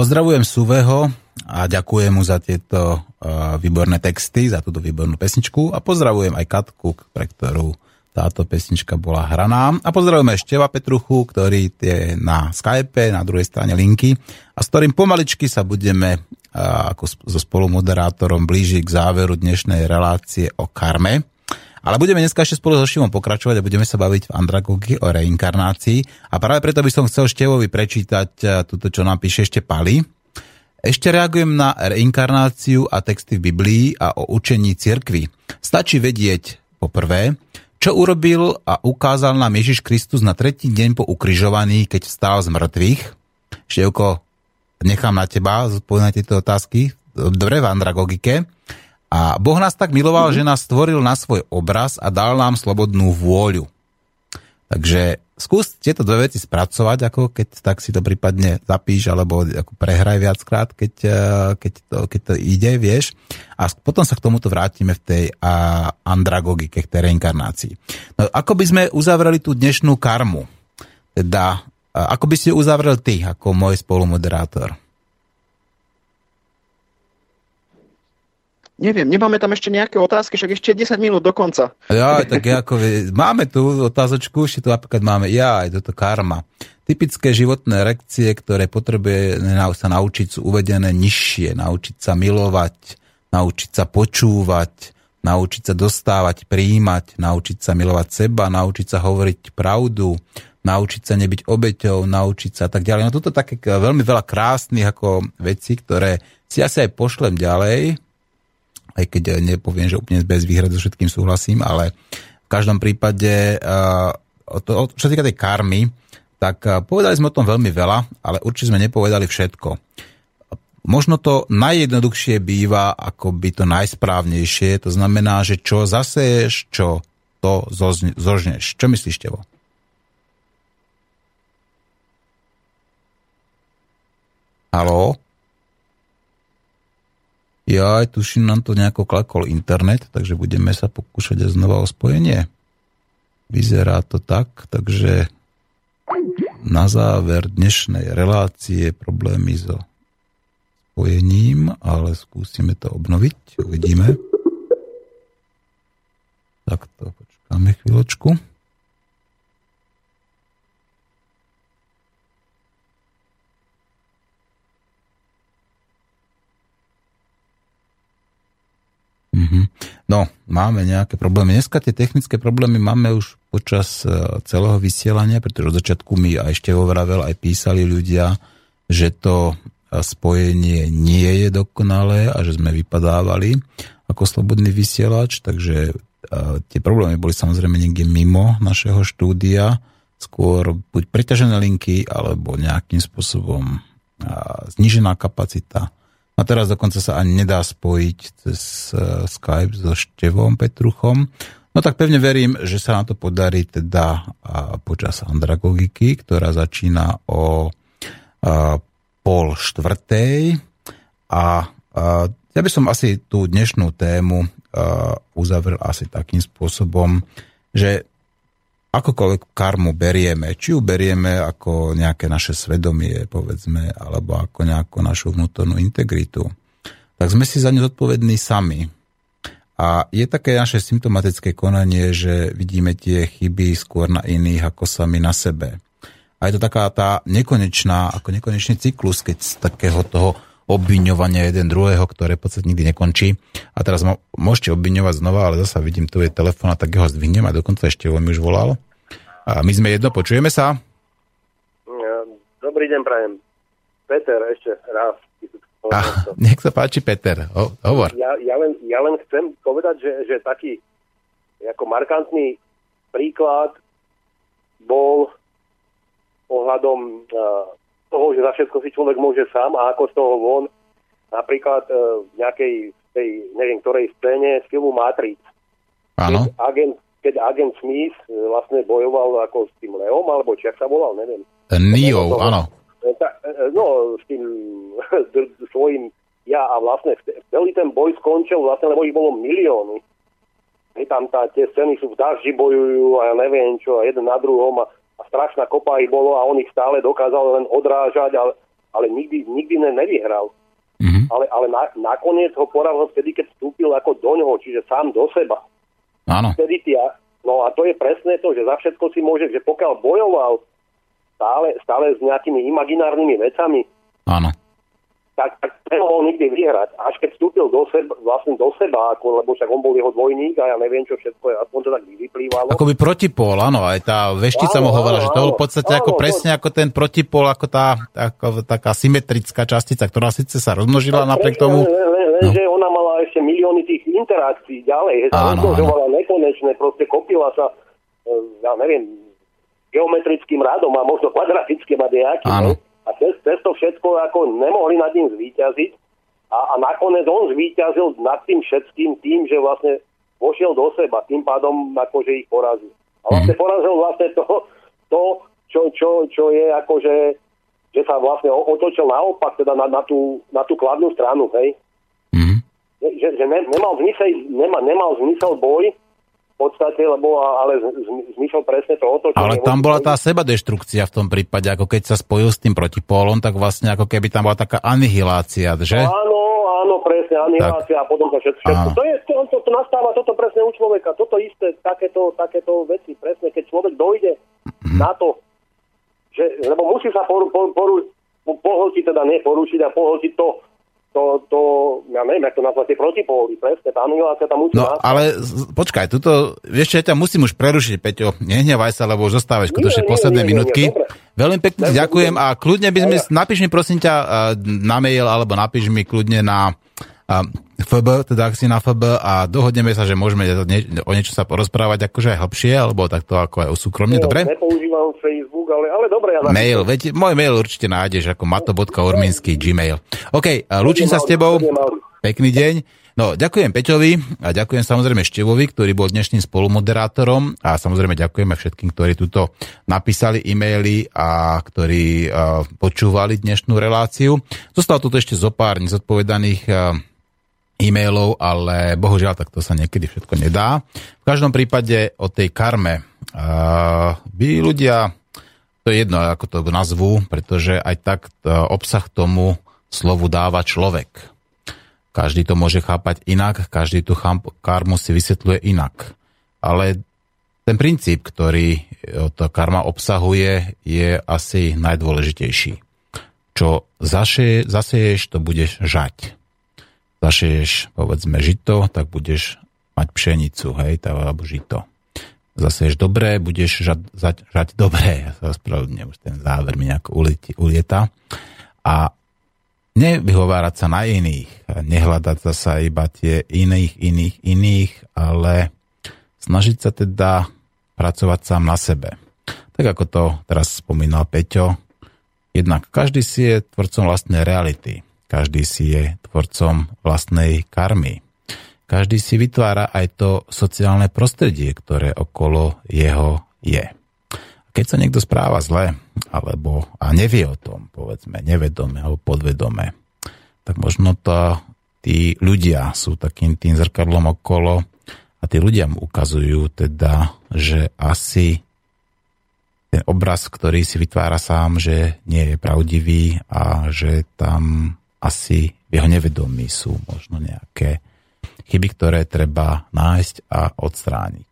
Pozdravujem Suveho a ďakujem mu za tieto uh, výborné texty, za túto výbornú pesničku a pozdravujem aj Katku, pre ktorú táto pesnička bola hraná. A pozdravujeme Števa Petruchu, ktorý je na Skype, na druhej strane linky a s ktorým pomaličky sa budeme uh, ako so spolumoderátorom blíži k záveru dnešnej relácie o karme. Ale budeme dneska ešte spolu so Šivom pokračovať a budeme sa baviť v Andragogi o reinkarnácii. A práve preto by som chcel Števovi prečítať e, túto, čo nám píše ešte Pali. Ešte reagujem na reinkarnáciu a texty v Biblii a o učení cirkvi. Stačí vedieť, poprvé, čo urobil a ukázal nám Ježiš Kristus na tretí deň po ukrižovaní, keď vstal z mŕtvych. Števko, nechám na teba zodpovedať tieto otázky. Dobre, v andragogike. A Boh nás tak miloval, mm-hmm. že nás stvoril na svoj obraz a dal nám slobodnú vôľu. Takže skús tieto dve veci spracovať, ako keď tak si to prípadne zapíš, alebo ako prehraj viackrát, keď, eh, keď, to, keď to ide, vieš. A potom sa k tomuto vrátime v tej a, andragogike, k tej reinkarnácii. No, ako by sme uzavreli tú dnešnú karmu? Teda, ako by si ju uzavrel ty, ako môj spolumoderátor? Neviem, nemáme tam ešte nejaké otázky, však ešte 10 minút do konca. Ja, tak ako, máme tu otázočku, ešte tu napríklad máme, ja, aj toto karma. Typické životné rekcie, ktoré potrebuje sa naučiť, sú uvedené nižšie. Naučiť sa milovať, naučiť sa počúvať, naučiť sa dostávať, príjmať, naučiť sa milovať seba, naučiť sa hovoriť pravdu, naučiť sa nebyť obeťou, naučiť sa a tak ďalej. No toto také veľmi veľa krásnych ako veci, ktoré si asi aj pošlem ďalej, aj keď eh, nepoviem, že úplne bez výhrad so všetkým súhlasím, ale v každom prípade, uh, to, čo sa týka tej karmy, tak uh, povedali sme o tom veľmi veľa, ale určite sme nepovedali všetko. Možno to najjednoduchšie býva ako by to najsprávnejšie, to znamená, že čo zaseješ, čo to zožneš. Čo myslíš, Tevo? Haló? Ja aj tuším, nám to nejako klakol internet, takže budeme sa pokúšať znova o spojenie. Vyzerá to tak, takže na záver dnešnej relácie problémy so spojením, ale skúsime to obnoviť, uvidíme. Takto, počkáme chvíľočku. Mm-hmm. No, máme nejaké problémy. Dneska tie technické problémy máme už počas e, celého vysielania, pretože od začiatku mi aj ešte hovravel, aj písali ľudia, že to e, spojenie nie je dokonalé a že sme vypadávali ako slobodný vysielač, takže e, tie problémy boli samozrejme niekde mimo našeho štúdia, skôr buď preťažené linky, alebo nejakým spôsobom znižená kapacita a teraz dokonca sa ani nedá spojiť cez e, Skype so Števom Petruchom. No tak pevne verím, že sa nám to podarí teda počas andragogiky, ktorá začína o pol štvrtej. A ja by som asi tú dnešnú tému uzavrel asi takým spôsobom, že akokoľvek karmu berieme, či ju berieme ako nejaké naše svedomie, povedzme, alebo ako nejakú našu vnútornú integritu, tak sme si za ňu zodpovední sami. A je také naše symptomatické konanie, že vidíme tie chyby skôr na iných ako sami na sebe. A je to taká tá nekonečná, ako nekonečný cyklus, keď z takého toho obviňovania jeden druhého, ktoré v podstate nikdy nekončí. A teraz môžete obviňovať znova, ale zase vidím, tu je telefón a tak ho zdvihnem a dokonca ešte on mi už volal. A my sme jedno, počujeme sa? Dobrý deň, prajem. Peter, ešte raz. A, nech sa páči, Peter, ho, hovor. Ja, ja, len, ja len chcem povedať, že, že taký ako markantný príklad bol ohľadom uh, toho, že za všetko si človek môže sám a ako z toho von napríklad uh, v nejakej tej, neviem ktorej scéne z filmu Matrix. Áno. Agent keď agent Smith e, vlastne bojoval ako s tým Leom, alebo či sa volal, neviem. Neo, áno. E, e, no, s tým [laughs] svojím ja a vlastne celý ten boj skončil vlastne, lebo ich bolo milióny. Hej, tam tá, tie scény sú v daždi bojujú a ja neviem čo, a jeden na druhom a strašná kopa ich bolo a on ich stále dokázal len odrážať, ale, ale nikdy, nikdy ne, nevyhral. Mm-hmm. Ale, ale na, nakoniec ho porazil vtedy, keď vstúpil ako do ňoho, čiže sám do seba. Áno. Vtedy tia, no a to je presne to, že za všetko si môže, že pokiaľ bojoval stále, stále s nejakými imaginárnymi vecami, Áno. Tak, tak nemohol nikdy vyhrať. Až keď vstúpil do seba, vlastne do seba, ako, lebo však on bol jeho dvojník a ja neviem čo všetko, aspoň to tak vyplývalo. Ako by protipol, áno, aj tá veštica mu hovorila, že to bol v podstate áno, ako áno, presne ako ten protipol, ako tá ako, taká symetrická častica, ktorá síce sa rozmnožila napriek tomu. Len, len, len, no. že ona mala ešte milióny tých interakcií ďalej, že sa rozmnožovala nekonečne, proste kopila sa, e, ja neviem, geometrickým radom a možno kvadratickým a nejakým. A cez, cez to všetko ako nemohli nad ním zvíťaziť a, a nakoniec on zvíťazil nad tým všetkým tým, že vlastne vošiel do seba, tým pádom akože ich porazil. A vlastne mhm. porazil vlastne to, to čo, čo, čo je akože že sa vlastne otočil naopak, teda na, na, tú, na tú kladnú stranu, hej že, že ne, nemal, zmysel, nema, nemal zmysel boj v podstate, lebo ale zmysel presne to otočenie. Ale tam bola tá sebadeštrukcia v tom prípade, ako keď sa spojil s tým protipólom, tak vlastne ako keby tam bola taká anihilácia, že? Áno, áno, presne, anihilácia tak. a potom to všetko. všetko. To, je, to, to, to nastáva toto presne u človeka, toto isté, takéto, takéto veci, presne, keď človek dojde mm-hmm. na to, že, lebo musí sa poru, poru, poru, pohltiť, teda nie porušiť a pohltiť to, to, to, ja neviem, jak to nazvať, tie protipóly, presne, tá anihilácia tam musí No, ale počkaj, tuto, vieš čo, ja ťa musím už prerušiť, Peťo, nehnevaj sa, lebo už zostávaš skutočne posledné nie, minútky. Nie, Veľmi pekne ďakujem. a kľudne by sme, napíš mi prosím ťa na mail, alebo napíš mi kľudne na FB, teda ak si na FB a dohodneme sa, že môžeme o niečo sa porozprávať akože aj hlbšie, alebo takto ako aj o súkromne, no, dobre? Nepoužívam Facebook, ale, ale dobre. Ja mail, veď môj mail určite nájdeš ako mato.urminský gmail. OK, lúčim sa s tebou. Pekný deň. No, ďakujem Peťovi a ďakujem samozrejme Števovi, ktorý bol dnešným spolumoderátorom a samozrejme ďakujeme všetkým, ktorí tuto napísali e-maily a ktorí uh, počúvali dnešnú reláciu. Zostalo tu ešte zo pár nezodpovedaných uh, e-mailov, ale bohužiaľ takto sa niekedy všetko nedá. V každom prípade o tej karme by ľudia, to je jedno, ako to nazvú, pretože aj tak uh, obsah tomu slovu dáva človek. Každý to môže chápať inak, každý tú karmu si vysvetľuje inak. Ale ten princíp, ktorý to karma obsahuje, je asi najdôležitejší. Čo zaseješ, to budeš žať zašeješ povedzme žito, tak budeš mať pšenicu, hej, tá, alebo žito. Zaseješ dobré, budeš žať, žať, žať dobré. Ja sa ospravedlňujem, už ten záver mi ulieti, ulieta. A nevyhovárať sa na iných, nehľadať zasa iba tie iných, iných, iných, ale snažiť sa teda pracovať sám na sebe. Tak ako to teraz spomínal Peťo, jednak každý si je tvorcom vlastnej reality. Každý si je tvorcom vlastnej karmy. Každý si vytvára aj to sociálne prostredie, ktoré okolo jeho je. Keď sa niekto správa zle, alebo a nevie o tom, povedzme, nevedome alebo podvedome, tak možno to tí ľudia sú takým tým zrkadlom okolo a tí ľudia mu ukazujú teda, že asi ten obraz, ktorý si vytvára sám, že nie je pravdivý a že tam asi v jeho nevedomí sú možno nejaké chyby, ktoré treba nájsť a odstrániť.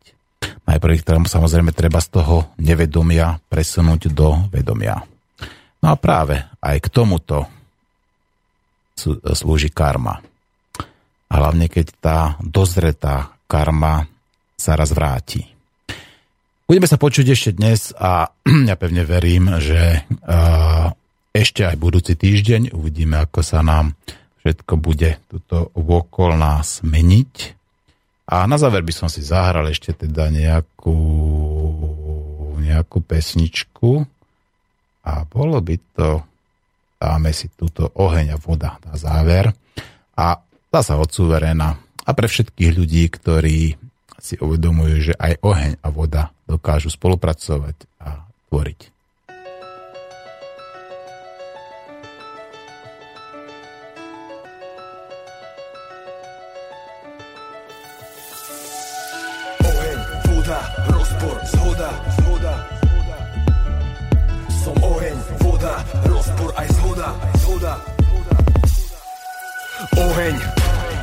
Najprv ich samozrejme treba z toho nevedomia presunúť do vedomia. No a práve aj k tomuto slúži karma. A hlavne keď tá dozretá karma sa raz vráti. Budeme sa počuť ešte dnes a [clears throat] ja pevne verím, že uh, ešte aj budúci týždeň. Uvidíme, ako sa nám všetko bude tuto okol nás meniť. A na záver by som si zahral ešte teda nejakú, nejakú pesničku a bolo by to, dáme si túto oheň a voda na záver a dá sa od suveréna a pre všetkých ľudí, ktorí si uvedomujú, že aj oheň a voda dokážu spolupracovať a tvoriť. Rozpor, zhoda, zhoda, zhoda. Som oheň, voda, rozpor aj zhoda, zhoda. Oheň,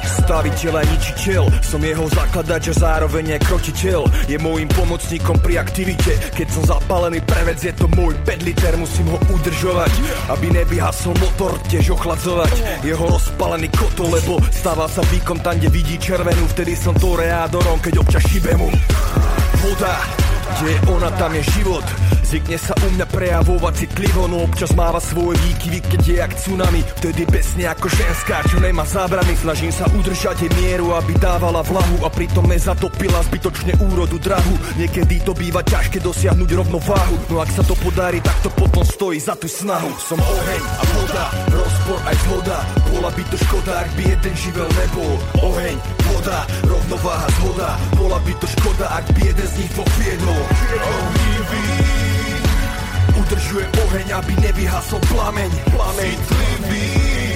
staviteľ a ničiteľ Som jeho zakladač a zároveň aj krotiteľ. Je môjim pomocníkom pri aktivite Keď som zapálený prevec, je to môj pedliter Musím ho udržovať, aby nevyhasol motor Tiež ochladzovať. Jeho rozpálený kotol Lebo stáva sa výkon tam, kde vidí červenú. Vtedy som toreádorom, keď občas šibe mu Voda, kde je ona, tam je život Zvykne sa u mňa prejavovať citlivo No občas máva svoje výkyvy, keď je jak tsunami Vtedy besne ako ženská, čo nemá zábrany Snažím sa udržať jej mieru, aby dávala vlahu A pritom nezatopila zbytočne úrodu drahu Niekedy to býva ťažké dosiahnuť rovnováhu No ak sa to podarí, tak to potom stojí za tú snahu Som oheň a voda, rozpor aj zhoda Bola by to škoda, ak by jeden živel nebol Oheň, voda, rovnováha, zhoda Bola by to škoda, ak by jeden z nich dvoch viedol Ohnivý Udržuje oheň, aby nevyhasol plameň, plameň. Citlivý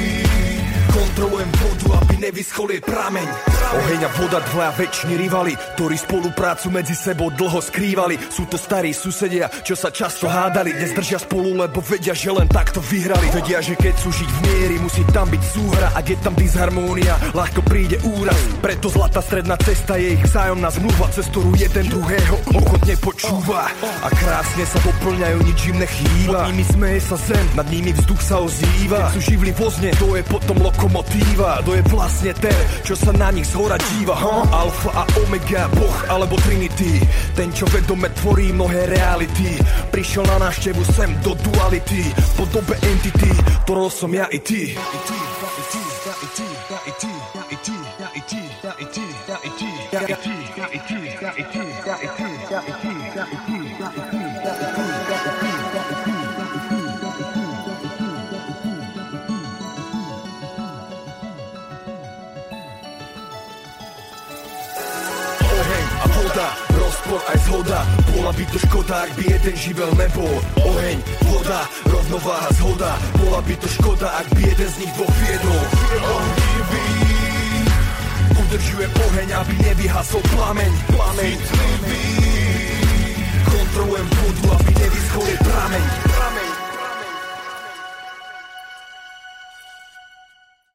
Kontrolujem vodu, aby nevyschol jej prameň. Oheň a voda dvaja väčšini rivali, ktorí spoluprácu medzi sebou dlho skrývali. Sú to starí susedia, čo sa často hádali. Dnes držia spolu, lebo vedia, že len takto vyhrali. Vedia, že keď sú žiť v miery, musí tam byť súhra. Ak je tam disharmónia, ľahko príde úraz. Preto zlatá stredná cesta je ich vzájomná zmluva, cez ktorú jeden druhého ochotne počúva. A krásne sa doplňajú, nič im nechýba. Pod nimi smeje sa zem, nad nimi vzduch sa ozýva. Keď sú živli vozne, to je potom loko lokomotíva To je vlastne ten, čo sa na nich zhora díva huh? Alfa a Omega, Boh alebo Trinity. Ten, čo vedome tvorí mnohé reality Prišiel na návštevu sem do duality. Po dobe entity, ktorou som ja i ty voda, rozpor aj zhoda. Bola by to škoda, ak by jeden živel nebol. Oheň, voda, rovnováha, zhoda. Bola by to škoda, ak by jeden z nich dvoch viedol Ohnivý Udržujem oheň, aby nevyhasol plameň. Plameň. Kontrolujem vodu, aby nevyschol prameň